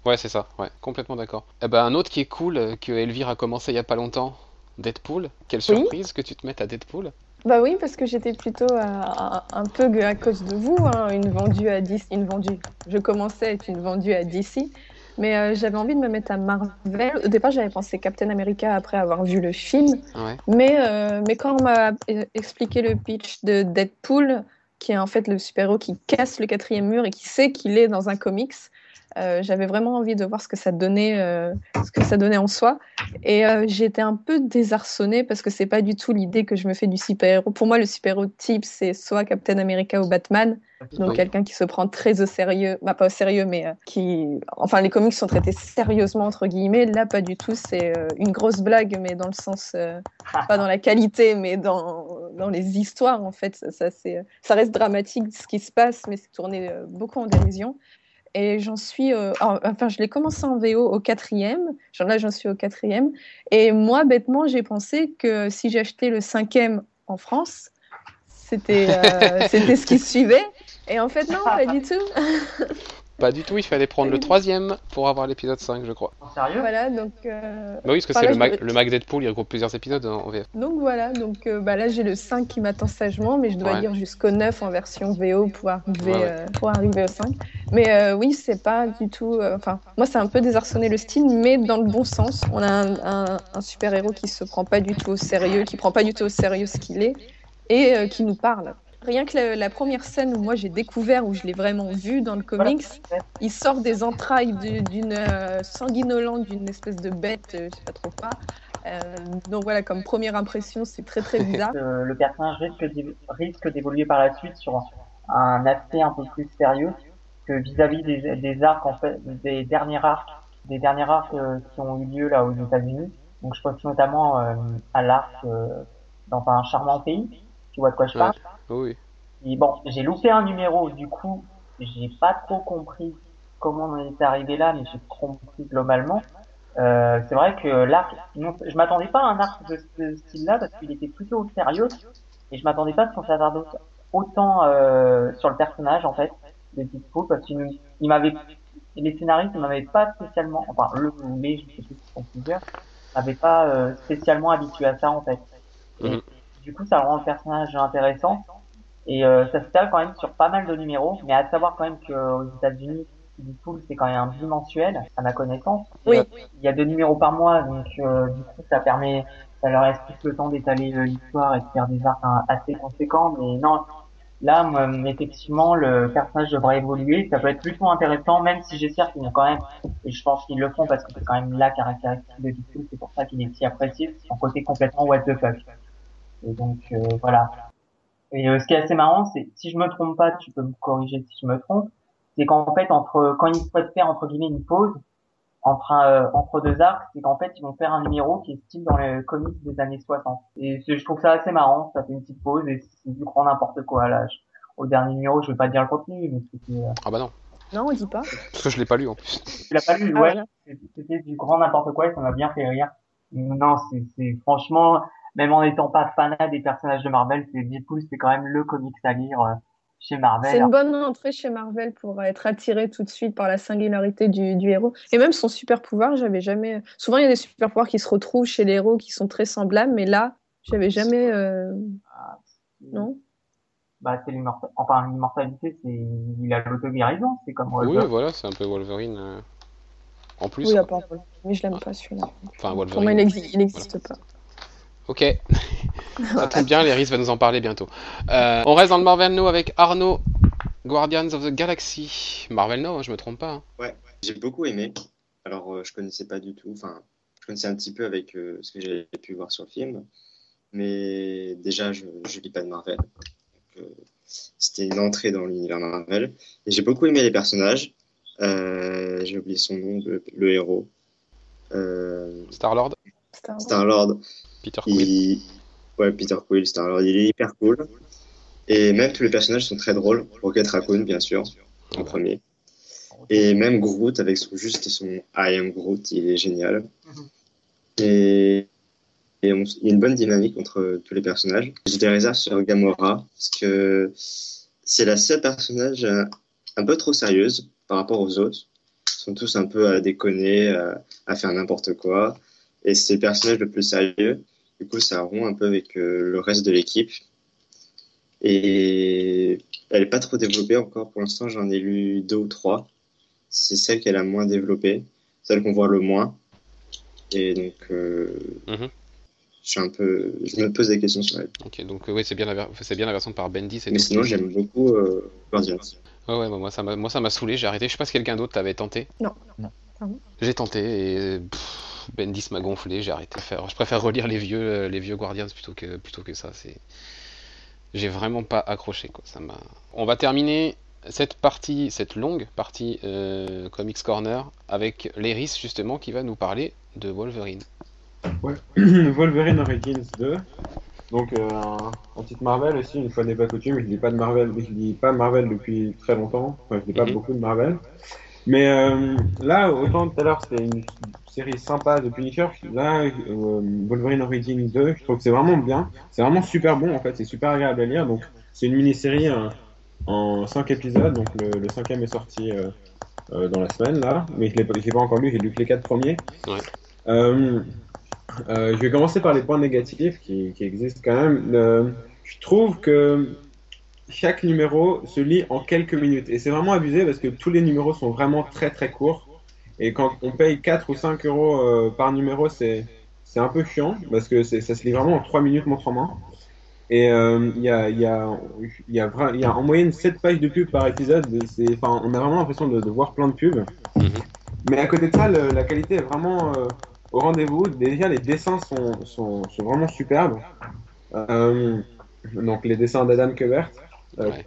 Ouais, c'est ça, ouais, complètement d'accord. Eh ben, un autre qui est cool, euh, que Elvire a commencé il y a pas longtemps, Deadpool. Quelle Oui. surprise que tu te mettes à Deadpool. Bah oui, parce que j'étais plutôt euh, un, un peu à cause de vous, hein, une vendue à 10, une vendue. Je commençais à être une vendue à DC, mais euh, j'avais envie de me mettre à Marvel. Au départ, j'avais pensé Captain America après avoir vu le film, Ouais. mais, euh, mais quand on m'a euh, expliqué le pitch de Deadpool, qui est en fait le super-héros qui casse le quatrième mur et qui sait qu'il est dans un comics, J'avais vraiment envie de voir ce que ça donnait, euh, ce que ça donnait en soi. Et euh, j'étais un peu désarçonnée parce que c'est pas du tout l'idée que je me fais du super-héros. Pour moi, le super-héros type, c'est soit Captain America ou Batman. Donc Oui. quelqu'un qui se prend très au sérieux, bah, pas au sérieux, mais euh, qui, enfin les comics sont traités sérieusement entre guillemets. Là, pas du tout. C'est euh, une grosse blague, mais dans le sens, euh, pas dans la qualité, mais dans dans les histoires en fait. Ça, ça, c'est, euh, ça reste dramatique ce qui se passe, mais c'est tourné euh, beaucoup en dérision. Et j'en suis, euh, en- enfin, je l'ai commencé en VO au quatrième. Genre là, j'en suis au quatrième. Et moi, bêtement, j'ai pensé que si j'achetais le cinquième en France, c'était euh, c'était ce qui suivait. Et en fait, non, pas du tout. Pas du tout, il fallait prendre le troisième pour avoir l'épisode 5, je crois. En sérieux? Voilà, donc, euh, Bah oui, parce que Enfin, c'est le, je Mac, devrais- le Mac Deadpool, il regroupe plusieurs épisodes en VF. donc voilà. Donc euh, bah, là, j'ai le 5 qui m'attend sagement, mais je dois Ouais. lire jusqu'au 9 en version VO pour arriver, Ouais, ouais. euh, pour arriver au 5. Mais euh, oui, c'est pas du tout. euh, Enfin, moi, c'est un peu désarçonné le style, mais dans le bon sens. On a un, un- un super-héros qui se prend pas du tout au sérieux, qui prend pas du tout au sérieux ce qu'il est, et euh, qui nous parle. Rien que la, la première scène où moi j'ai découvert, où je l'ai vraiment vu dans le comics, il sort des entrailles du- d'une euh, sanguinolente, d'une espèce de bête, euh, je sais pas trop quoi. Euh, donc voilà, comme première impression, c'est très très bizarre. Euh, le personnage risque d'é- risque d'évoluer par la suite sur un aspect un peu plus sérieux que vis-à-vis des, des arcs en fait des derniers arcs des derniers arcs euh, qui ont eu lieu là aux États-Unis donc je pense notamment euh, à l'arc euh, dans un charmant pays tu vois de quoi je parle Oui. et bon j'ai loupé un numéro du coup j'ai pas trop compris comment on en était arrivé là mais j'ai compris globalement euh, c'est vrai que l'arc, je m'attendais pas à un arc de ce style-là parce qu'il était plutôt sérieux et je m'attendais pas à ce qu'on s'attarde autant- euh, sur le personnage en fait de Deadpool parce qu'il il m'avait, les scénaristes m'avaient pas spécialement, enfin le ou les, je sais plus m'avaient pas euh, spécialement habitué à ça en fait. Et Mhm. Du coup, ça rend le personnage intéressant et euh, ça se tient quand même sur pas mal de numéros, mais à savoir quand même qu'aux États-Unis Deadpool c'est quand même un bimensuel à ma connaissance. Oui. euh, il y a deux numéros par mois, donc euh, du coup ça permet, ça leur laisse plus le temps d'étaler euh, l'histoire et de faire des arcs hein, assez conséquents. Mais non, là, moi, effectivement, le personnage devrait évoluer. Ça peut être plutôt intéressant, même si j'espère qu'ils vont quand même, et je pense qu'ils le font parce que c'est quand même la caractéristique de Deadpool, c'est pour ça qu'il est si apprécié, son côté complètement what the fuck. Et donc euh, voilà. Et euh, ce qui est assez marrant, c'est si je me trompe pas, tu peux me corriger si je me trompe, c'est qu'en fait entre quand ils souhaitent faire entre guillemets une pause entre un, euh, entre deux arcs, c'est qu'en fait ils vont faire un numéro qui est style dans les comics des années 60. Et je trouve ça assez marrant, ça fait une petite pause et c'est du grand n'importe quoi là. Au dernier numéro, je vais pas dire le contenu, mais c'était euh, Ah bah non, Non, on dit pas. parce que je l'ai pas lu en plus. tu l'as pas lu, Ah, ouais, voilà. c'était du grand n'importe quoi et ça m'a bien fait rire. Non, c'est c'est- franchement même en n'étant pas fanat des personnages de Marvel, c'est Deadpool, c'est quand même le comics à lire euh, chez Marvel. C'est une bonne entrée chez Marvel pour être attiré tout de suite par la singularité du, du héros. Et même son super pouvoir, j'avais jamais. Souvent, il y a des super pouvoirs qui se retrouvent chez les héros qui sont très semblables, mais là, j'avais jamais. euh, Non Bah, c'est l'immortalité. Enfin, l'immortalité, c'est, il a l'autogérison, c'est comme Oui, Wolverine. voilà, c'est un peu Wolverine. euh, En plus, Oui, à part Wolverine. Mais je l'aime pas celui-là. enfin Pour moi, il Wolverine. n'existe pas. Ok, ça tombe bien, Léris va nous en parler bientôt. Euh, on reste dans le Marvel No avec Arnaud, Guardians of the Galaxy. Marvel No, hein, je me trompe pas. hein. Ouais, j'ai beaucoup aimé. Alors, euh, je connaissais pas du tout. Enfin, je connaissais un petit peu avec euh, ce que j'avais pu voir sur le film. Mais déjà, je je lis pas de Marvel. Euh, C'était une entrée dans l'univers Marvel. Et j'ai beaucoup aimé les personnages. Euh, j'ai oublié son nom, le, le héros. Euh, Star-Lord, Star. Star-Lord. Peter Quill. Il... Ouais, Peter Quill, Star-Lord, il est hyper cool. Et même tous les personnages sont très drôles. Rocket Raccoon, bien sûr, en premier. Et même Groot, avec son, juste son I am Groot, il est génial. Mhm. Et, et on- il y a une bonne dynamique entre tous les personnages. J'ai des réserves sur Gamora, parce que c'est la seule personnage euh, un peu trop sérieuse par rapport aux autres. Ils sont tous un peu à déconner, à, à faire n'importe quoi. Et c'est le personnage le plus sérieux. Du coup, ça rompt un peu avec euh, le reste de l'équipe. Et elle est pas trop développée encore. Pour l'instant, j'en ai lu deux ou trois. C'est celle qu'elle a moins développée, celle qu'on voit le moins. Et donc, euh, Mhm. je suis un peu, je me pose des questions sur elle. Ok, donc euh, oui, c'est bien, la ver- c'est bien la version par Bendis. Mais sinon, j'aime beaucoup euh, Guardians. Ouais, ouais, bah, moi ça m'a, moi ça m'a saoulé, j'ai arrêté. Je sais pas si quelqu'un d'autre t'avait tenté. Non. Non. J'ai tenté et pff, Bendis m'a gonflé, j'ai arrêté de faire. Je préfère relire les vieux, euh, les vieux Guardians plutôt que, plutôt que ça. C'est, j'ai vraiment pas accroché quoi. Ça m'a. On va terminer cette partie, cette longue partie euh, Comics Corner avec Léris justement qui va nous parler de Wolverine. Ouais. Wolverine Origins 2. Donc euh, un, titre Marvel aussi, une fois n'est pas coutume, je lis pas de Marvel, je lis pas Marvel depuis très longtemps, enfin je lis pas Mhm. beaucoup de Marvel. Mais euh, là, autant tout à l'heure c'était une série sympa de Punisher, là euh, Wolverine Origins 2, je trouve que c'est vraiment bien, c'est vraiment super bon en fait, c'est super agréable à lire. Donc c'est une mini-série euh, en 5 épisodes, donc le, le cinquième est sorti euh, dans la semaine là, mais je je l'ai pas encore lu, j'ai lu que les quatre premiers. Ouais. Je vais commencer par les points négatifs qui, qui existent quand même. Je trouve que chaque numéro se lit en quelques minutes et c'est vraiment abusé parce que tous les numéros sont vraiment très très courts et quand on paye 4 ou 5 euros euh, par numéro c'est c'est un peu chiant parce que ça se lit vraiment en 3 minutes montre en main et euh, il y, a, y, a, y, a y a en moyenne 7 pages de pub par épisode enfin on a vraiment l'impression de, de voir plein de pubs Mhm. mais à côté de ça le- la qualité est vraiment euh, au rendez-vous déjà les dessins sont, sont, sont vraiment superbes euh, donc les dessins d'Adam Kubert Ouais.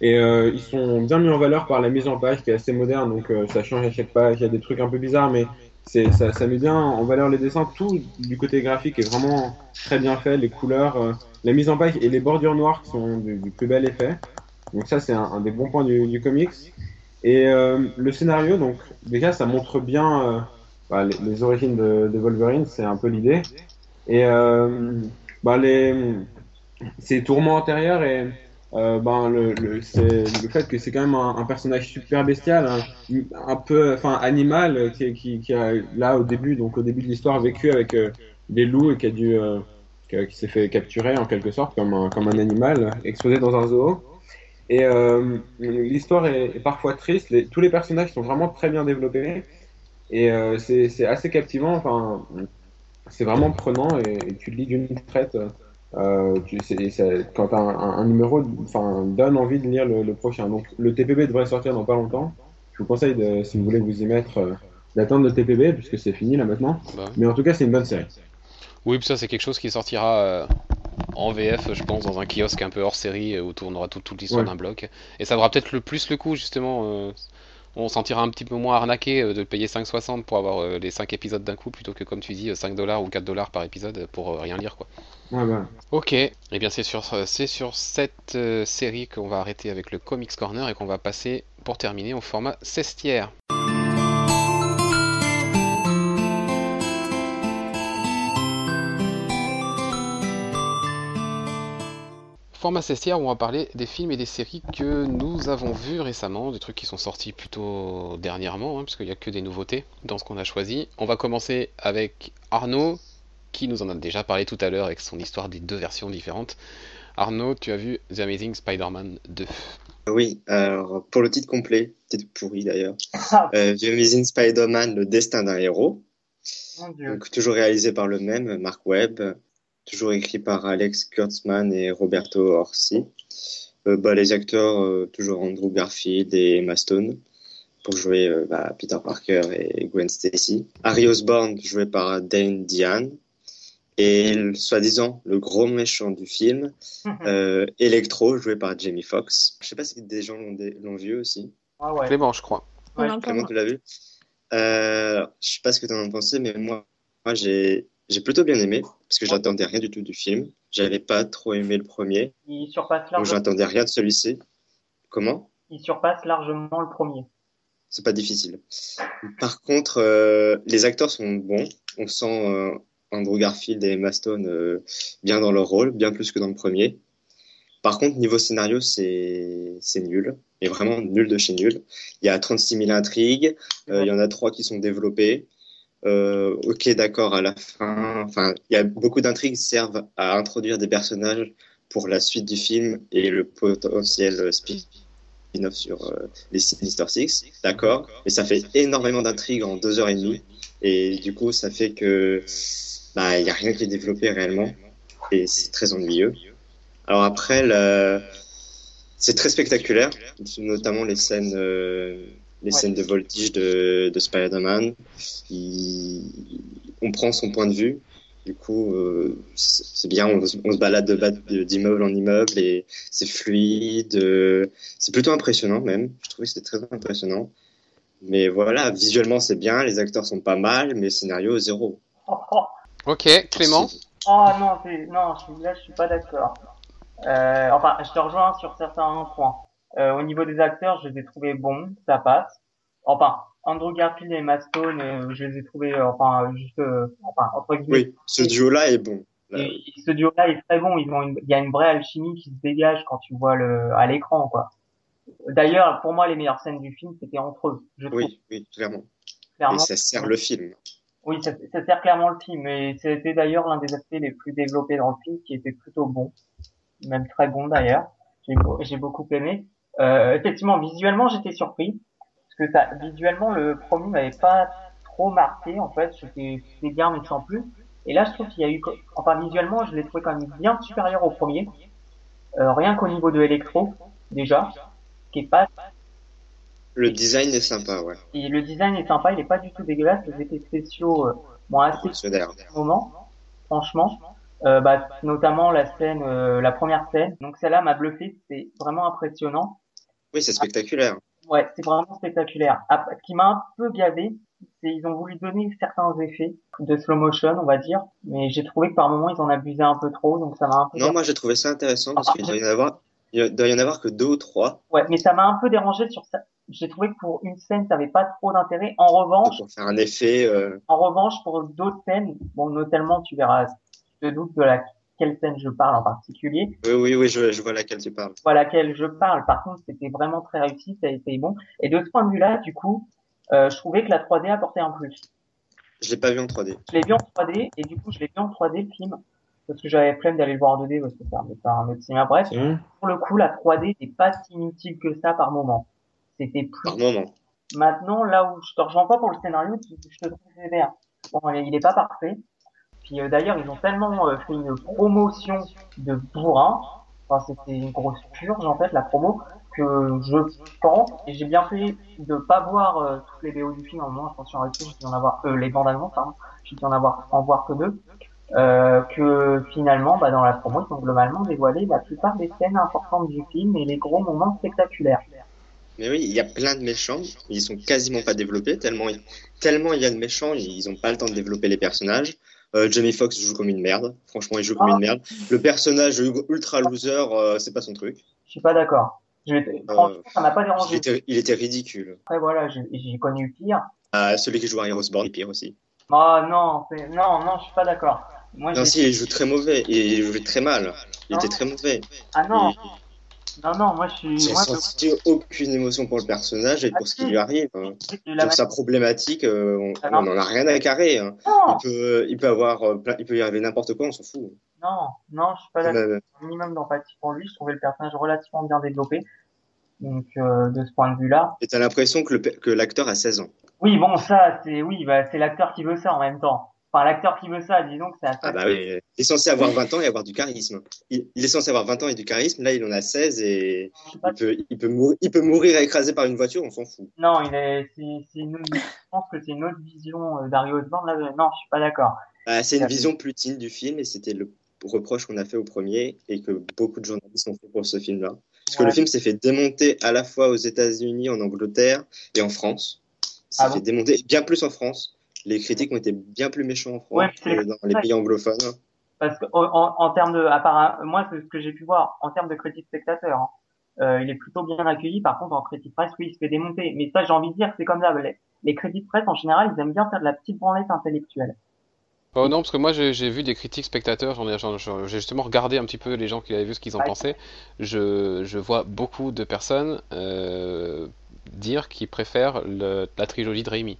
Et euh, ils sont bien mis en valeur par la mise en page qui est assez moderne, donc euh, ça change à chaque page. Il y a des trucs un peu bizarres, mais ça, ça met bien en valeur les dessins. Tout du côté graphique est vraiment très bien fait, les couleurs, euh, la mise en page et les bordures noires qui sont du, plus bel effet. Donc ça c'est un, des bons points du, comics. Et le scénario, donc déjà ça montre bien bah, les, origines de, Wolverine, c'est un peu l'idée. Et bah, les ses tourments antérieurs et euh, ben le, le, le fait que c'est quand même un, personnage super bestial, un, un peu enfin animal euh, qui, qui, a là au début donc au début de l'histoire vécu avec euh, des loups et qui a dû euh, qui, s'est fait capturer en quelque sorte comme un, comme un animal exposé dans un zoo. Et l'histoire est, parfois triste. Tous les personnages sont vraiment très bien développés et c'est c'est assez captivant. Enfin, c'est vraiment prenant et, et tu le lis d'une traite. Euh, tu sais, ça, quand un, un, un numéro donne envie de lire le, le, prochain. Donc le TPB devrait sortir dans pas longtemps. Je vous conseille, de, si vous voulez vous y mettre, euh, d'attendre le TPB puisque c'est fini là maintenant. Bah. Mais en tout cas, c'est une bonne série. Oui, puis ça c'est quelque chose qui sortira euh, en VF, je pense, dans un kiosque un peu hors série où tournera toute, toute l'histoire Ouais. d'un bloc. Et ça vaudra peut-être le plus le coup justement. on sentira un petit peu moins arnaqué de payer 5,60 pour avoir les 5 épisodes d'un coup plutôt que comme tu dis euh, 5 dollars ou 4 dollars par épisode pour rien lire quoi. Ouais, voilà. Ok, et bien c'est sur, euh, cette euh, série qu'on va arrêter avec le Comics Corner et qu'on va passer pour terminer au format 16 tiers. Format 16 tiers où on va parler des films et des séries que nous avons vus récemment, des trucs qui sont sortis plutôt dernièrement, hein, puisqu'il n'y a que des nouveautés dans ce qu'on a choisi. On va commencer avec Arnaud, qui nous en a déjà parlé tout à l'heure avec son histoire des deux versions différentes. Arnaud, tu as vu The Amazing Spider-Man 2. Oui, alors pour le titre complet, titre pourri d'ailleurs, Ah, euh, The Amazing Spider-Man, le destin d'un héros. mon Dieu. Donc, toujours réalisé par le même, Mark Webb, toujours écrit par Alex Kurtzman et Roberto Orsi. Euh, bah, les acteurs, euh, toujours Andrew Garfield et Emma Stone, pour jouer euh, bah, Peter Parker et Gwen Stacy. Harry Osborn, joué par Dane Diane. Et soi-disant le gros méchant du film, euh, Electro, joué par Jamie Foxx. Je sais pas si des gens l'ont dé- l'ont vu aussi. Ah ouais. Clément, je crois. Ouais, Clément, tu l'as vu? Euh, Je sais pas ce que tu en as pensé, mais moi, moi j'ai j'ai plutôt bien aimé parce que j'attendais rien du tout du film. J'avais pas trop aimé le premier, Il surpasse donc largement, j'attendais rien de celui-ci. Comment? Il surpasse largement le premier. C'est pas difficile. Par contre, euh, les acteurs sont bons. On sent euh, Andrew Garfield et Emma Stone euh, bien dans leur rôle, bien plus que dans le premier. Par contre, niveau scénario, c'est nul. Et vraiment nul de chez nul. Il y a 36 000 intrigues. euh, il y en a trois qui sont développées. Euh, ok, d'accord, à la fin. Enfin, il y a beaucoup d'intrigues servent à introduire des personnages pour la suite du film et le potentiel spin-off sur euh, les Sinister Six. D'accord, mais ça fait énormément d'intrigues en deux heures et demie. Et du coup, ça fait que bah, il y a rien qui est développé réellement. Et c'est très ennuyeux. Alors après, le... C'est très spectaculaire, notamment les scènes, euh, les Ouais. scènes de voltige de, de Spider-Man. Il- On prend son point de vue. Du coup, euh, c'est bien, on, se- on se balade de ba- de- d'immeuble en immeuble et c'est fluide. euh, c'est plutôt impressionnant même. Je trouve que c'était très impressionnant. Mais voilà, visuellement c'est bien, les acteurs sont pas mal, mais scénario zéro. Ok, Clément. oh, non, c'est- non, je suis, là, je suis pas d'accord. Euh, enfin, je te rejoins sur certains points. Euh, au niveau des acteurs, je les ai trouvés bons, ça passe. Enfin, Andrew Garfield et Emma Stone, euh, je les ai trouvés, euh, enfin, juste, euh, enfin, entre guillemets. Oui, ce duo-là est bon. Et, ce duo-là est très bon. Ils ont une, il y a une vraie alchimie qui se dégage quand tu vois le, à l'écran, quoi. D'ailleurs, pour moi, les meilleures scènes du film, c'était entre eux. Je trouve, oui, oui, clairement. clairement. Et ça sert le film. Oui, ça, ça sert clairement le film. Et c'était d'ailleurs l'un des aspects les plus développés dans le film, qui était plutôt bon. Même très bon, d'ailleurs. J'ai, beau- j'ai beaucoup aimé. Euh, effectivement, visuellement, j'étais surpris. Parce que ça, visuellement, le premier m'avait pas trop marqué, en fait. C'était bien, mais sans plus. Et là, je trouve qu'il y a eu, enfin, visuellement, je l'ai trouvé quand même bien supérieur au premier. Euh, rien qu'au niveau de Electro, déjà. Qui est pas Le design est sympa, ouais. et le design est sympa, il est pas du tout dégueulasse. Les effets spéciaux, euh, bon, assez moment, franchement. Euh, bah, notamment la scène, euh, la première scène. Donc celle-là m'a bluffé, c'est vraiment impressionnant. Oui, c'est spectaculaire. Ouais, c'est vraiment spectaculaire. Après, ce qui m'a un peu gavé, c'est ils ont voulu donner certains effets de slow motion, on va dire, mais j'ai trouvé que par moments ils en abusaient un peu trop, donc ça m'a un peu. Non, moi j'ai trouvé ça intéressant parce qu'il doit y en avoir, il doit y en avoir que deux ou trois Ouais, mais ça m'a un peu dérangé sur ça. J'ai trouvé que pour une scène, ça avait pas trop d'intérêt. En revanche, pour faire un effet. euh, En revanche, pour d'autres scènes, bon, notamment, tu verras, je te doute de la quelle scène je parle en particulier, Oui, oui, oui, je, je vois laquelle tu parles. à laquelle je parle. Par contre, c'était vraiment très réussi, ça a été bon. Et de ce point de vue-là, du coup, euh, je trouvais que la 3D apportait un plus. Je l'ai pas vu en 3D. Je l'ai vu en 3D, et du coup, je l'ai vu en 3D le film, parce que j'avais flemme d'aller le voir en 2D, parce que c'est un, c'est un autre cinéma. Bref, vrai pour le coup, la 3D n'est pas si inutile que ça par moment. C'était plus Par moment. Maintenant, là où je te rejoins pas pour le scénario, je te trouve. Bon, il est- pas parfait. Puis euh, d'ailleurs, ils ont tellement euh, fait une promotion de bourrin, enfin c'était une grosse purge en fait la promo, que je pense, et j'ai bien fait de pas voir euh, toutes les BO du film, au moins attention avec j'ai dû en avoir, euh, les bandes allemandes, pardon, j'ai dû en avoir, en voir que deux, euh, que finalement, bah, dans la promo, ils ont globalement dévoilé la plupart des scènes importantes du film et les gros moments spectaculaires. Mais oui, il y a plein de méchants. Ils sont quasiment pas développés tellement, tellement il y a de méchants. Ils ont pas le temps de développer les personnages. Euh, Jamie Foxx joue comme une merde. Franchement, il joue comme une merde. Le personnage ultra loser, euh, c'est pas son truc. Je suis pas d'accord. Je- Franchement, ça m'a pas Il dérangé. était, il était ridicule. Après, voilà, j'ai connu pire. Ah, celui qui joue Harry Osborn est pire aussi. Oh non, non, non, je suis pas d'accord. Moi, Non, si, il joue très mauvais. Il joue très mal. Il Non. était très mauvais. Ah non, Il- non, non, moi je suis. J'ai Moi, senti aucune émotion pour le personnage et pour ce qui lui arrive. hein. Sur sa problématique, euh, on Ah non. on en a rien à carrer. hein. Il peut, il peut avoir, euh, il peut y arriver n'importe quoi, on s'en fout. non, non, je suis pas d'accord. Un minimum d'empathie pour lui. Je trouvais le personnage relativement bien développé. Donc, euh, de ce point de vue-là. Et t'as l'impression que l'acteur a 16 ans. Oui, bon, ça, c'est, oui, bah, c'est l'acteur qui veut ça en même temps. Enfin, l'acteur qui veut ça, disons que ça. Ah bah oui, il est censé avoir 20 ans et avoir du charisme. Il, il est censé avoir 20 ans et du charisme, là il en a 16 et il peut, il peut, mourir, il peut mourir écrasé par une voiture, on s'en fout. Non, il est, c'est, une, je pense que c'est une autre vision euh, d'Harry Osborn. Là, non, je suis pas d'accord. Bah, c'est une vision plus teen du film et c'était le reproche qu'on a fait au premier et que beaucoup de journalistes ont fait pour ce film-là. Parce que Ouais. le film s'est fait démonter à la fois aux États-Unis, en Angleterre et en France. Il s'est Ah bon? fait démonter bien plus en France. Les critiques ont été bien plus méchants en France Ouais, que dans les pays anglophones. Parce que en, en, termes de, à part, moi, c'est ce que j'ai pu voir, en termes de critique spectateur, hein, euh, il est plutôt bien accueilli. Par contre, en critique presse, oui, il se fait démonter. Mais ça, j'ai envie de dire, c'est comme ça. Les, les critiques presse, en général, ils aiment bien faire de la petite branlette intellectuelle. Oh non, parce que moi j'ai vu des critiques spectateurs, j'ai justement regardé un petit peu les gens qui avaient vu ce qu'ils en Ouais. pensaient. Je, je vois beaucoup de personnes euh, dire qu'ils préfèrent le- la trilogie de Raimi.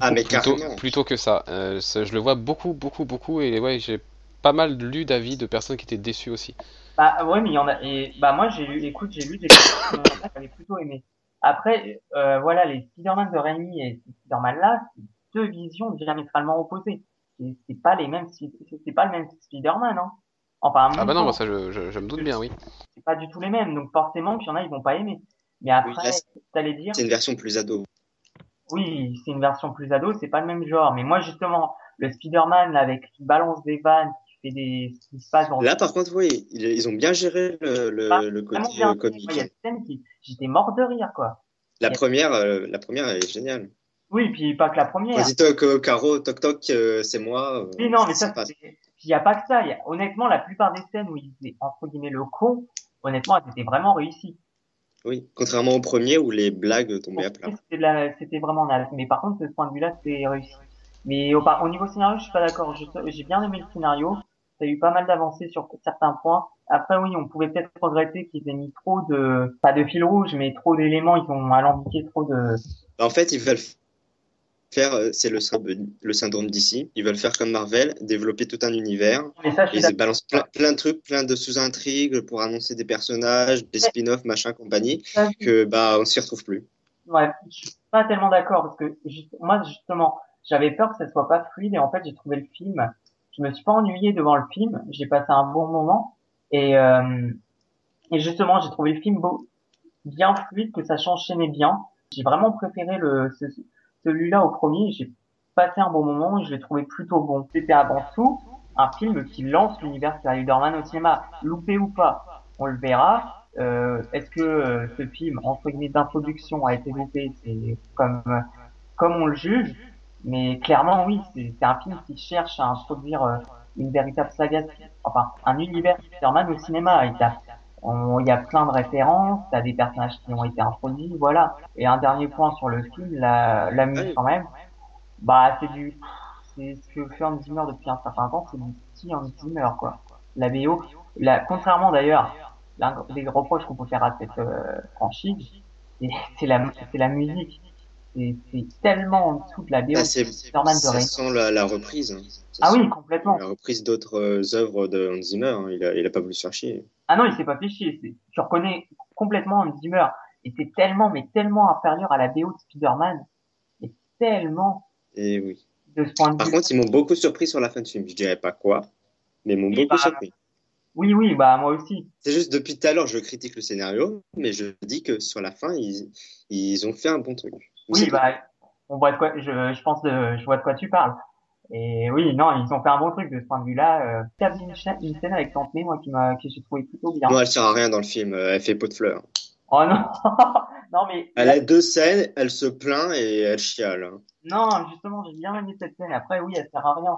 Ah, mais plutôt, carrément. plutôt que ça. Euh, ça, Je le vois beaucoup, beaucoup, beaucoup, et ouais, j'ai pas mal lu d'avis de personnes qui étaient déçues aussi. Bah ouais, mais il y en a. Et bah moi, j'ai lu. Écoute, j'ai lu des critiques qui j'avais plutôt aimé. Après, euh, voilà, les Spider-Man de Raimi et ces Spider-Man-là, c'est deux visions diamétralement opposées. C'est c'est pas les mêmes. C'est c'est pas le même Spider-Man, hein. Enfin, Ah bah non, moi, moi ça je, je- je me doute bien, oui. c'est pas du tout les mêmes, donc forcément qu'il y en a, ils vont pas aimer. Mais après, Oui, là, c'est- t'allais dire, C'est une version plus ado. Oui, c'est une version plus ado, c'est pas le même genre. Mais moi, justement, le Spider-Man, avec qui balance des vannes, qui fait des, ce qui se passe dans Là, par contre, oui, ils, ils ont bien géré le, le, Ah, le côté comique. Il y a des scènes qui, j'étais mort de rire, quoi. La première, euh, la première est géniale. Oui, puis pas que la première. Vas-y, toc, euh, Caro, toc toc, euh, c'est moi. euh, Oui, non, mais ça, il y a pas que ça. Il y a- honnêtement, la plupart des scènes où il faisait, entre guillemets, le con, honnêtement, elles étaient vraiment réussies. Oui, contrairement au premier où les blagues tombaient à plat. C'était vraiment naze. Mais par contre, de ce point de vue-là, c'était réussi. Mais au, niveau scénario, je suis pas d'accord. J'ai bien aimé le scénario. Ça a eu pas mal d'avancées sur certains points. Après, oui, on pouvait peut-être regretter qu'ils aient mis trop de, pas de fil rouge, mais trop d'éléments. Ils ont alambiqué trop de, En fait, ils veulent faire, euh, c'est le, syndrome- le syndrome d'ici. Ils veulent faire comme Marvel, développer tout un univers. ça, Et ils balancent plein, plein de trucs, plein de sous-intrigues pour annoncer des personnages, des spin-offs, machin, compagnie, que bah on s'y retrouve plus. Ouais, je suis pas tellement d'accord parce que juste, moi justement, j'avais peur que ça soit pas fluide et en fait j'ai trouvé le film, je me suis pas ennuyé devant le film, j'ai passé un bon moment et euh, et justement j'ai trouvé le film beau, bien fluide, que ça s'enchaînait bien. J'ai vraiment préféré le ce- celui-là au premier, j'ai passé un bon moment je l'ai trouvé plutôt bon. C'était avant tout un film qui lance l'univers Spider-Man au cinéma, loupé ou pas, on le verra. Euh, Est-ce que euh, ce film, entre guillemets, d'introduction a été loupé? C'est comme, comme on le juge, mais clairement, oui, c'est un film qui cherche à introduire euh, une véritable saga, enfin, un univers Spider-Man au cinéma. Il a, il y a plein de références, t'as des personnages qui ont été introduits, voilà. Et un dernier point sur le film, la, la musique quand même, bah, c'est du, c'est ce que fait Hans Zimmer depuis un certain temps, c'est du petit Hans Zimmer, quoi. La BO, la, contrairement d'ailleurs, l'un des reproches qu'on peut faire à cette euh, franchise, c'est c'est la, c'est la musique. C'est tellement en dessous de la BO Là, de de ça sent la, la reprise. hein. Ça Ah oui, complètement. La reprise d'autres euh, œuvres de Hans Zimmer. hein. Il, a, il a pas voulu se faire chier. Ah non, il s'est pas fait chier. Tu reconnais complètement Hans Zimmer. Et c'est tellement, mais tellement inférieur à la BO de Spider-Man. Et tellement, Et oui. de ce point de Par vue. contre, ils m'ont beaucoup surpris sur la fin de film. Je dirais pas quoi, mais ils m'ont beaucoup bah, surpris. Oui, oui, bah, moi aussi. C'est juste depuis tout à l'heure, je critique le scénario, mais je dis que sur la fin, ils, ils ont fait un bon truc. Oui, C'est bah, on voit de quoi, je, je pense de, je vois de quoi tu parles. Et oui, non, ils ont fait un bon truc de ce point de vue-là. Euh, t'as vu une, une scène avec Tante May, moi, qui m'a, que j'ai trouvé plutôt bien. Non, elle sert à rien dans le film. euh, Elle fait pot de fleurs. Oh non, non, mais, Elle a deux scènes, elle se plaint et elle chiale. hein. non, justement, j'ai bien aimé cette scène. Après, oui, elle sert à rien.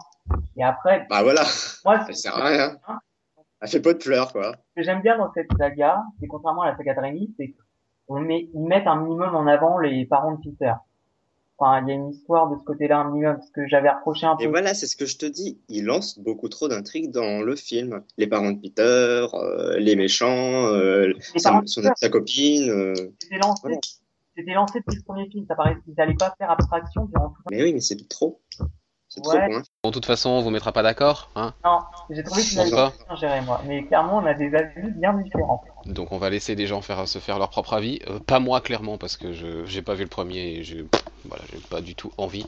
Et après, Bah voilà, moi, elle ce sert à rien. Elle fait pot de fleurs, quoi. que j'aime bien dans cette saga, c'est contrairement à la saga de Raimi, c'est qu'on met, ils mettent un minimum en avant les parents de Peter. Enfin, il y a une histoire de ce côté-là un minimum, ce que j'avais reproché un peu. Et voilà, c'est ce que je te dis. Il lance beaucoup trop d'intrigues dans le film. Les parents de Peter, euh, les méchants, euh, Les sa, parents de son- Peter. sa copine. euh. C'était lancé, Voilà. c'était lancé depuis le premier film. Ça paraissait qu'ils n'allaient pas faire abstraction durant tout Mais oui, mais c'est trop. C'est trop Ouais. pour un Bon, de toute façon, on vous mettra pas d'accord, hein. Non, j'ai trouvé avait pas. bien géré, moi. Mais clairement, on a des avis bien différents. Donc on va laisser des gens faire se faire leur propre avis. Euh, pas moi clairement parce que je j'ai pas vu le premier et je voilà j'ai pas du tout envie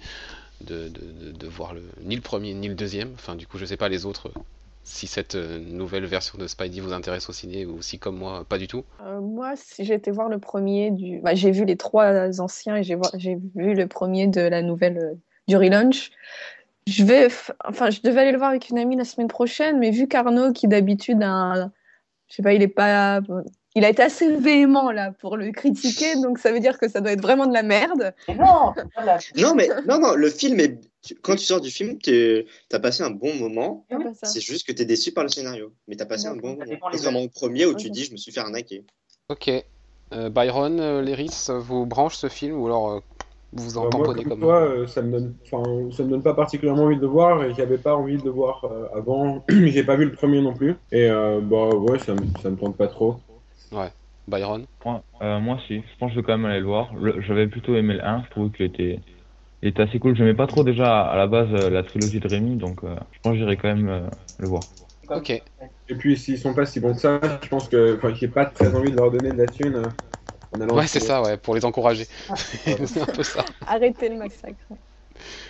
de, de, de, voir le ni le premier ni le deuxième. Enfin du coup je sais pas les autres euh, si cette euh, nouvelle version de Spidey vous intéresse au ciné ou si comme moi pas du tout. Moi, si j'ai été voir le premier du, bah, j'ai vu les trois anciens et j'ai vu le premier de la nouvelle du relaunch. Je vais, enfin, je devais aller le voir avec une amie la semaine prochaine, mais vu qu'Arnaud, qui d'habitude, a je sais pas, il est pas, il a été assez véhément là pour le critiquer, donc ça veut dire que ça doit être vraiment de la merde. Mais non. Non, mais non, non, le film est. tu- Quand tu sors du film, tu as passé un bon moment. Ça. C'est juste que tu es déçu par le scénario. Mais tu as passé un bon moment. Contrairement au premier où tu Ok. dis je me suis fait arnaquer. Ok. Euh, Byron, euh, Léris, vous branche ce film ou alors euh, vous en Bah, moi, tamponnez comme comme toi, euh, ça me donne, enfin, ça me donne pas particulièrement envie de le voir et j'avais pas envie de le voir euh, avant. J'ai pas vu le premier non plus et euh, bah ouais, ça me, ça me tente pas trop. Byron? Moi, euh, moi si, je pense que je vais quand même aller le voir. J'avais plutôt aimé le 1, je trouvais qu'il était, il était assez cool. J'aimais pas trop déjà à la base la trilogie de Rémi, donc euh, je pense que j'irai quand même euh, le voir. Ok. Et puis s'ils sont pas si bons que ça, je pense que, enfin, j'ai pas très envie de leur donner de la thune euh, en. Ouais c'est ça ouais pour les encourager. c'est un peu ça. Arrêtez le massacre.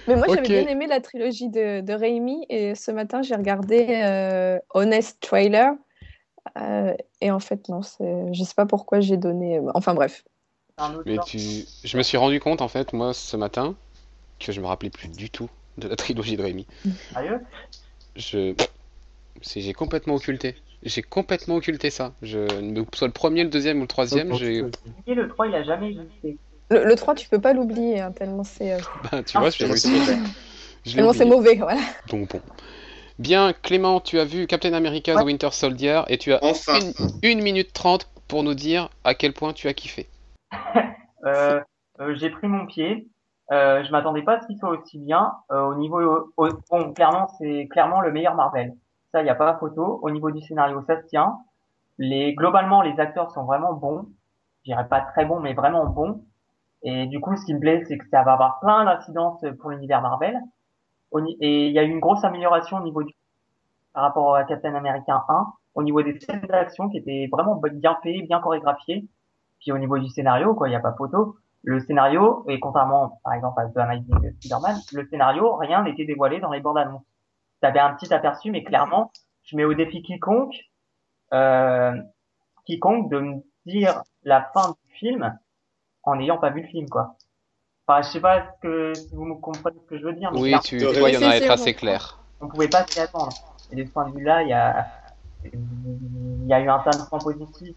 Mais moi, j'avais Ok. bien aimé la trilogie de, de Raimi et ce matin, j'ai regardé euh, Honest Trailer. Euh, et en fait, non, c'est- je sais pas pourquoi j'ai donné. Enfin bref. Mais tu... Je me suis rendu compte, en fait, moi, ce matin, que je me rappelais plus du tout de la trilogie de Rémi. Sérieux? Je... c'est- J'ai complètement occulté. J'ai complètement occulté ça. Je... me- Soit le premier, le deuxième ou le troisième, j'ai... Le 3, il a jamais existé. Le, le 3, tu peux pas l'oublier, hein, tellement c'est euh, Bah, tu vois, je l'ai Tellement c'est mauvais. Je l'ai tellement c'est oublié. mauvais. Voilà. Donc bon. Bien, Clément, tu as vu Captain America The. Winter Soldier et tu as Enfin, une, une minute trente pour nous dire à quel point tu as kiffé. Euh, euh, j'ai pris mon pied. Euh, je m'attendais pas à ce qu'il soit aussi bien. Euh, au niveau, au- bon, clairement, c'est clairement le meilleur Marvel. Ça, il n'y a pas photo. Au niveau du scénario, ça se tient. Les, globalement, les acteurs sont vraiment bons. Je dirais pas très bons, mais vraiment bons. Et du coup, ce qui me plaît, c'est que ça va avoir plein d'incidences pour l'univers Marvel. Et il y a eu une grosse amélioration au niveau du, par rapport à Captain America 1, au niveau des scènes d'action qui étaient vraiment bien faites, bien chorégraphiées. Puis au niveau du scénario, quoi, il n'y a pas photo. Le scénario, et contrairement, par exemple, à The Amazing Spider-Man, le scénario, rien n'était dévoilé dans les bandes annonces. T'avais un petit aperçu, mais clairement, je mets au défi quiconque, euh, quiconque de me dire la fin du film en n'ayant pas vu le film, quoi. Enfin, je sais pas ce que, si vous me comprenez ce que je veux dire, mais Oui, tu, tu vois, il y en a être on assez clair. on pouvait pas s'y attendre. Et de ce point de vue-là, il y a, il y a eu un tas de points positifs,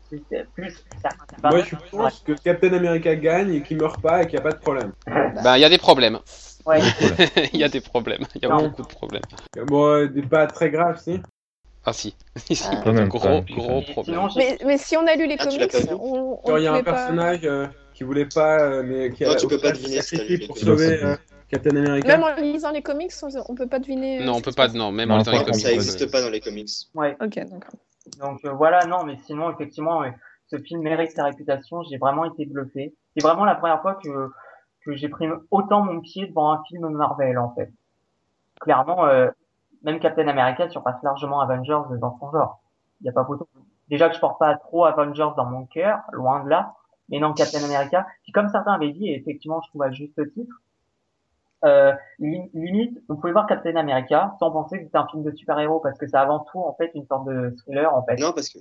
plus, certains Moi, je pense que Captain America gagne et qu'il meurt pas et qu'il n'y a pas de problème. Ben, il y a des problèmes. Ouais. Il y a des problèmes. Il y a Non. beaucoup de problèmes. Bon, euh, des pas très grave, si. Ah si. Si, Ah. Même, gros, gros problème. Mais, mais si on a lu les Ah, comics, pas on, on il y a un pas- personnage euh, qui voulait pas, euh, mais qui Non, a tu peux pas deviner pour sauver euh, Captain America. Même en lisant les comics, on, on peut pas deviner. euh, Non, on peut pas. Non, même Non, en lisant les comics. ça n'existe pas dans les comics. ouais. Ok, d'accord. Donc euh, voilà, non, mais sinon effectivement, euh, ce film mérite sa réputation. J'ai vraiment été bluffé. C'est vraiment la première fois que que j'ai pris autant mon pied devant un film Marvel en fait. Clairement, euh, même Captain America surpasse largement Avengers dans son genre. Il y a pas photo. Déjà que je porte pas trop Avengers dans mon cœur, loin de là. Mais non, Captain America, qui comme certains avaient dit, et effectivement je trouve à juste titre, euh, li- limite, vous pouvez voir Captain America sans penser que c'est un film de super-héros parce que c'est avant tout en fait une sorte de thriller en fait. Non, parce que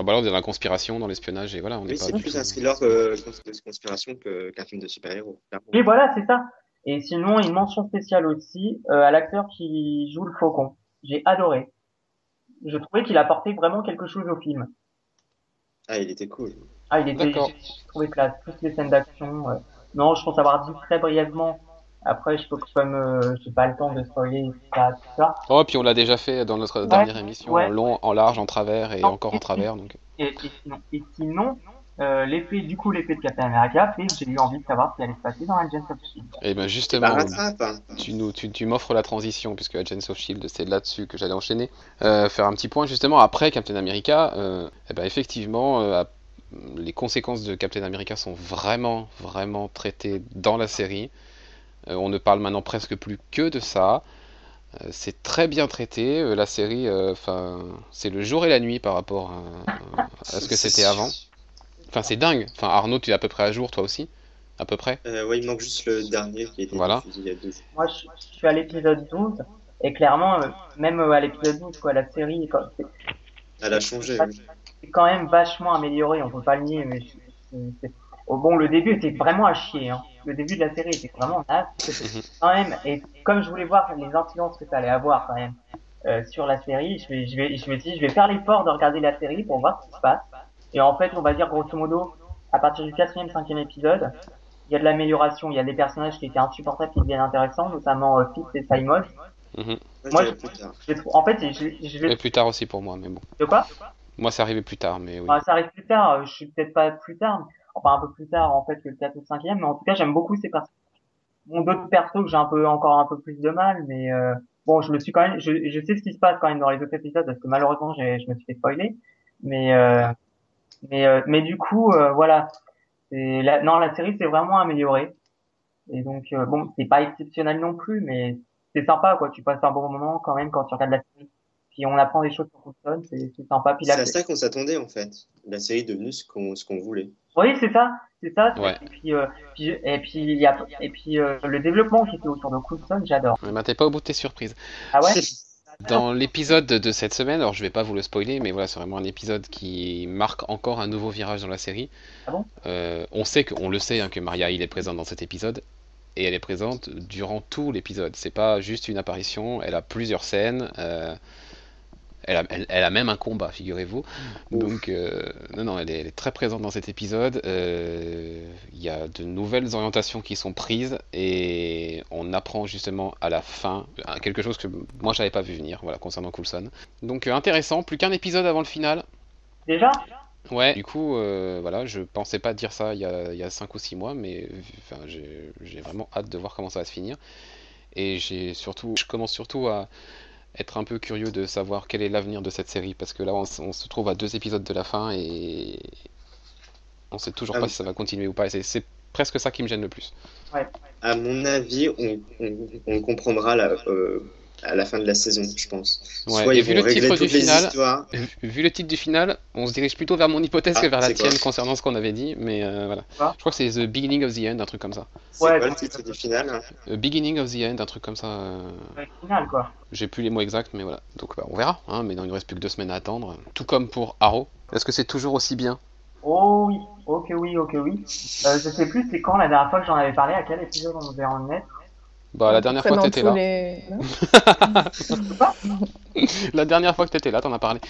Ah bah là, on est dans la conspiration, dans l'espionnage et voilà, on n'est oui, pas c'est plus tout- un thriller de conspiration qu'un film de super-héros. Et voilà, c'est ça. Et sinon, une mention spéciale aussi euh, à l'acteur qui joue le faucon. J'ai adoré. Je trouvais qu'il apportait vraiment quelque chose au film. Ah, il était cool. Ah, il était, j'ai trouvé classe. Plus les scènes d'action. euh. Non, je pense avoir dit très brièvement. Après, je peux comme euh, j'ai pas le temps de spoiler ça, tout ça. Oh, puis on l'a déjà fait dans notre dernière émission, ouais. en long, en large, en travers et Non. encore en travers. Donc, Et, et sinon, et sinon euh, l'effet, du coup, l'effet de Captain America fait j'ai eu envie de savoir ce qui allait se passer dans Agents of Shield. et ben Bah, justement, tu nous, tu, tu m'offres la transition puisque Agents of Shield, c'est là-dessus que j'allais enchaîner. Euh, faire un petit point justement après Captain America. Euh, eh ben effectivement, euh, les conséquences de Captain America sont vraiment, vraiment traitées dans la série. Euh, on ne parle maintenant presque plus que de ça. Euh, c'est très bien traité. Euh, la série, euh, enfin, c'est le jour et la nuit par rapport à, à ce que c'était avant. Enfin, c'est dingue. Enfin, Arnaud, tu es à peu près à jour, toi aussi, à peu près. Euh, ouais, il manque juste le dernier qui été Voilà. il y a deux jours. Moi, je, je suis à l'épisode 12. Et clairement, euh, même euh, à l'épisode 12, quoi, la série, quoi, Elle a changé, oui. c'est quand même vachement amélioré, on peut pas le nier, mais c'est- oh, bon, le début était vraiment à chier, hein. Le début de la série était vraiment naze. Mhm. quand même, et comme je voulais voir les incidences que ça allait avoir quand même, euh, sur la série, je vais, je vais, je me dis, je vais faire l'effort de regarder la série pour voir ce qui se passe. Et en fait, on va dire grosso modo, à partir du quatrième, cinquième épisode, il y a de l'amélioration, il y a des personnages qui étaient insupportables qui deviennent intéressants, notamment euh, Fitz et Simon. Mhm. Moi, Moi, je je- en fait, je, Et plus tard aussi pour moi, mais bon. de quoi? Moi, c'est arrivé plus tard, mais oui. Enfin, ça arrive plus tard, euh, je suis peut-être pas plus tard, mais- enfin un peu plus tard en fait que le 4 ou le 5 mais en tout cas j'aime beaucoup ces personnages. Bon, d'autres persos que j'ai un peu encore un peu plus de mal, mais euh, bon, je me suis quand même, je, je sais ce qui se passe quand même dans les autres épisodes parce que malheureusement j'ai, je me suis fait spoiler, mais euh, mais euh, mais du coup euh, voilà, c'est la, non la série s'est vraiment améliorée et donc euh, bon c'est pas exceptionnel non plus, mais c'est sympa quoi, tu passes un bon moment quand même quand tu regardes la série. Puis on apprend des choses sur Coulson, c'est sympa. C'est à ça qu'on s'attendait en fait. La série est devenue ce qu'on ce qu'on voulait. Oui, c'est ça, c'est ça. Ouais. Et puis, euh, puis, et puis, il y a, et puis euh, le développement qui était autour de Coulson, j'adore. Ouais, bah, t'es pas au bout de tes surprises. Ah ouais? Dans l'épisode de cette semaine, alors je vais pas vous le spoiler, mais voilà, c'est vraiment un épisode qui marque encore un nouveau virage dans la série. Ah bon? Euh, on sait que, on le sait, hein, que Maria Hill est présente dans cet épisode, et elle est présente durant tout l'épisode. C'est pas juste une apparition, elle a plusieurs scènes. euh, elle, a, elle- elle a même un combat, figurez-vous. Donc, euh, non, non, elle est, elle est très présente dans cet épisode. Euh, Il y a de nouvelles orientations qui sont prises et on apprend justement à la fin quelque chose que moi j'avais pas vu venir, voilà, concernant Coulson. Donc euh, intéressant, plus qu'un épisode avant le final. Déjà? Ouais, du coup, voilà, je pensais pas dire ça il y a, il y a 5 ou 6 mois, mais enfin, j'ai j'ai vraiment hâte de voir comment ça va se finir. Et j'ai surtout, je commence surtout à être un peu curieux de savoir quel est l'avenir de cette série, parce que là, on, se trouve à deux épisodes de la fin et on sait toujours Ah pas oui. si ça va continuer ou pas. Et c'est- presque ça qui me gêne le plus. À mon avis, on, on, on comprendra la, euh, à la fin de la saison, je pense. Ouais, Soit et ils vu vont le régler titre toutes du les final, histoires. Vu- le titre du final, on se dirige plutôt vers mon hypothèse Ah, que vers la tienne concernant ce qu'on avait dit, mais euh, voilà. Quoi Je crois que c'est The Beginning of the End, un truc comme ça. C'est Ouais, quoi le titre du final hein? The Beginning of the End, un truc comme ça. euh, Ouais, final, quoi. J'ai plus les mots exacts, mais voilà. Donc bah, on verra, hein, mais il ne reste plus que deux semaines à attendre. Tout comme pour Arrow. Est-ce que c'est toujours aussi bien? Oh oui, ok oui, ok oui. Euh, je sais plus c'est quand la dernière fois que j'en avais parlé, à quel épisode on devait en être? Bah la dernière fois que t'étais là. La dernière fois que t'étais là, t'en as parlé.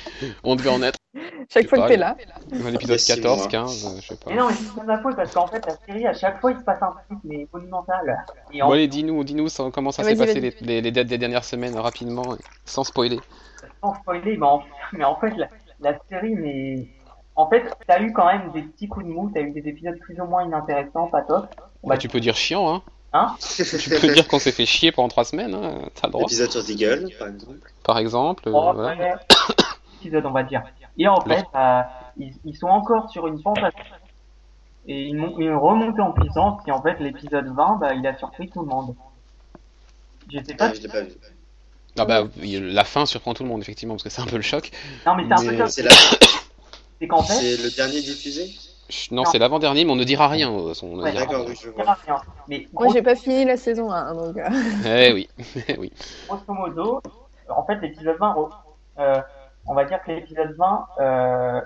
On devait en être. Chaque fois pas, que t'es là. L'épisode Il y a six 14, mois. 15, euh, je sais pas. Mais non, mais c'est pas ma faute parce qu'en fait la série à chaque fois il se passe un truc mais monumental. Et en Bon allez, dis-nous, dis-nous ça- comment ça s'est Vas-y, passé les, vas-y. les, les dates des dernières semaines rapidement, sans spoiler. sans spoiler, mais en, mais en fait la, la série mais en fait t'as eu quand même des petits coups de mou, t'as eu des épisodes plus ou moins inintéressants, pas top. Bah, tu peux dire chiant, hein. Hein Tu peux dire qu'on s'est fait chier pendant trois semaines, hein. T'as le droit. Épisode sur Deagle, par exemple. Par exemple. euh, Oh, voilà. ouais. épisode on va dire. Et en fait euh, ils, ils sont encore sur une pente et ils montent une remontée en puissance et en fait l'épisode 20 bah il a surpris tout le monde. Je sais pas Ah, je pas vu. Ah bah, la fin surprend tout le monde, effectivement, parce que c'est un peu le choc. Non mais c'est un Mais- peu comme C'est la... c'est qu'en fait c'est le dernier diffusé? Chut, Non, Non. c'est l'avant-dernier, mais on ne dira rien. euh, On ne Ouais, dira rien. oui, je vois. Mais Moi, j'ai pas fini la saison 1, donc. euh, Eh oui, eh oui. grosso modo, en fait, l'épisode 20, re- euh, on va dire que l'épisode 20 euh,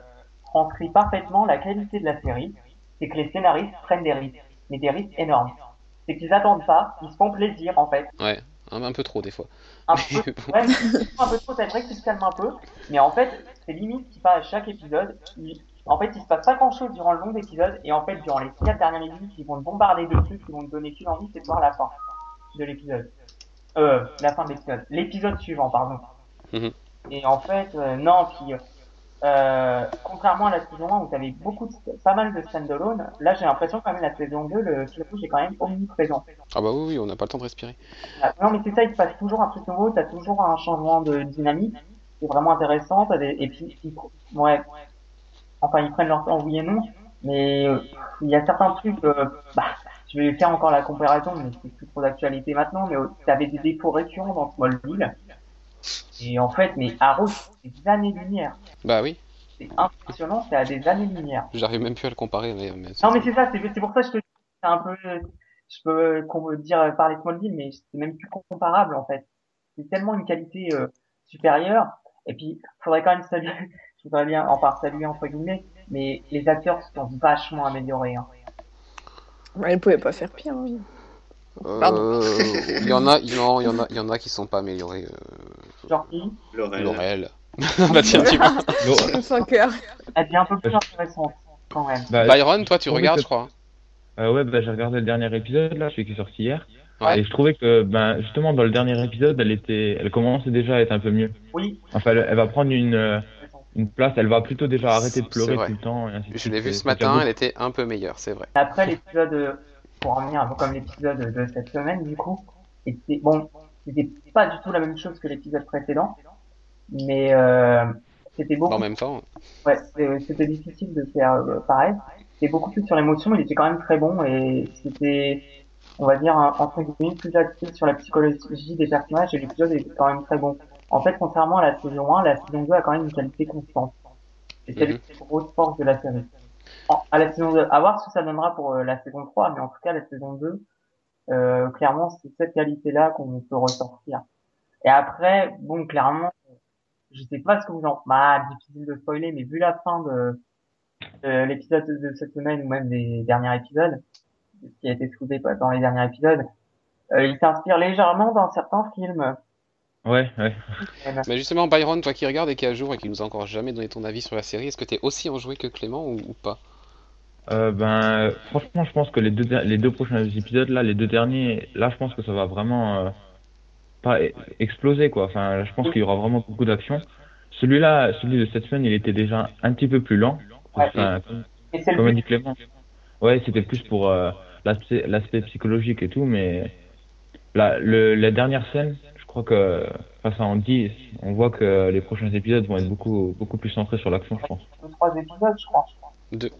transcrit parfaitement la qualité de la série. C'est que les scénaristes prennent des risques, mais des risques énormes. C'est qu'ils attendent pas, ils se font plaisir en fait. Ouais, un, un peu trop des fois. Un peu, bon. ouais, un peu trop, c'est vrai qu'ils se calment un peu, mais en fait, c'est limite qui pas à chaque épisode. En fait, il se passe pas grand chose durant le long d'épisode, et en fait, durant les 4 dernières minutes, ils vont te bombarder de trucs qui vont te donner qu'une envie, c'est de voir la fin de l'épisode. Euh, la fin de l'épisode. L'épisode suivant, pardon. Mhm. Et en fait, euh, non, puis, euh, contrairement à la saison 1 où t'avais beaucoup, de, pas mal de stand-alone, là, j'ai l'impression quand même la saison 2, le fil rouge est quand même omniprésent. Ah bah oui, oui, on n'a pas le temps de respirer. Non, mais c'est ça, il se passe toujours un truc nouveau, t'as toujours un changement de dynamique, c'est vraiment intéressant, des... et puis, ouais, enfin, ils prennent leur temps, oui et non, mais euh, il y a certains trucs, euh, bah, je vais faire encore la comparaison, mais c'est plus trop d'actualité maintenant, mais euh, t'avais des défauts récurrents dans Smallville, et en fait, mais Arrow, c'est des années-lumière, Bah oui, c'est impressionnant, c'est à des années-lumière. j'arrive même plus à le comparer. Mais, mais Non, mais c'est ça, c'est pour ça que je te dis, c'est un peu, je peux qu'on veut dire parler Smallville, mais c'est même plus comparable en fait. C'est tellement une qualité euh, supérieure. Et puis, faudrait quand même saluer, je voudrais bien, enfin saluer entre guillemets, mais les acteurs se sont vachement améliorés. Hein. bah, Elle pouvait pas faire pire. hein. Euh, il y en a, il y en a, il y en a qui sont pas améliorés. euh, Genre qui, Laurel. Laurel. bah tiens, tu vois. Cœur. elle devient un peu plus intéressante quand même. bah, Byron, toi, tu regardes, je crois. euh, ouais, bah, j'ai regardé le dernier épisode, là, celui qui est sorti hier. Ouais. Et je trouvais que, ben, justement, dans le dernier épisode, elle était, elle commençait déjà à être un peu mieux. Oui, Enfin, elle, elle va prendre une, euh, une place, elle va plutôt déjà arrêter de pleurer tout le temps. et ainsi de Je l'ai vu ce matin, elle était un peu meilleure, c'est vrai. Après l'épisode, euh, pour revenir un peu comme l'épisode de cette semaine du coup, était bon, c'était pas du tout la même chose que l'épisode précédent, mais euh, c'était beaucoup En même temps, Ouais, c'était difficile de faire euh, pareil. C'était beaucoup plus sur l'émotion, il était quand même très bon et c'était, on va dire, un- entre guillemets, plus axé sur la psychologie des personnages et l'épisode était quand même très bon. En fait, contrairement à la saison 1, la saison 2 a quand même une qualité constante. Et c'est Mhm. une grosse force de la série. En- à la saison 2, à voir ce que ça donnera pour euh, la saison 3, mais en tout cas, la saison 2, euh, clairement, c'est cette qualité-là qu'on peut ressortir. Et après, bon, clairement, je sais pas ce que vous en... Bah, difficile de spoiler, mais vu la fin de, de l'épisode de cette semaine ou même des derniers épisodes, ce qui a été soulevé dans les derniers épisodes, euh, il s'inspire légèrement d'un certain film. Ouais, ouais. Mais justement, Byron, toi qui regardes et qui est à jour et qui nous a encore jamais donné ton avis sur la série, est-ce que t'es aussi enjoué que Clément ou, ou pas? Euh, ben, franchement, je pense que les deux, les deux prochains épisodes, là, les deux derniers, là, je pense que ça va vraiment euh, pas e- exploser, quoi. Enfin, là, je pense qu'il y aura vraiment beaucoup d'action. Celui-là, celui de cette semaine, il était déjà un petit peu plus lent. Ouais. Comme, comme dit Clément. Ouais, c'était plus pour euh, l'aspect psychologique et tout, mais la, le, la dernière scène, crois que, enfin, ça en dit, on voit que les prochains épisodes vont être beaucoup, beaucoup plus centrés sur l'action, je pense. deux, trois épisodes, je crois. Deux.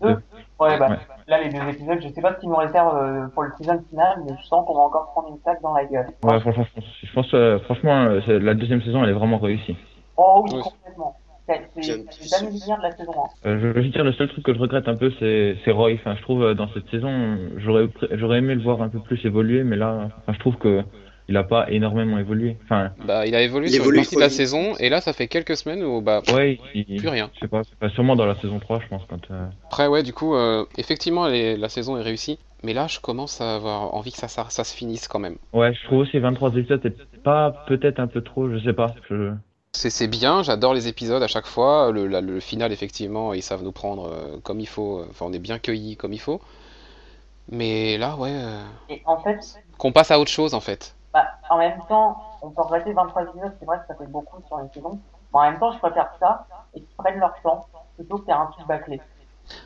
Deux Deux. Ouais, bah, Ouais. là, les deux épisodes, je sais pas ce qu'ils nous réservent euh, pour le season final, mais je sens qu'on va encore prendre une claque dans la gueule. Ouais, franchement, je pense, je pense euh, franchement, euh, la deuxième saison, elle est vraiment réussie. Oh oui, Oui. complètement. C'est jamais venir de la saison 1. Euh, je veux juste dire, le seul truc que je regrette un peu, c'est c'est Roy. Enfin, je trouve dans cette saison, j'aurais aimé le voir un peu plus évoluer, mais là, enfin, je trouve que il a pas énormément évolué. Enfin, Bah, il a évolué Il sur une partie de la saison et là, ça fait quelques semaines où, bah, ouais, il, plus rien. je sais pas, enfin, sûrement dans la saison 3, je pense, quand. euh, Après, ouais, du coup, euh, effectivement, les- la saison est réussie. Mais là, je commence à avoir envie que ça, ça, ça se finisse quand même. Ouais, je trouve aussi 23 épisodes, c'est pas peut-être un peu trop, je sais pas. Je... C'est c'est bien, j'adore les épisodes à chaque fois. Le, la- le final, effectivement, ils savent nous prendre euh, comme il faut. Enfin, on est bien cueillis comme il faut. Mais là, ouais, euh, Et en fait, qu'on passe à autre chose en fait. Bah, en même temps, on peut regretter 23 épisodes, c'est vrai que ça fait beaucoup sur une saison. Mais en même temps, je préfère ça et qu'ils prennent leur temps plutôt que faire un truc bâclé.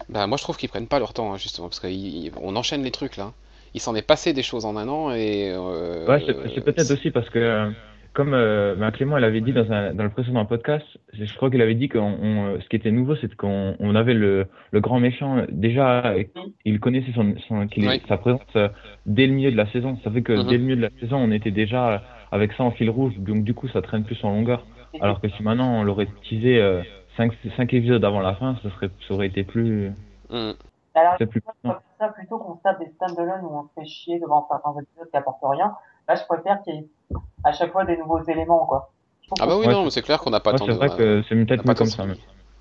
Bah, moi, je trouve qu'ils prennent pas leur temps, hein, justement, parce qu'on enchaîne les trucs là. Il s'en est passé des choses en un an et. euh, Ouais, c'est c'est peut-être aussi parce que, euh, comme euh, ben, Clément l'avait dit dans, un, dans le précédent podcast, je crois qu'il avait dit que ce qui était nouveau, c'est qu'on on avait le, le grand méchant. Déjà, euh, il connaissait son, son, qu'il- Oui. sa présence euh, dès le milieu de la saison. Ça fait que Mhm. dès le milieu de la saison, on était déjà euh, avec ça en fil rouge. Donc, du coup, ça traîne plus en longueur. Alors que si maintenant on l'aurait teasé euh, 5, cinq épisodes avant la fin, ça, serait, ça aurait été plus. Hmm. Alors, plus. je préfère ça plutôt qu'on se tape des stand-alone où on se fait chier devant certains épisodes qui apportent rien. Là, je préfère qu'il y ait à chaque fois des nouveaux éléments, quoi. Ah bah oui, Ouais, non, c'est- mais c'est clair qu'on n'a pas le Ouais, temps c'est de. vrai que c'est pas mieux temps comme ça. mais-.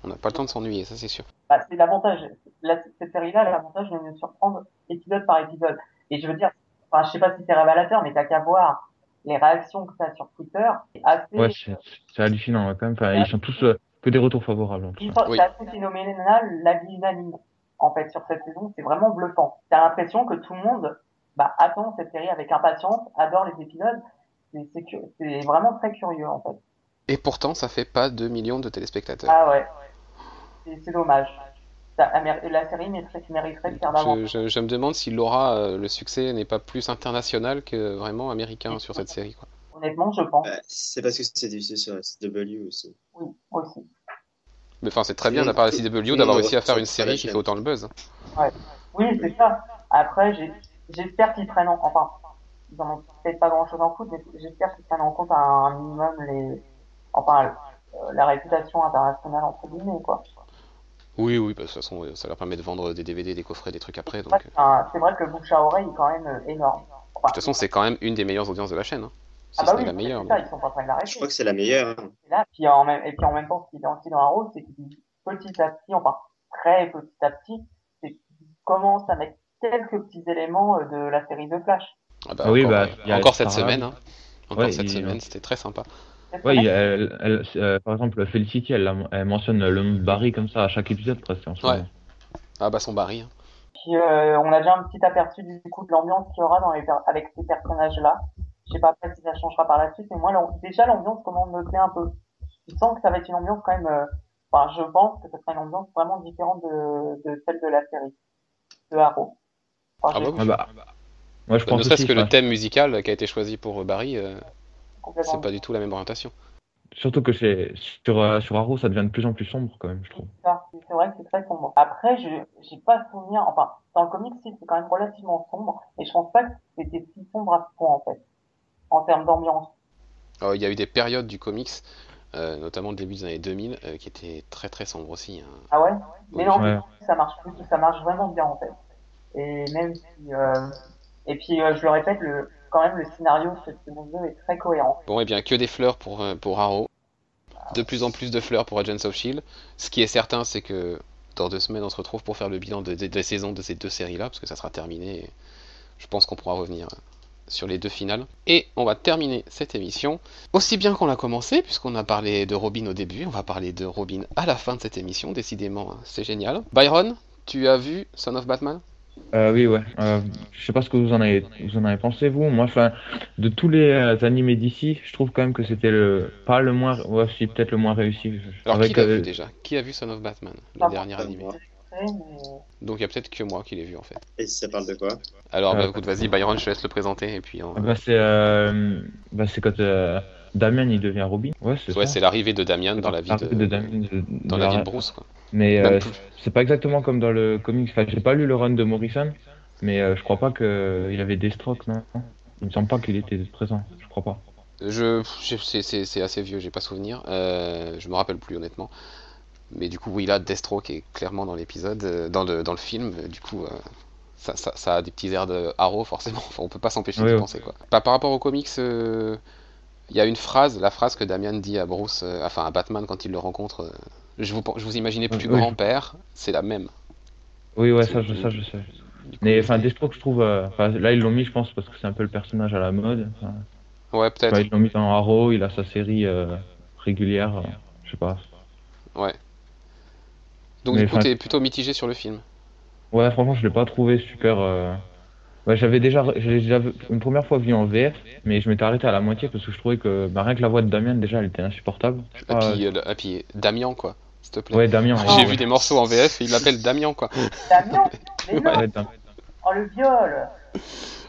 On n'a pas le temps de s'ennuyer, ça c'est sûr. Bah, c'est l'avantage. La- Cette série-là, l'avantage de nous surprendre épisode par épisode. Et je veux dire, enfin, je sais pas si c'est révélateur, mais t'as qu'à voir les réactions que t'as sur Twitter. C'est assez, Ouais, c'est c'est hallucinant quand même. Enfin, ils sont tous euh, que des retours favorables. en sont- Oui. c'est assez phénoménal, la vie unanime. En fait, sur cette saison, c'est vraiment bluffant. T'as l'impression que tout le monde, bah, attend cette série avec impatience, adore les épisodes. C'est, vraiment très curieux, en fait. Et pourtant, ça fait pas 2 millions de téléspectateurs. Ah ouais. C'est, c'est dommage. Ça- la série mériterait, mériterait de faire davantage. Je, je- je me demande si Laura, euh, le succès n'est pas plus international que vraiment américain sur cette série. Quoi. Honnêtement, je pense. Bah, c'est parce que c'est diffusé sur SW aussi. Oui, aussi. Mais enfin, c'est très bien de la part de CW d'avoir réussi à faire une la série qui fait autant le buzz. Oui, c'est ça. Après, j'espère qu'ils prennent en, enfin, ils en ont peut-être pas grand chose en foutre, mais j'espère qu'ils prennent en compte un minimum les, enfin, euh, la réputation internationale entre guillemets, quoi. Oui, oui, bah, de toute façon, ça leur permet de vendre des DVD, des coffrets, des trucs après. C'est vrai que le bouche à oreille est quand même euh, énorme. Enfin, de toute façon, c'est quand même une des meilleures audiences de la chaîne. Hein. Si ah bah ce oui, la c'est meilleure. ça, ils sont pas de Je crois que c'est la meilleure. hein. Et là, puis en même, et puis en même temps, ce qui est aussi dans un rôle, c'est qu'il petit à petit, enfin, très petit à petit, c'est qu'il commence à mettre quelques petits éléments euh, de la série de Flash. Ah bah, Ah oui, encore, bah, euh, encore cette Sarah. semaine. hein. Encore Ouais, cette il- semaine, c'était très sympa. Cette Ouais, semaine, elle, elle, euh, par exemple, Felicity, elle, mentionne le nom de Barry comme ça à chaque épisode presque en ce Ouais. Ah bah son Barry. hein. Puis euh, on a déjà un petit aperçu du coup de l'ambiance qu'il y aura dans les per- avec ces personnages-là. Je sais pas après si ça changera par la suite, mais moi déjà l'ambiance commence à me plaît un peu. Je sens que ça va être une ambiance quand même. euh, Enfin, je pense que ça sera une ambiance vraiment différente de, de celle de la série de Arrow. Enfin, Ah bah Ouais, bah, moi, je Ne pense serait-ce aussi, que le thème musical qui a été choisi pour euh, Barry, euh, c'est pas du tout la même orientation. surtout que sur, euh, sur Arrow, ça devient de plus en plus sombre quand même, je trouve. C'est vrai que c'est très sombre. Après, je j'ai pas souvenir. Enfin, dans le comic, c'est quand même relativement sombre, et je pense pas que c'était si sombre à ce point en fait, en termes d'ambiance. Il y a eu des périodes du comics, euh, notamment le début des années 2000, euh, qui étaient très très sombres aussi. hein. Ah ouais? Mais non, Ouais. ça marche plus, ça marche vraiment bien en fait. Et même si, euh, et puis euh, je le répète, quand même le scénario de cette saison 2 est très cohérent. Bon, eh bien, que des fleurs pour, euh, pour Arrow. De plus en plus de fleurs pour Agents of Shield. Ce qui est certain, c'est que dans deux semaines, on se retrouve pour faire le bilan de- de- des saisons de ces deux séries-là, parce que ça sera terminé. et je pense qu'on pourra revenir euh, sur les deux finales. Et on va terminer cette émission aussi bien qu'on l'a commencé, puisqu'on a parlé de Robin au début, on va parler de Robin à la fin de cette émission. Décidément, hein, c'est génial. Byron, tu as vu Son of Batman? Euh, oui, ouais. Euh, je sais pas ce que vous en avez, vous en avez pensé, vous. Moi, enfin, de tous les euh, animés d'ici, je trouve quand même que c'était le, pas le moins, ouais, si, peut-être le moins réussi. Alors, Avec, qui l'a euh, vu déjà? Qui a vu Son of Batman, le Ah, dernier animé? Donc, il y a peut-être que moi qui l'ai vu en fait. Et ça parle de quoi? Alors, bah, écoute, vas-y, Byron, je te laisse le présenter et puis. on- Bah, c'est, euh, bah, c'est quand euh, Damien il devient Robin. Ouais, c'est Ouais, l'arrivée de Damian dans la vie de, Damien de- dans de la vie de Bruce. Quoi. Mais euh, c'est pas exactement comme dans le comics. Enfin, j'ai pas lu le run de Morrison, mais euh, je crois pas que il avait des strokes, non? Il me semble pas qu'il était présent. Je crois pas. Je, c'est, assez vieux, j'ai pas souvenir. Euh, je me rappelle plus honnêtement. Mais du coup, oui, là, Deathstroke est clairement dans l'épisode, euh, dans le, dans le film. euh, Du coup, euh, ça, ça, ça a des petits airs de Arrow, forcément. Enfin, on peut pas s'empêcher Oui, d'y oui. penser, quoi. Bah, par rapport aux comics, euh, il y a une phrase, la phrase que Damian dit à Bruce, euh, enfin à Batman quand il le rencontre. euh, je vous, je vous imaginais plus Oui. grand-père, c'est la même. Oui, ouais, ça, je, ça, je sais. Du coup, Mais enfin, Deathstroke, je trouve. euh, enfin, là, ils l'ont mis, je pense, parce que c'est un peu le personnage à la mode. Enfin, Ouais, peut-être. ils l'ont mis dans Arrow. Il a sa série euh, régulière. euh, je sais pas. Ouais. Donc Mais du coup, enfin- t'es plutôt mitigé sur le film. Ouais, franchement, je l'ai pas trouvé super. euh, Ouais, j'avais déjà, une première fois vu en VF, mais je m'étais arrêté à la moitié parce que je trouvais que bah, rien que la voix de Damien déjà, elle était insupportable. Je sais Et puis, euh, le- et puis Damien, quoi, s'il te plaît. Ouais, Damien. J'ai ouais, vu des morceaux en VF et il l'appelle Damien, quoi. Damien Mais non Ouais, Damien. Oh le viol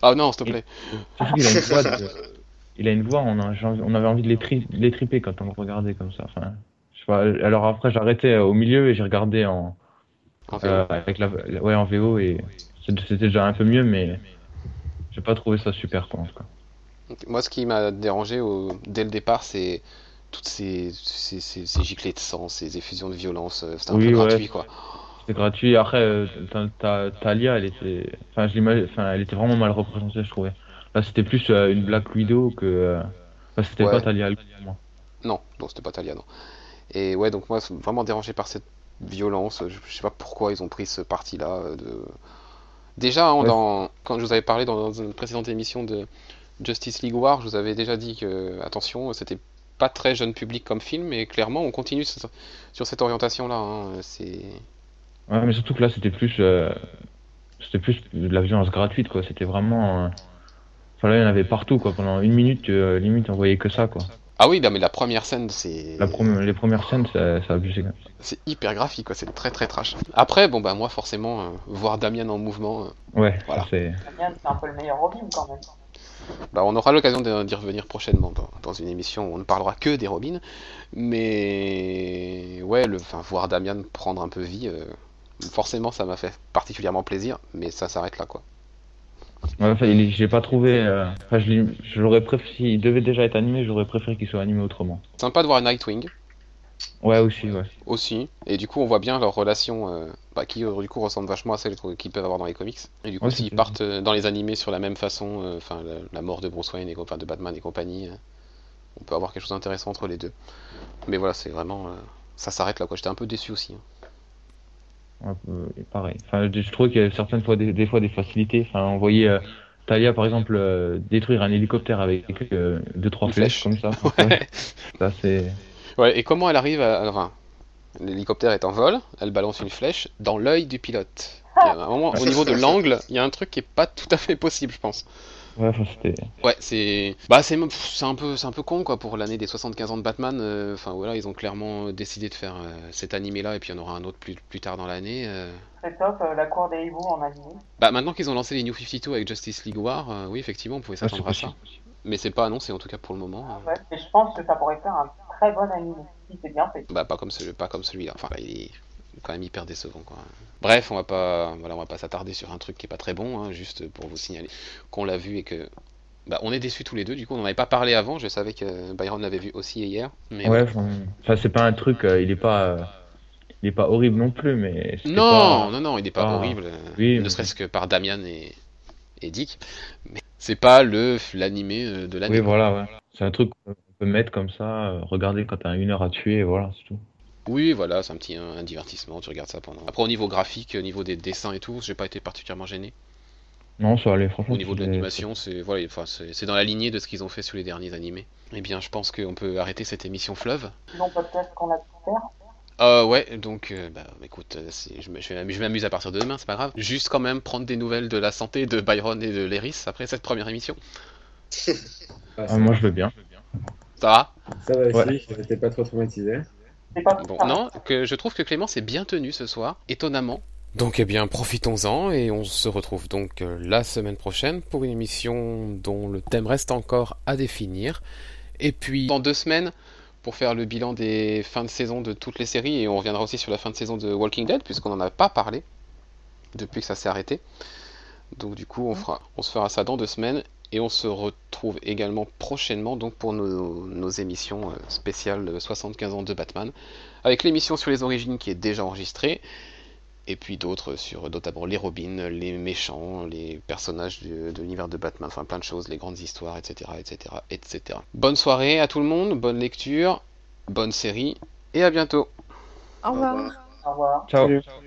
Ah non, s'il te plaît. Surtout qu'il a une voix, de- il a une voix, on, a- on avait envie de les, tri- de les triper quand on le regardait comme ça. Enfin, je sais pas. Alors après, euh, au milieu et j'ai regardé en, En fait, euh, avec la, ouais, en VO et c'était déjà un peu mieux, mais j'ai pas trouvé ça super quoi. en tout cas. Moi, ce qui m'a dérangé au- dès le départ, c'est toutes ces, ces, ces- ces giclées de sang, ces effusions de violence. euh, C'était un Oui, peu ouais. gratuit, quoi. C'était gratuit. Après, euh, ta- ta- Talia, elle était, enfin, je enfin, elle était vraiment mal représentée, je trouvais. Là, c'était plus euh, une Black Widow que, euh, enfin, c'était Ouais. pas Talia moi. Non, non, c'était pas Talia, non. Et ouais, donc moi, vraiment dérangé par cette violence. Je, je sais pas pourquoi ils ont pris ce parti-là. De... Déjà, hein, Ouais. dans... quand je vous avais parlé dans, une précédente émission de Justice League War, je vous avais déjà dit que, attention, c'était pas très jeune public comme film, mais clairement, on continue sur sur cette orientation-là. hein. C'est Ouais, mais surtout que là, c'était plus, euh, c'était plus de la violence gratuite, quoi. C'était vraiment, euh, enfin, là, il y en avait partout, quoi. Pendant une minute, euh, limite, on voyait que ça, quoi. Ah oui, non, mais la première scène, c'est les premières scènes, ça, abusé. quand même. c'est hyper graphique, quoi. C'est très très trash. Après, bon bah moi, forcément, euh, voir Damien en mouvement, euh, Ouais, Voilà. c'est. Damien, c'est un peu le meilleur Robin quand même. Bah, on aura l'occasion de- d'y revenir prochainement dans, dans une émission où on ne parlera que des Robins. Mais ouais, le, enfin, voir Damian prendre un peu vie, euh, forcément ça m'a fait particulièrement plaisir, mais ça s'arrête là quoi. Enfin, l'ai pas trouvé. euh, Enfin, préféré. S'il devait déjà être animé, j'aurais préféré qu'il soit animé autrement. Sympa de voir Nightwing Ouais, aussi, ouais. aussi, et du coup on voit bien leur relation euh, bah, qui euh, du coup ressemble vachement à celle qu'ils peuvent avoir dans les comics. Et du coup s'ils partent euh, dans les animés sur la même façon, euh, enfin la, la mort de Bruce Wayne et enfin, de Batman et compagnie, euh, on peut avoir quelque chose d'intéressant entre les deux. Mais voilà, c'est vraiment... ça s'arrête là quoi, j'étais un peu déçu aussi. hein. Ouais, euh, pareil. Enfin, je je trouvais qu'il y avait certaines fois des, des fois des facilités. Enfin, on voyait euh, Talia, par exemple, euh, détruire un hélicoptère avec euh, deux trois flèches flèche. comme ça. Ouais. Ça, c'est. Ouais, et comment elle arrive à. Enfin, l'hélicoptère est en vol, elle balance une flèche dans l'œil du pilote. Il y a un moment, au niveau de l'angle, il y a un truc qui est pas tout à fait possible, je pense. Ouais, enfin, c'était. Ouais, c'est. Bah, c'est c'est un, peu, c'est un peu con, quoi, pour l'année des 75 ans de Batman. euh, Enfin, voilà, ils ont clairement décidé de faire euh, cet animé-là, et puis il y en aura un autre plus, plus tard dans l'année. euh. Très top, euh, la cour des hiboux en animé. Bah, maintenant qu'ils ont lancé les New 52 avec Justice League War, euh, oui, effectivement, on pouvait Ouais, c'est s'attendre à ça. Mais c'est pas annoncé, en tout cas, pour le moment. euh. Ouais, et je pense que ça pourrait faire un très bon animé si c'est bien fait. Bah pas comme celui, pas comme celui-là. Enfin, il est quand même hyper décevant quoi. Bref, on va pas, voilà, on va pas s'attarder sur un truc qui est pas très bon, hein, juste pour vous signaler qu'on l'a vu et que bah, on est déçus tous les deux. Du coup, on n'en avait pas parlé avant. Je savais que Byron l'avait vu aussi hier. Mais Ouais, enfin, c'est pas un truc, euh, il est pas, euh, il est pas horrible non plus, mais Non, pas- non, non, il n'est pas Ah, horrible. euh, oui, ne mais- serait-ce que par Damian et, et Dick. Mais c'est pas le l'animé de l'année. Oui, voilà, ouais. C'est un truc qu'on peut mettre comme ça, euh, regarder quand t'as une heure à tuer, et voilà, c'est tout. Oui, voilà, c'est un petit un, un divertissement. Tu regardes ça pendant. Après, au niveau graphique, au niveau des dessins et tout, j'ai pas été particulièrement gêné. Non, ça allait, franchement. Au niveau de l'animation, c'est voilà, enfin, c'est c'est dans la lignée de ce qu'ils ont fait sur les derniers animés. Eh bien, je pense qu'on peut arrêter cette émission fleuve. Sinon, podcast qu'on a pu faire. Euh, ouais, donc, euh, bah, écoute, euh, je me- je m'amuser à partir de demain, c'est pas grave. Juste quand même prendre des nouvelles de la santé de Byron et de Leris après cette première émission. Ah, Ah, moi, je veux bien. Ça va? Ça va aussi, Ouais. j'étais pas trop traumatisé. C'est pas tout Bon, ça. non, que je trouve que Clément s'est bien tenu ce soir, étonnamment. Donc, eh bien, profitons-en et on se retrouve donc euh, la semaine prochaine pour une émission dont le thème reste encore à définir. Et puis, dans deux semaines, pour faire le bilan des fins de saison de toutes les séries, et on reviendra aussi sur la fin de saison de Walking Dead, puisqu'on n'en a pas parlé depuis que ça s'est arrêté. Donc, du coup, on, fera, on se fera ça dans deux semaines. Et on se retrouve également prochainement donc pour nos, nos émissions euh, spéciales euh, 75 ans de Batman avec l'émission sur les origines qui est déjà enregistrée, et puis d'autres sur notamment les Robins, les méchants, les personnages de l'univers de Batman, enfin plein de choses, les grandes histoires, etc., etc., etc. Bonne soirée à tout le monde, bonne lecture, bonne série, et à bientôt. Au revoir. revoir. Au revoir. Ciao. Salut.